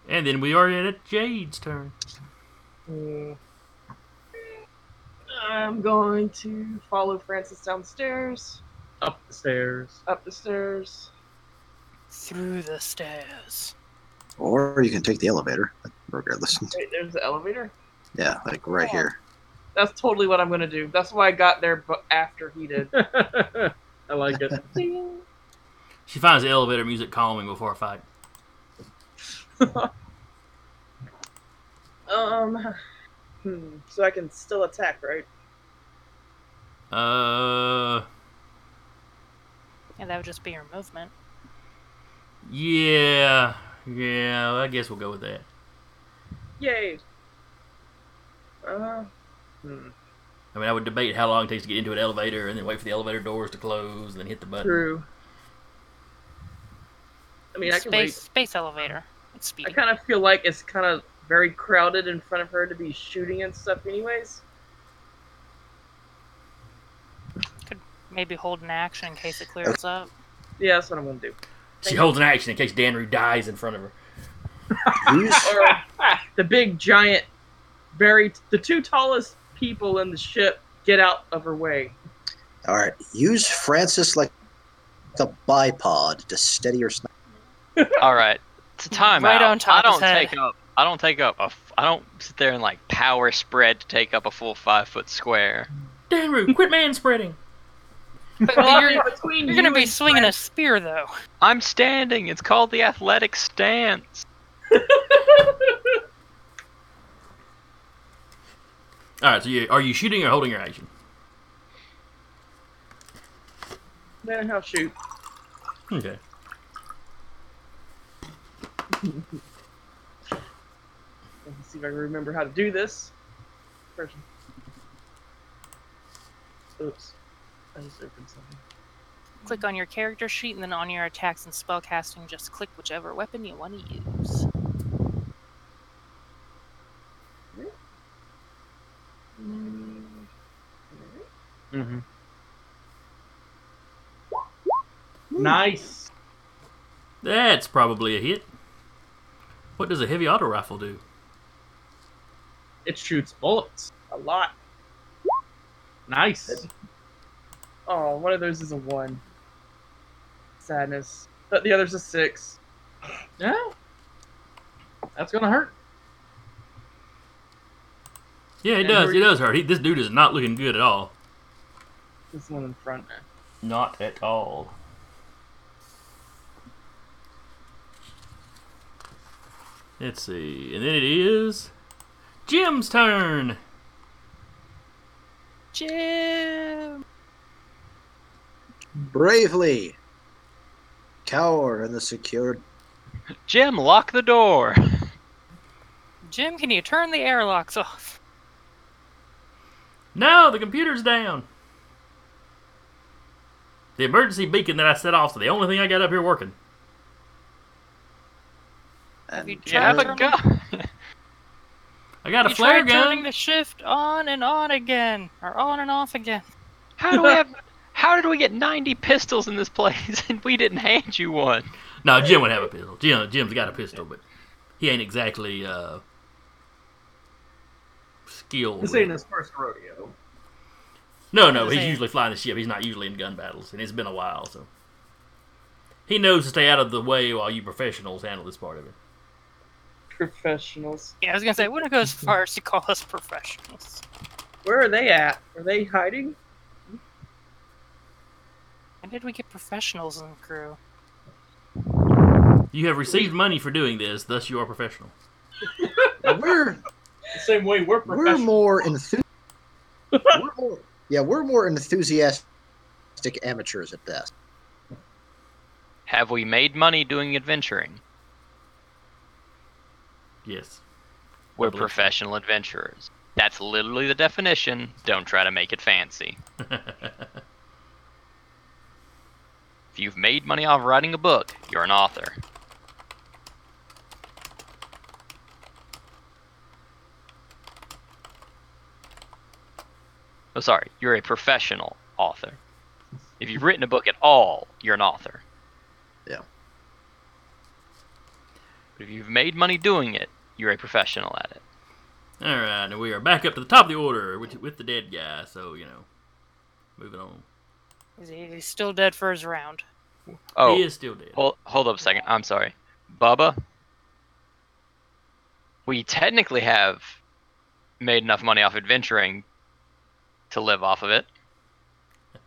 And then we are at Jade's turn. I'm going to follow Francis downstairs, Up the stairs. up the stairs. Through the stairs. Or you can take the elevator, regardless. Wait, there's the elevator. Yeah, like right here. That's totally what I'm gonna do. That's why I got there, but after he did. <laughs> I like it. <laughs> She finds the elevator music calming before a fight. <laughs> Um. Hmm. So I can still attack, right? Uh, Yeah, that would just be your movement. yeah, yeah. I guess we'll go with that. Yay. Uh. Hmm. I mean, I would debate how long it takes to get into an elevator, and then wait for the elevator doors to close, and then hit the button. True. I mean, I can wait. space space elevator. It's I kind of feel like it's kind of very crowded in front of her to be shooting and stuff, anyways. Could maybe hold an action in case it clears up. Yeah, that's what I'm gonna do. She holds an action in case Danry dies in front of her. Who's <laughs> Or the big giant, very the two tallest people in the ship get out of her way. All right, use Francis like a bipod to steady your sniper. <laughs> All right, it's a timeout. Right on top I don't head. take up. I don't take up a. f- I don't sit there and like power spread to take up a full five foot square. Danru, quit man spreading. But Well, you're, between you're gonna be and swinging a spear though. I'm standing. It's called the athletic stance. <laughs> All right, so you, are you shooting or holding your action? Then I'll shoot. Okay. Let's see if I can remember how to do this. First. Oops. I just opened something. Click on your character sheet, and then on your attacks and spellcasting, just click whichever weapon you want to use. Mm-hmm. Nice. That's probably a hit. What does a heavy auto rifle do? It shoots bullets a lot. Nice. Oh, one of those is a one. Sadness. But the other's a six. Yeah. That's gonna hurt. Yeah, it And does. where It does hurt. He, this dude is not looking good at all. This one in front. Not at all. Let's see. And then it is Jim's turn. Jim. Bravely cower in the secured. Jim, lock the door. Jim, can you turn the airlocks off? No, the computer's down. The emergency beacon that I set off is the only thing I got up here working. Have you And You have a gun. I got a you flare tried turning the shift on and on again, or on and off again. How do we have? How did we get 90 pistols in this place <laughs> and we didn't hand you one? No, Jim would have a pistol. Jim, Jim's got a pistol, but he ain't exactly uh, skilled. This ain't his first rodeo. No, no, he's usually flying the ship. He's not usually in gun battles, and it's been a while, so he knows to stay out of the way while you professionals handle this part of it. Professionals. Yeah, I was gonna say, I wouldn't it go as far as to call us professionals. Where are they at? Are they hiding? When did we get professionals in the crew? You have received money for doing this, thus you are professional. <laughs> we're The same way we're we're professional. more enthusiastic. we're more, yeah, we're more enthusiastic amateurs at best. Have we made money doing adventuring? Yes. We're professional adventurers. That's literally the definition. Don't try to make it fancy. <laughs> If you've made money off writing a book, you're an author. Oh, sorry, you're a professional author. If you've written a book at all, you're an author. Yeah. But if you've made money doing it, you're a professional at it. All right, and we are back up to the top of the order with, with the dead guy. So you know, moving on. Is he he's still dead for his round? Oh, He is still dead. Hold, hold up a second. I'm sorry. Bubba, we technically have made enough money off adventuring to live off of it. <laughs>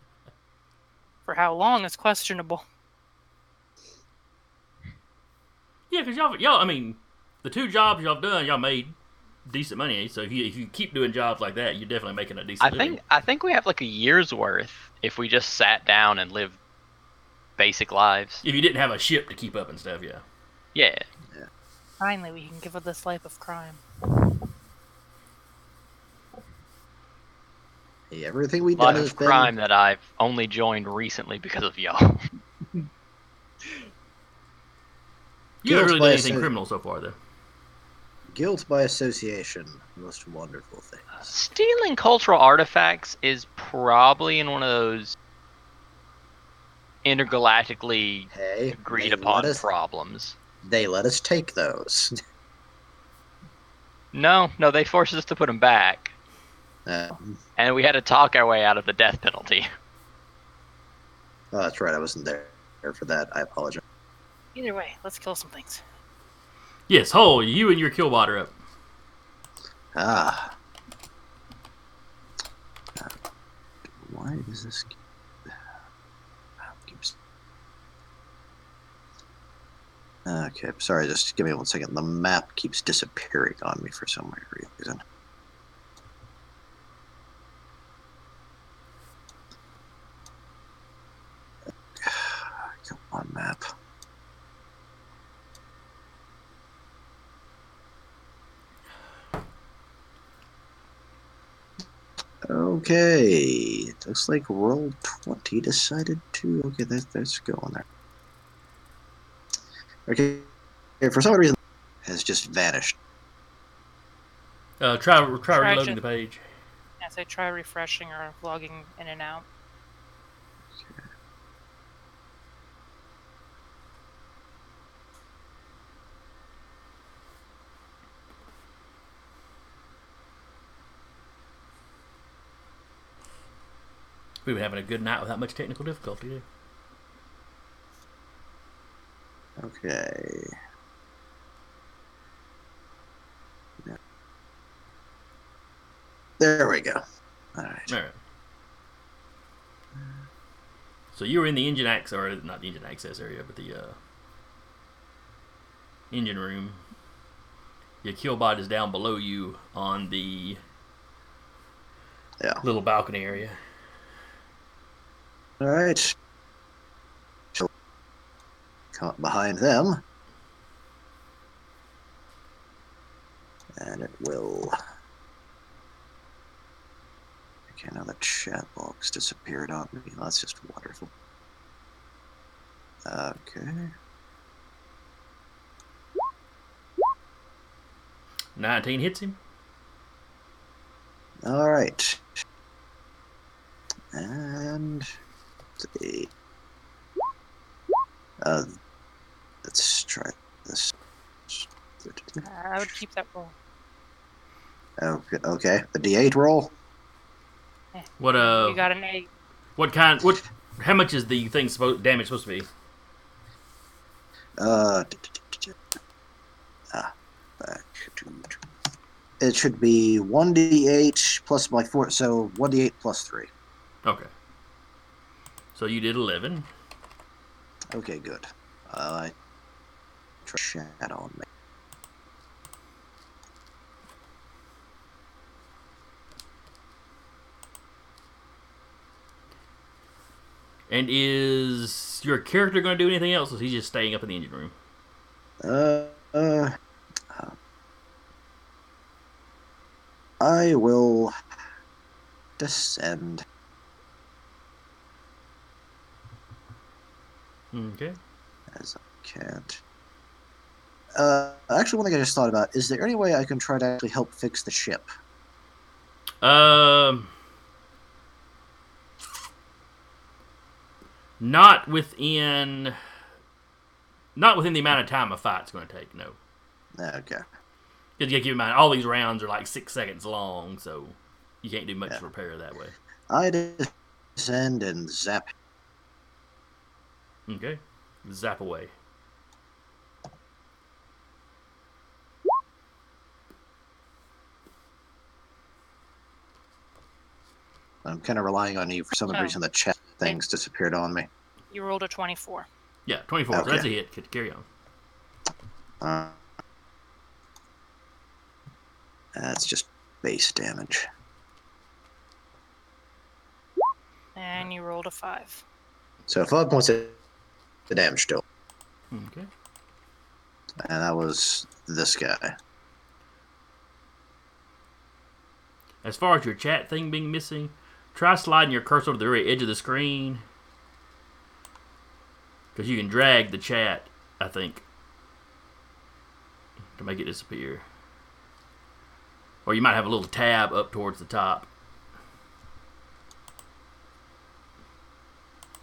For how long is questionable. Yeah, because y'all, y'all, I mean, the two jobs y'all done, y'all made decent money. So if you if you keep doing jobs like that, you're definitely making a decent. I living. think I think we have like a year's worth if we just sat down and lived basic lives. if you didn't have a ship to keep up and stuff, yeah. Yeah. Finally, we can give up this life of crime. Hey, everything we've done Lot has of been crime that I've only joined recently because of y'all. You haven't really by done anything criminal so far, though. Guilt by association. Most wonderful thing. Stealing cultural artifacts is probably in one of those intergalactically Hey, agreed upon us, problems. they let us take those. <laughs> No, no, they forced us to put them back. Uh, and we had to talk our way out of the death penalty. <laughs> Oh, that's right. I wasn't there for that. I apologize. Either way, let's kill some things. Yes, Hole, you and your killbot are up. Ah. Why is this? Okay, sorry. Just give me one second. The map keeps disappearing on me for some weird reason. <sighs> Come on, map. Okay, it looks like roll twenty decided to. Okay, that, that's going there. Okay, okay, for some reason, has just vanished. Uh, try try Try reloading to- the page. As I try refreshing or logging in and out. We've been having a good night without much technical difficulty. Okay. Yeah. There we go. All right. All right. So you were in the engine access, or not the engine access area, but the uh, engine room. Your killbot is down below you on the Yeah. little balcony area. All right. She'll come up behind them. And it will. Okay, now the chat box disappeared on me. That's just wonderful. Okay. Nineteen hits him. All right. And let's see. Uh, let's try this. I would keep that roll. Okay, okay. The D8 roll. What uh? you got an eight. What kind? What? How much is the thing supposed damage supposed to be? Uh, ah, back. It should be one D8 plus my four, so one D8 plus three. Okay. So you did eleven. Okay, good. Uh, I try chat on me. And is your character going to do anything else? Or is he just staying up in the engine room? Uh, uh, uh, I will descend. Okay. as I can't. Uh, actually, one thing I just thought about is there any way I can try to actually help fix the ship? Um. Not within. Not within the amount of time a fight's going to take. No. Okay. Because you keep in mind, all these rounds are like six seconds long, so you can't do much Yeah. repair that way. I descend and zap. Okay. Zap away. I'm kind of relying on you for some Oh. reason. The chat things disappeared on me. You rolled a 24. Yeah, 24. So that's a hit. C- Carry on. Uh, that's just base damage. And you rolled a 5. So five points of the damage still, Okay. and that was this guy. As far as your chat thing being missing, try sliding your cursor to the very edge of the screen. Because you can drag the chat, I think, to make it disappear. Or you might have a little tab up towards the top.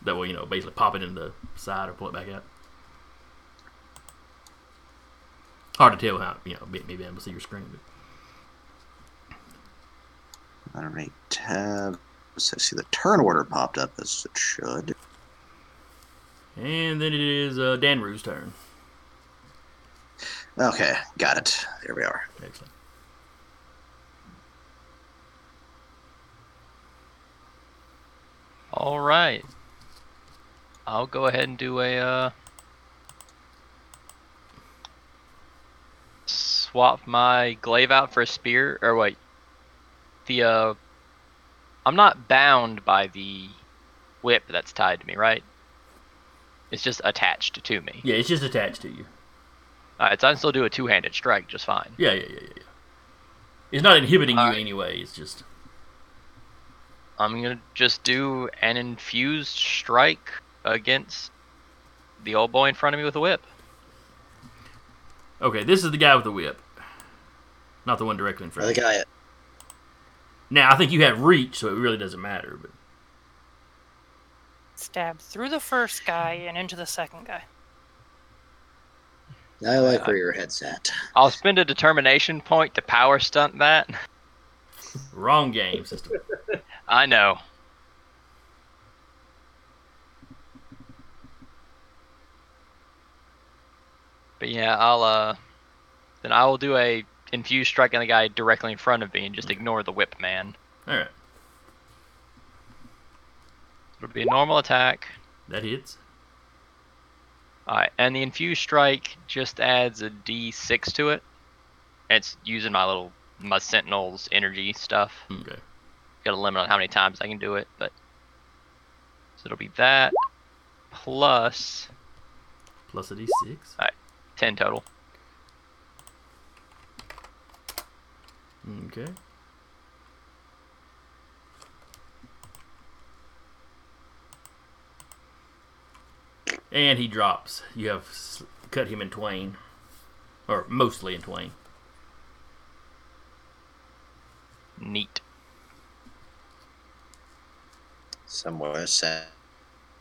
That way, you know, basically pop it in the side or pull it back out. Hard to tell how, you know, maybe able to see your screen. But All right. Uh, so see the turn order popped up as it should. And then it is uh, Danru's turn. Okay, got it. There we are. Excellent. All right. I'll go ahead and do a uh, swap my glaive out for a spear. Or wait, the uh, I'm not bound by the whip that's tied to me, right? It's just attached to me. Yeah, it's just attached to you. Alright, so I can still do a two-handed strike just fine. Yeah, yeah, yeah, yeah. yeah. It's not inhibiting you Alright. anyway. It's just I'm gonna just do an infused strike against the old boy in front of me with a whip. okay. This is the guy with the whip, not the one directly in front. I of you. think Now I think you have reach, so it really doesn't matter. But Stab through the first guy and into the second guy. I like uh, where your head's at. I'll spend a determination point to power stunt that. wrong game system. I know. But yeah, I'll uh then I will do a infused strike on the guy directly in front of me and just ignore the whip man. All right, It'll be a normal attack. that hits. Alright, and the infused strike just adds a D6 to it. It's using my little my sentinel's energy stuff. Okay. Got a limit on how many times I can do it, but so it'll be that plus Plus a d6. 10 total. Okay. And he drops. You have cut him in twain, or mostly in twain. Neat. Somewhere said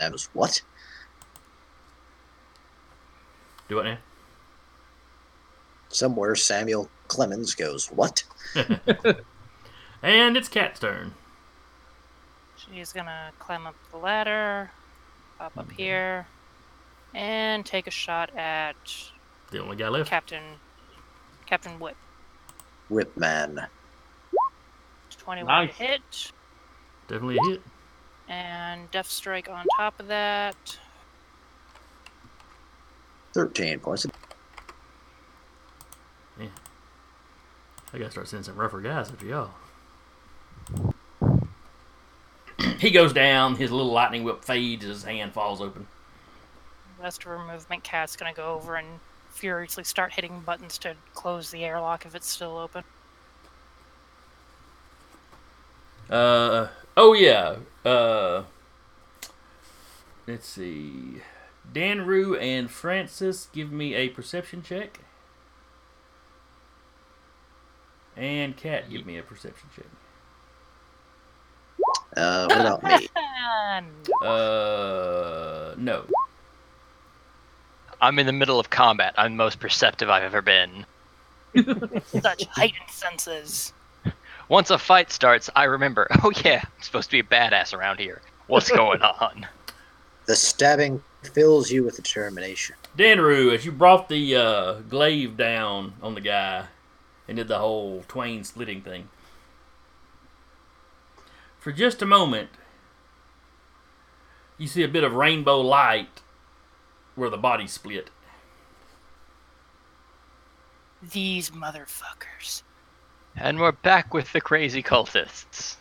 that was what? Do what now? Somewhere Samuel Clemens goes what? <laughs> And it's Cat's turn. She's gonna climb up the ladder, pop up here, and take a shot at The only guy left. Captain Captain Whip. Whipman. 21 Nice. hit, Definitely a hit. and Death Strike on top of that. Thirteen points. I gotta start sending some rougher guys after y'all. he goes down. His little lightning whip fades. His hand falls open. Rest of her movement, Cat's gonna go over and furiously start hitting buttons to close the airlock if it's still open. Uh oh yeah. Uh let's see. Dan Rue and Francis give me a perception check. And Cat give me a perception check. Uh, what about me? Uh no. I'm in the middle of combat. I'm the most perceptive I've ever been. <laughs> such heightened senses. Once a fight starts, I remember, <laughs> oh yeah, I'm supposed to be a badass around here. What's <laughs> going on? The stabbing fills you with determination. Dan Rue, as you brought the uh, glaive down on the guy and did the whole twain splitting thing, for just a moment, you see a bit of rainbow light where the body split. These motherfuckers. And we're back with the crazy cultists.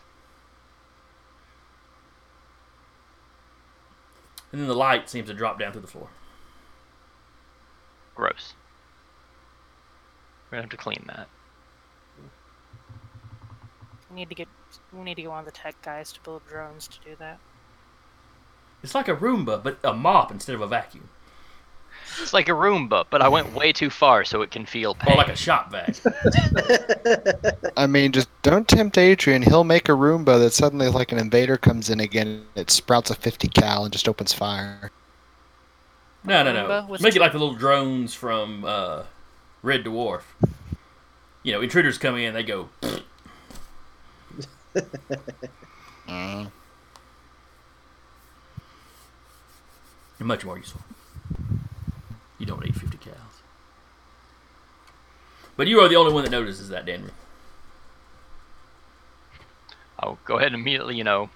And then the light seems to drop down to the floor. Gross. We're gonna have to clean that. We need to get we need to get one of the tech guys to build drones to do that. It's like a Roomba, but a mop instead of a vacuum. It's like a Roomba, but I went way too far so it can feel pain. Or like a shop vac. <laughs> I mean, just don't tempt Adrian. He'll make a Roomba that suddenly, like an invader comes in again, it sprouts a 50 cal and just opens fire. No, no, no. Make it like the little drones from uh, Red Dwarf. You know, intruders come in, they go. You're much more useful. You don't need 50 cows. But you are the only one that notices that, Denver. I'll go ahead and immediately, you know,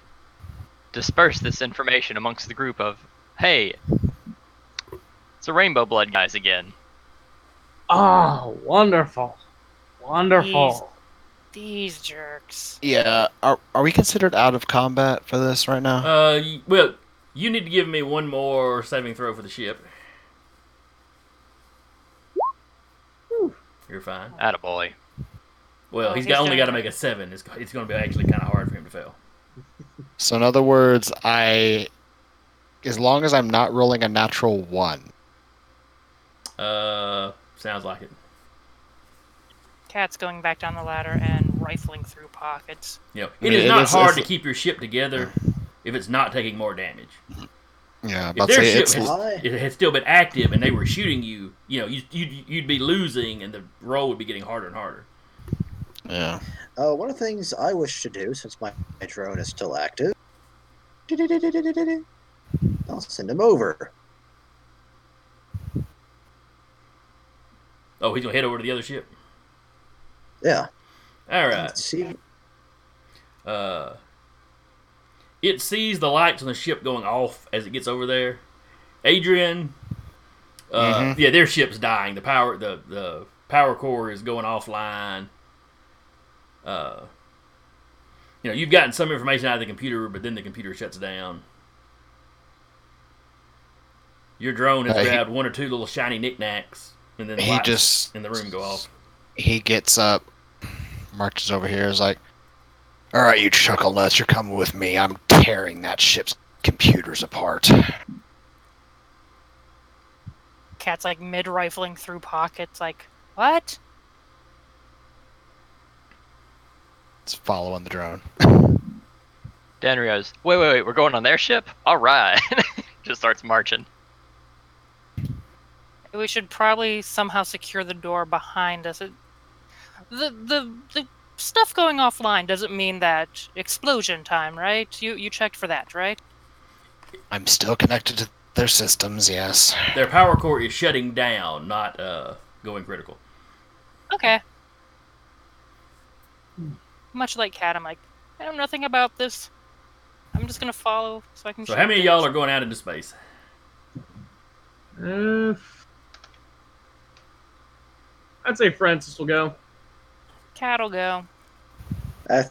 disperse this information amongst the group of, hey, it's the Rainbow Blood guys again. Oh, wonderful. Wonderful. These jerks. yeah. Are are we considered out of combat for this right now? Uh, well, you need to give me one more saving throw for the ship. You're fine. at a Attaboy. Well, Oh, he's he's got, only got to make a seven. It's, it's going to be actually kind of hard for him to fail. So in other words, I, as long as I'm not rolling a natural one, Uh, sounds like it. Cat's going back down the ladder and rifling through pockets. You know, I it mean, is not is- hard it's- to keep your ship together if it's not taking more damage. yeah, If their say ship it's has, it had still been active and they were shooting you, you know, you, you'd, you'd be losing and the roll would be getting harder and harder. yeah. Uh, one of the things I wish to do, since my drone is still active, <laughs> I'll send him over. Oh, he's going to head over to the other ship. Yeah. All right. See, Uh, it sees the lights on the ship going off as it gets over there. Adrian, uh, Mhm. yeah, their ship's dying. The power, the the power core is going offline. Uh, you know, you've gotten some information out of the computer, but then the computer shuts down. Your drone has Uh, he- grabbed one or two little shiny knickknacks, and then the He just in the room go off. he gets up, marches over here, is like, "All right, you chuckle nuts, you're coming with me. I'm tearing that ship's computers apart." Cat's like mid rifling through pockets, like, what? It's following the drone. Danrio's, wait, wait, wait, we're going on their ship? Alright. <laughs> Just starts marching. We should probably somehow secure the door behind us. It, the the the stuff going offline doesn't mean that explosion time, right? You you checked for that, right? I'm still connected to their systems. Yes. Their power core is shutting down, not uh, going critical. Okay. Much like Cat, I'm like, I know nothing about this. I'm just gonna follow so I can. So, how many of y'all are going out into space? Uh, I'd say Francis will go. Cat'll go. I,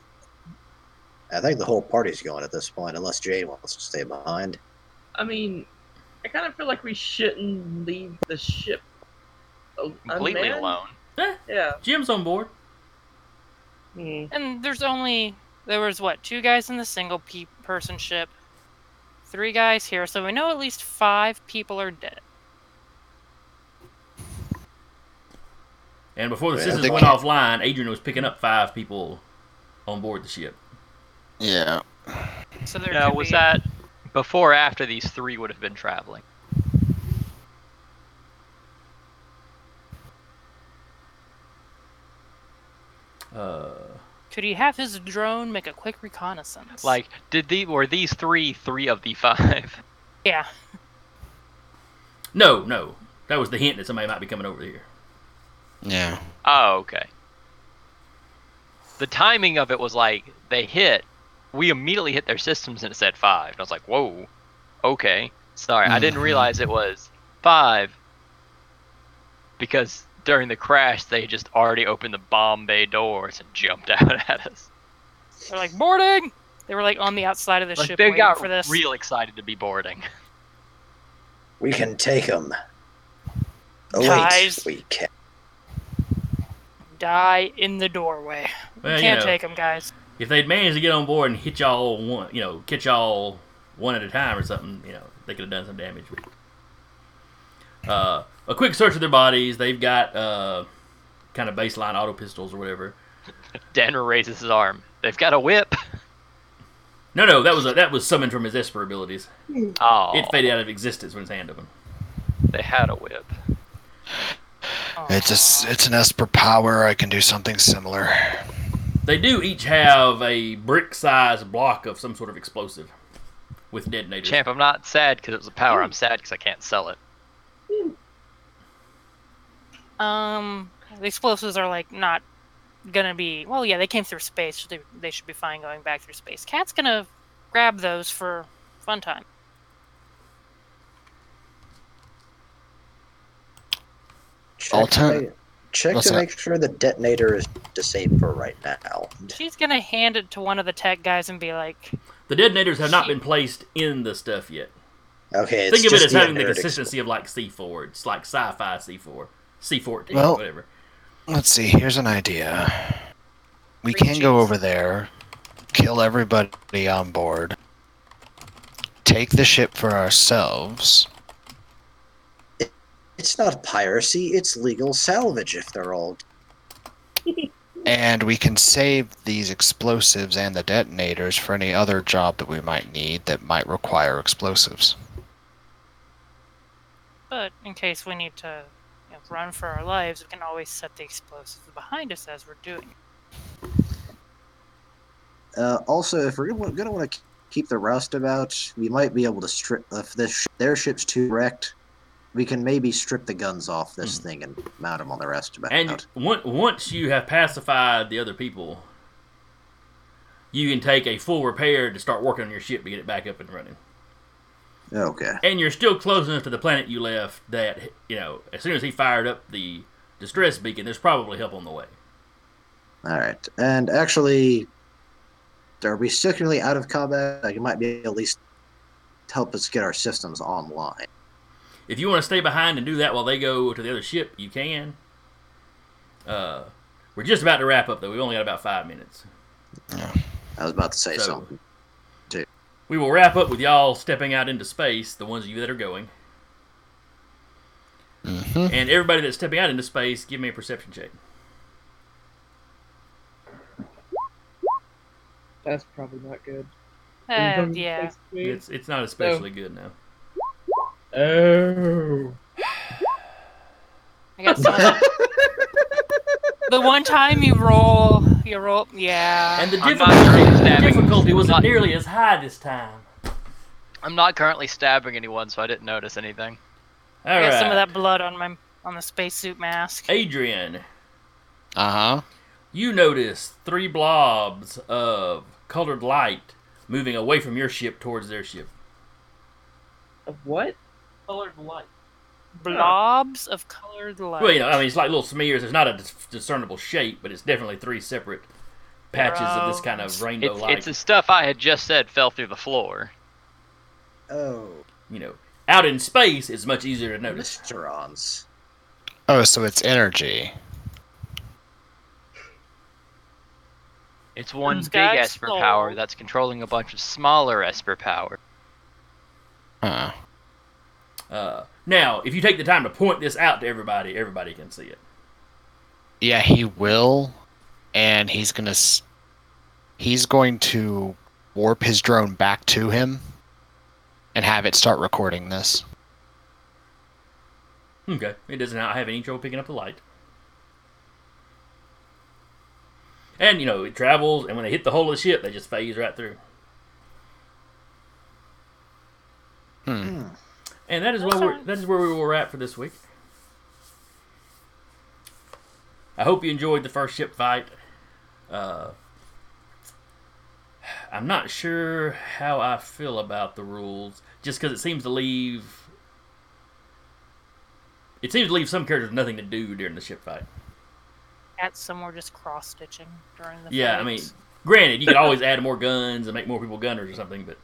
I think the whole party's going at this point, unless Jade wants to stay behind. I mean, I kind of feel like we shouldn't leave the ship a- Completely unmanned. alone. Yeah. Jim's on board. Hmm. And there's only there was what two guys in the single pe- person ship, three guys here, so we know at least five people are dead. And before the Yeah, systems went can't- offline, Adrian was picking up five people on board the ship. Yeah. So there Now, could was be- that before or after these three would have been traveling? Uh, Could he have his drone make a quick reconnaissance? Like, did the were these three three of the five? yeah, no, no. That was the hint that somebody might be coming over here. Yeah. Oh, okay. The timing of it was like they hit. We immediately hit their systems and it said five. And I was like, whoa, okay. Sorry, I didn't Mhm. realize it was five because during the crash they just already opened the bomb bay doors and jumped <laughs> out at us. they're like boarding. They were like on the outside of the Like ship they waiting got for this. real excited to be boarding. We can take them. Oh, Guys. wait. We can. Die in the doorway. We you can't know, take them, guys. if they'd managed to get on board and hit y'all one, you know, catch y'all one at a time or something, you know, they could have done some damage. Uh, a quick search of their bodies. They've got uh, kind of baseline auto pistols or whatever. Danner raises his arm. They've got a whip. No, no, that was a, that was summoned from his Esper abilities. Oh, It faded out of existence when his hand opened. they had a whip. It's a, s- it's an Esper power. I can do something similar. They do each have a brick-sized block of some sort of explosive with detonators. Champ, I'm not sad because it was a power. I'm sad because I can't sell it. Um, the explosives are like not gonna be. Well, yeah, they came through space. So they they should be fine going back through space. Cat's gonna grab those for fun time. Check, I'll to, turn- make, check What's to that? make sure the detonator is disabled for right now. She's gonna hand it to one of the tech guys and be like, The detonators have not been placed in the stuff yet. Okay, it's Think of it just as having the inert consistency of like C4. It's like sci-fi C4, C14, Well- whatever. Let's see. Here's an idea. We Three can go over there, kill everybody on board, take the ship for ourselves. It's not piracy, it's legal salvage if they're old. <laughs> And we can save these explosives and the detonators for any other job that we might need that might require explosives. but in case we need to you know, run for our lives, we can always set the explosives behind us as we're doing. Uh, also, if we're gonna, gonna want to keep the roustabout, we might be able to strip. If this sh- their ship's too wrecked, we can maybe strip the guns off this hmm. thing and mount them on the rest of it. And on- once you have pacified the other people, you can take a full repair to start working on your ship to get it back up and running. okay. And you're still close enough to the planet you left that you know as soon as he fired up the distress beacon, there's probably help on the way. All right. And actually, are we secretly out of combat? Like, you might be able at least help us get our systems online. If you want to stay behind and do that while they go to the other ship, you can. Uh, we're just about to wrap up though. We've only got about five minutes. I was about to say So- something. We will wrap up with y'all stepping out into space, the ones of you that are going. hmm And everybody that's stepping out into space, give me a perception check. That's probably not good. Uh, yeah. It's it's not especially good now. Oh. I got some. <laughs> the one time you roll, you roll, yeah. And the I'm not difficulty, currently the stabbing. difficulty wasn't not- nearly as high this time. I'm not currently stabbing anyone, so I didn't notice anything. All I right, got some of that blood on my on the spacesuit mask. Adrian, Uh huh. you notice three blobs of colored light moving away from your ship towards their ship. Of what? Colored light. Blobs of colored light. Well, you know, I mean, it's like little smears. It's not a dis- discernible shape, but it's definitely three separate patches of this kind of rainbow It's, light. it's the stuff I had just said fell through the floor. Oh, You know, out in space, it's much easier to notice. Mysterons. Oh, so it's energy. It's one Who's big Esper soul? power that's controlling a bunch of smaller Esper power. Huh. Uh, now, if you take the time to point this out to everybody, everybody can see it. Yeah, he will, and he's gonna he's going to warp his drone back to him, and have it start recording this. Okay, it does not have any trouble picking up the light. And you know, it travels, and when they hit the hull of the ship, they just phase right through. Hmm. And that is where we're, that is where we will wrap for this week. I hope you enjoyed the first ship fight. Uh, I'm not sure how I feel about the rules, just because it seems to leave. It seems to leave some characters nothing to do during the ship fight. At some were just cross stitching during the. Yeah, I mean, granted, you could always <laughs> add more guns and make more people gunners or something, but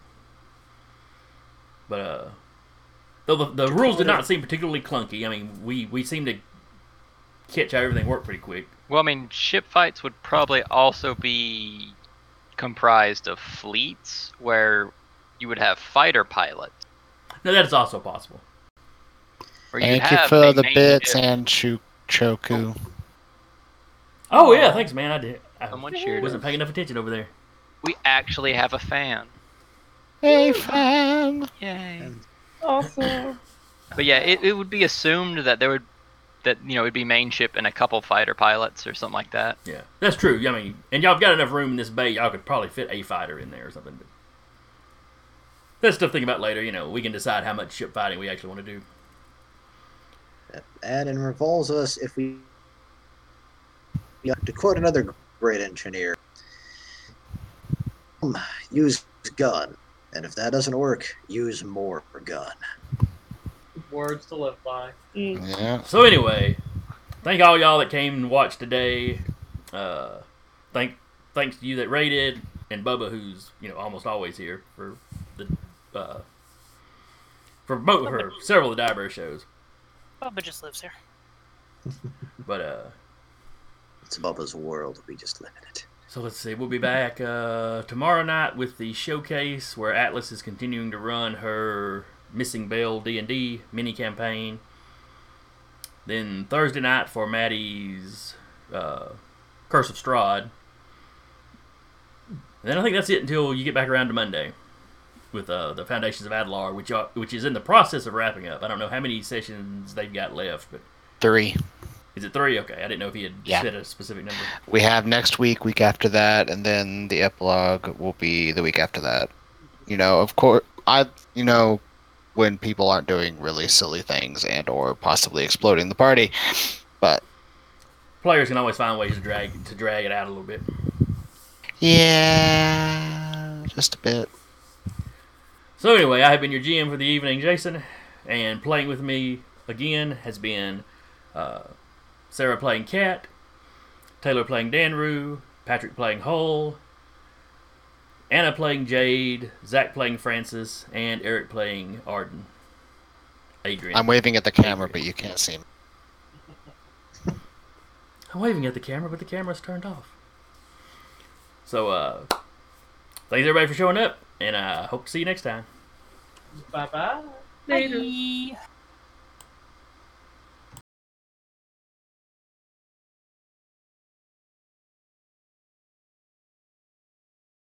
but uh, though the, the rules did not seem particularly clunky. I mean, we we seem to catch how everything worked pretty quick. Well, I mean, ship fights would probably also be comprised of fleets where you would have fighter pilots. No, that is also possible. Where Thank you for the bits ship. and Chu- Choku. Oh yeah, thanks, man. I did. I Someone cheered wasn't us. paying enough attention over there. We actually have a fan. Hey, fan. Yay. Awesome. But yeah, it, it would be assumed that there would that you know it'd be main ship and a couple fighter pilots or something like that. Yeah, that's true. I mean, and y'all have got enough room in this bay. Y'all could probably fit a fighter in there or something. But that's stuff to think about later. You know, we can decide how much ship fighting we actually want to do. And it involves us if we. Yeah, to quote another great engineer, um, use gun, and if that doesn't work, use more gun. Words to live by. Yeah. So anyway, thank all y'all that came and watched today. Uh, thank thanks to you that rated and Bubba, who's you know almost always here for the uh, for both for several of the Diver shows. Bubba just lives here. But uh, It's Bubba's world. We just live in it. So let's see. We'll be back uh, tomorrow night with the showcase where Atlas is continuing to run her Missing Bell D and D mini campaign. Then Thursday night for Maddie's uh, Curse of Strahd. Then I think that's it until you get back around to Monday with uh, the Foundations of Adlar, which are, which is in the process of wrapping up. I don't know how many sessions they've got left, but Three. Is it three? Okay, I didn't know if he had Yeah. said a specific number. We have next week, week after that, and then the epilogue will be the week after that. You know, of course, I, you know, when people aren't doing really silly things and or possibly exploding the party, but Players can always find ways to drag to drag it out a little bit. yeah, just a bit. So anyway, I have been your GM for the evening, Jason, and playing with me again has been uh, Sarah playing Cat, Taylor playing Danru, Patrick playing Hull, Anna playing Jade, Zach playing Francis, and Eric playing Arden. Adrian. I'm waving at the camera, but you can't see me. <laughs> I'm waving at the camera, but the camera's turned off. So, uh, thanks everybody for showing up, and I hope to see you next time. Bye bye. Later. Bye.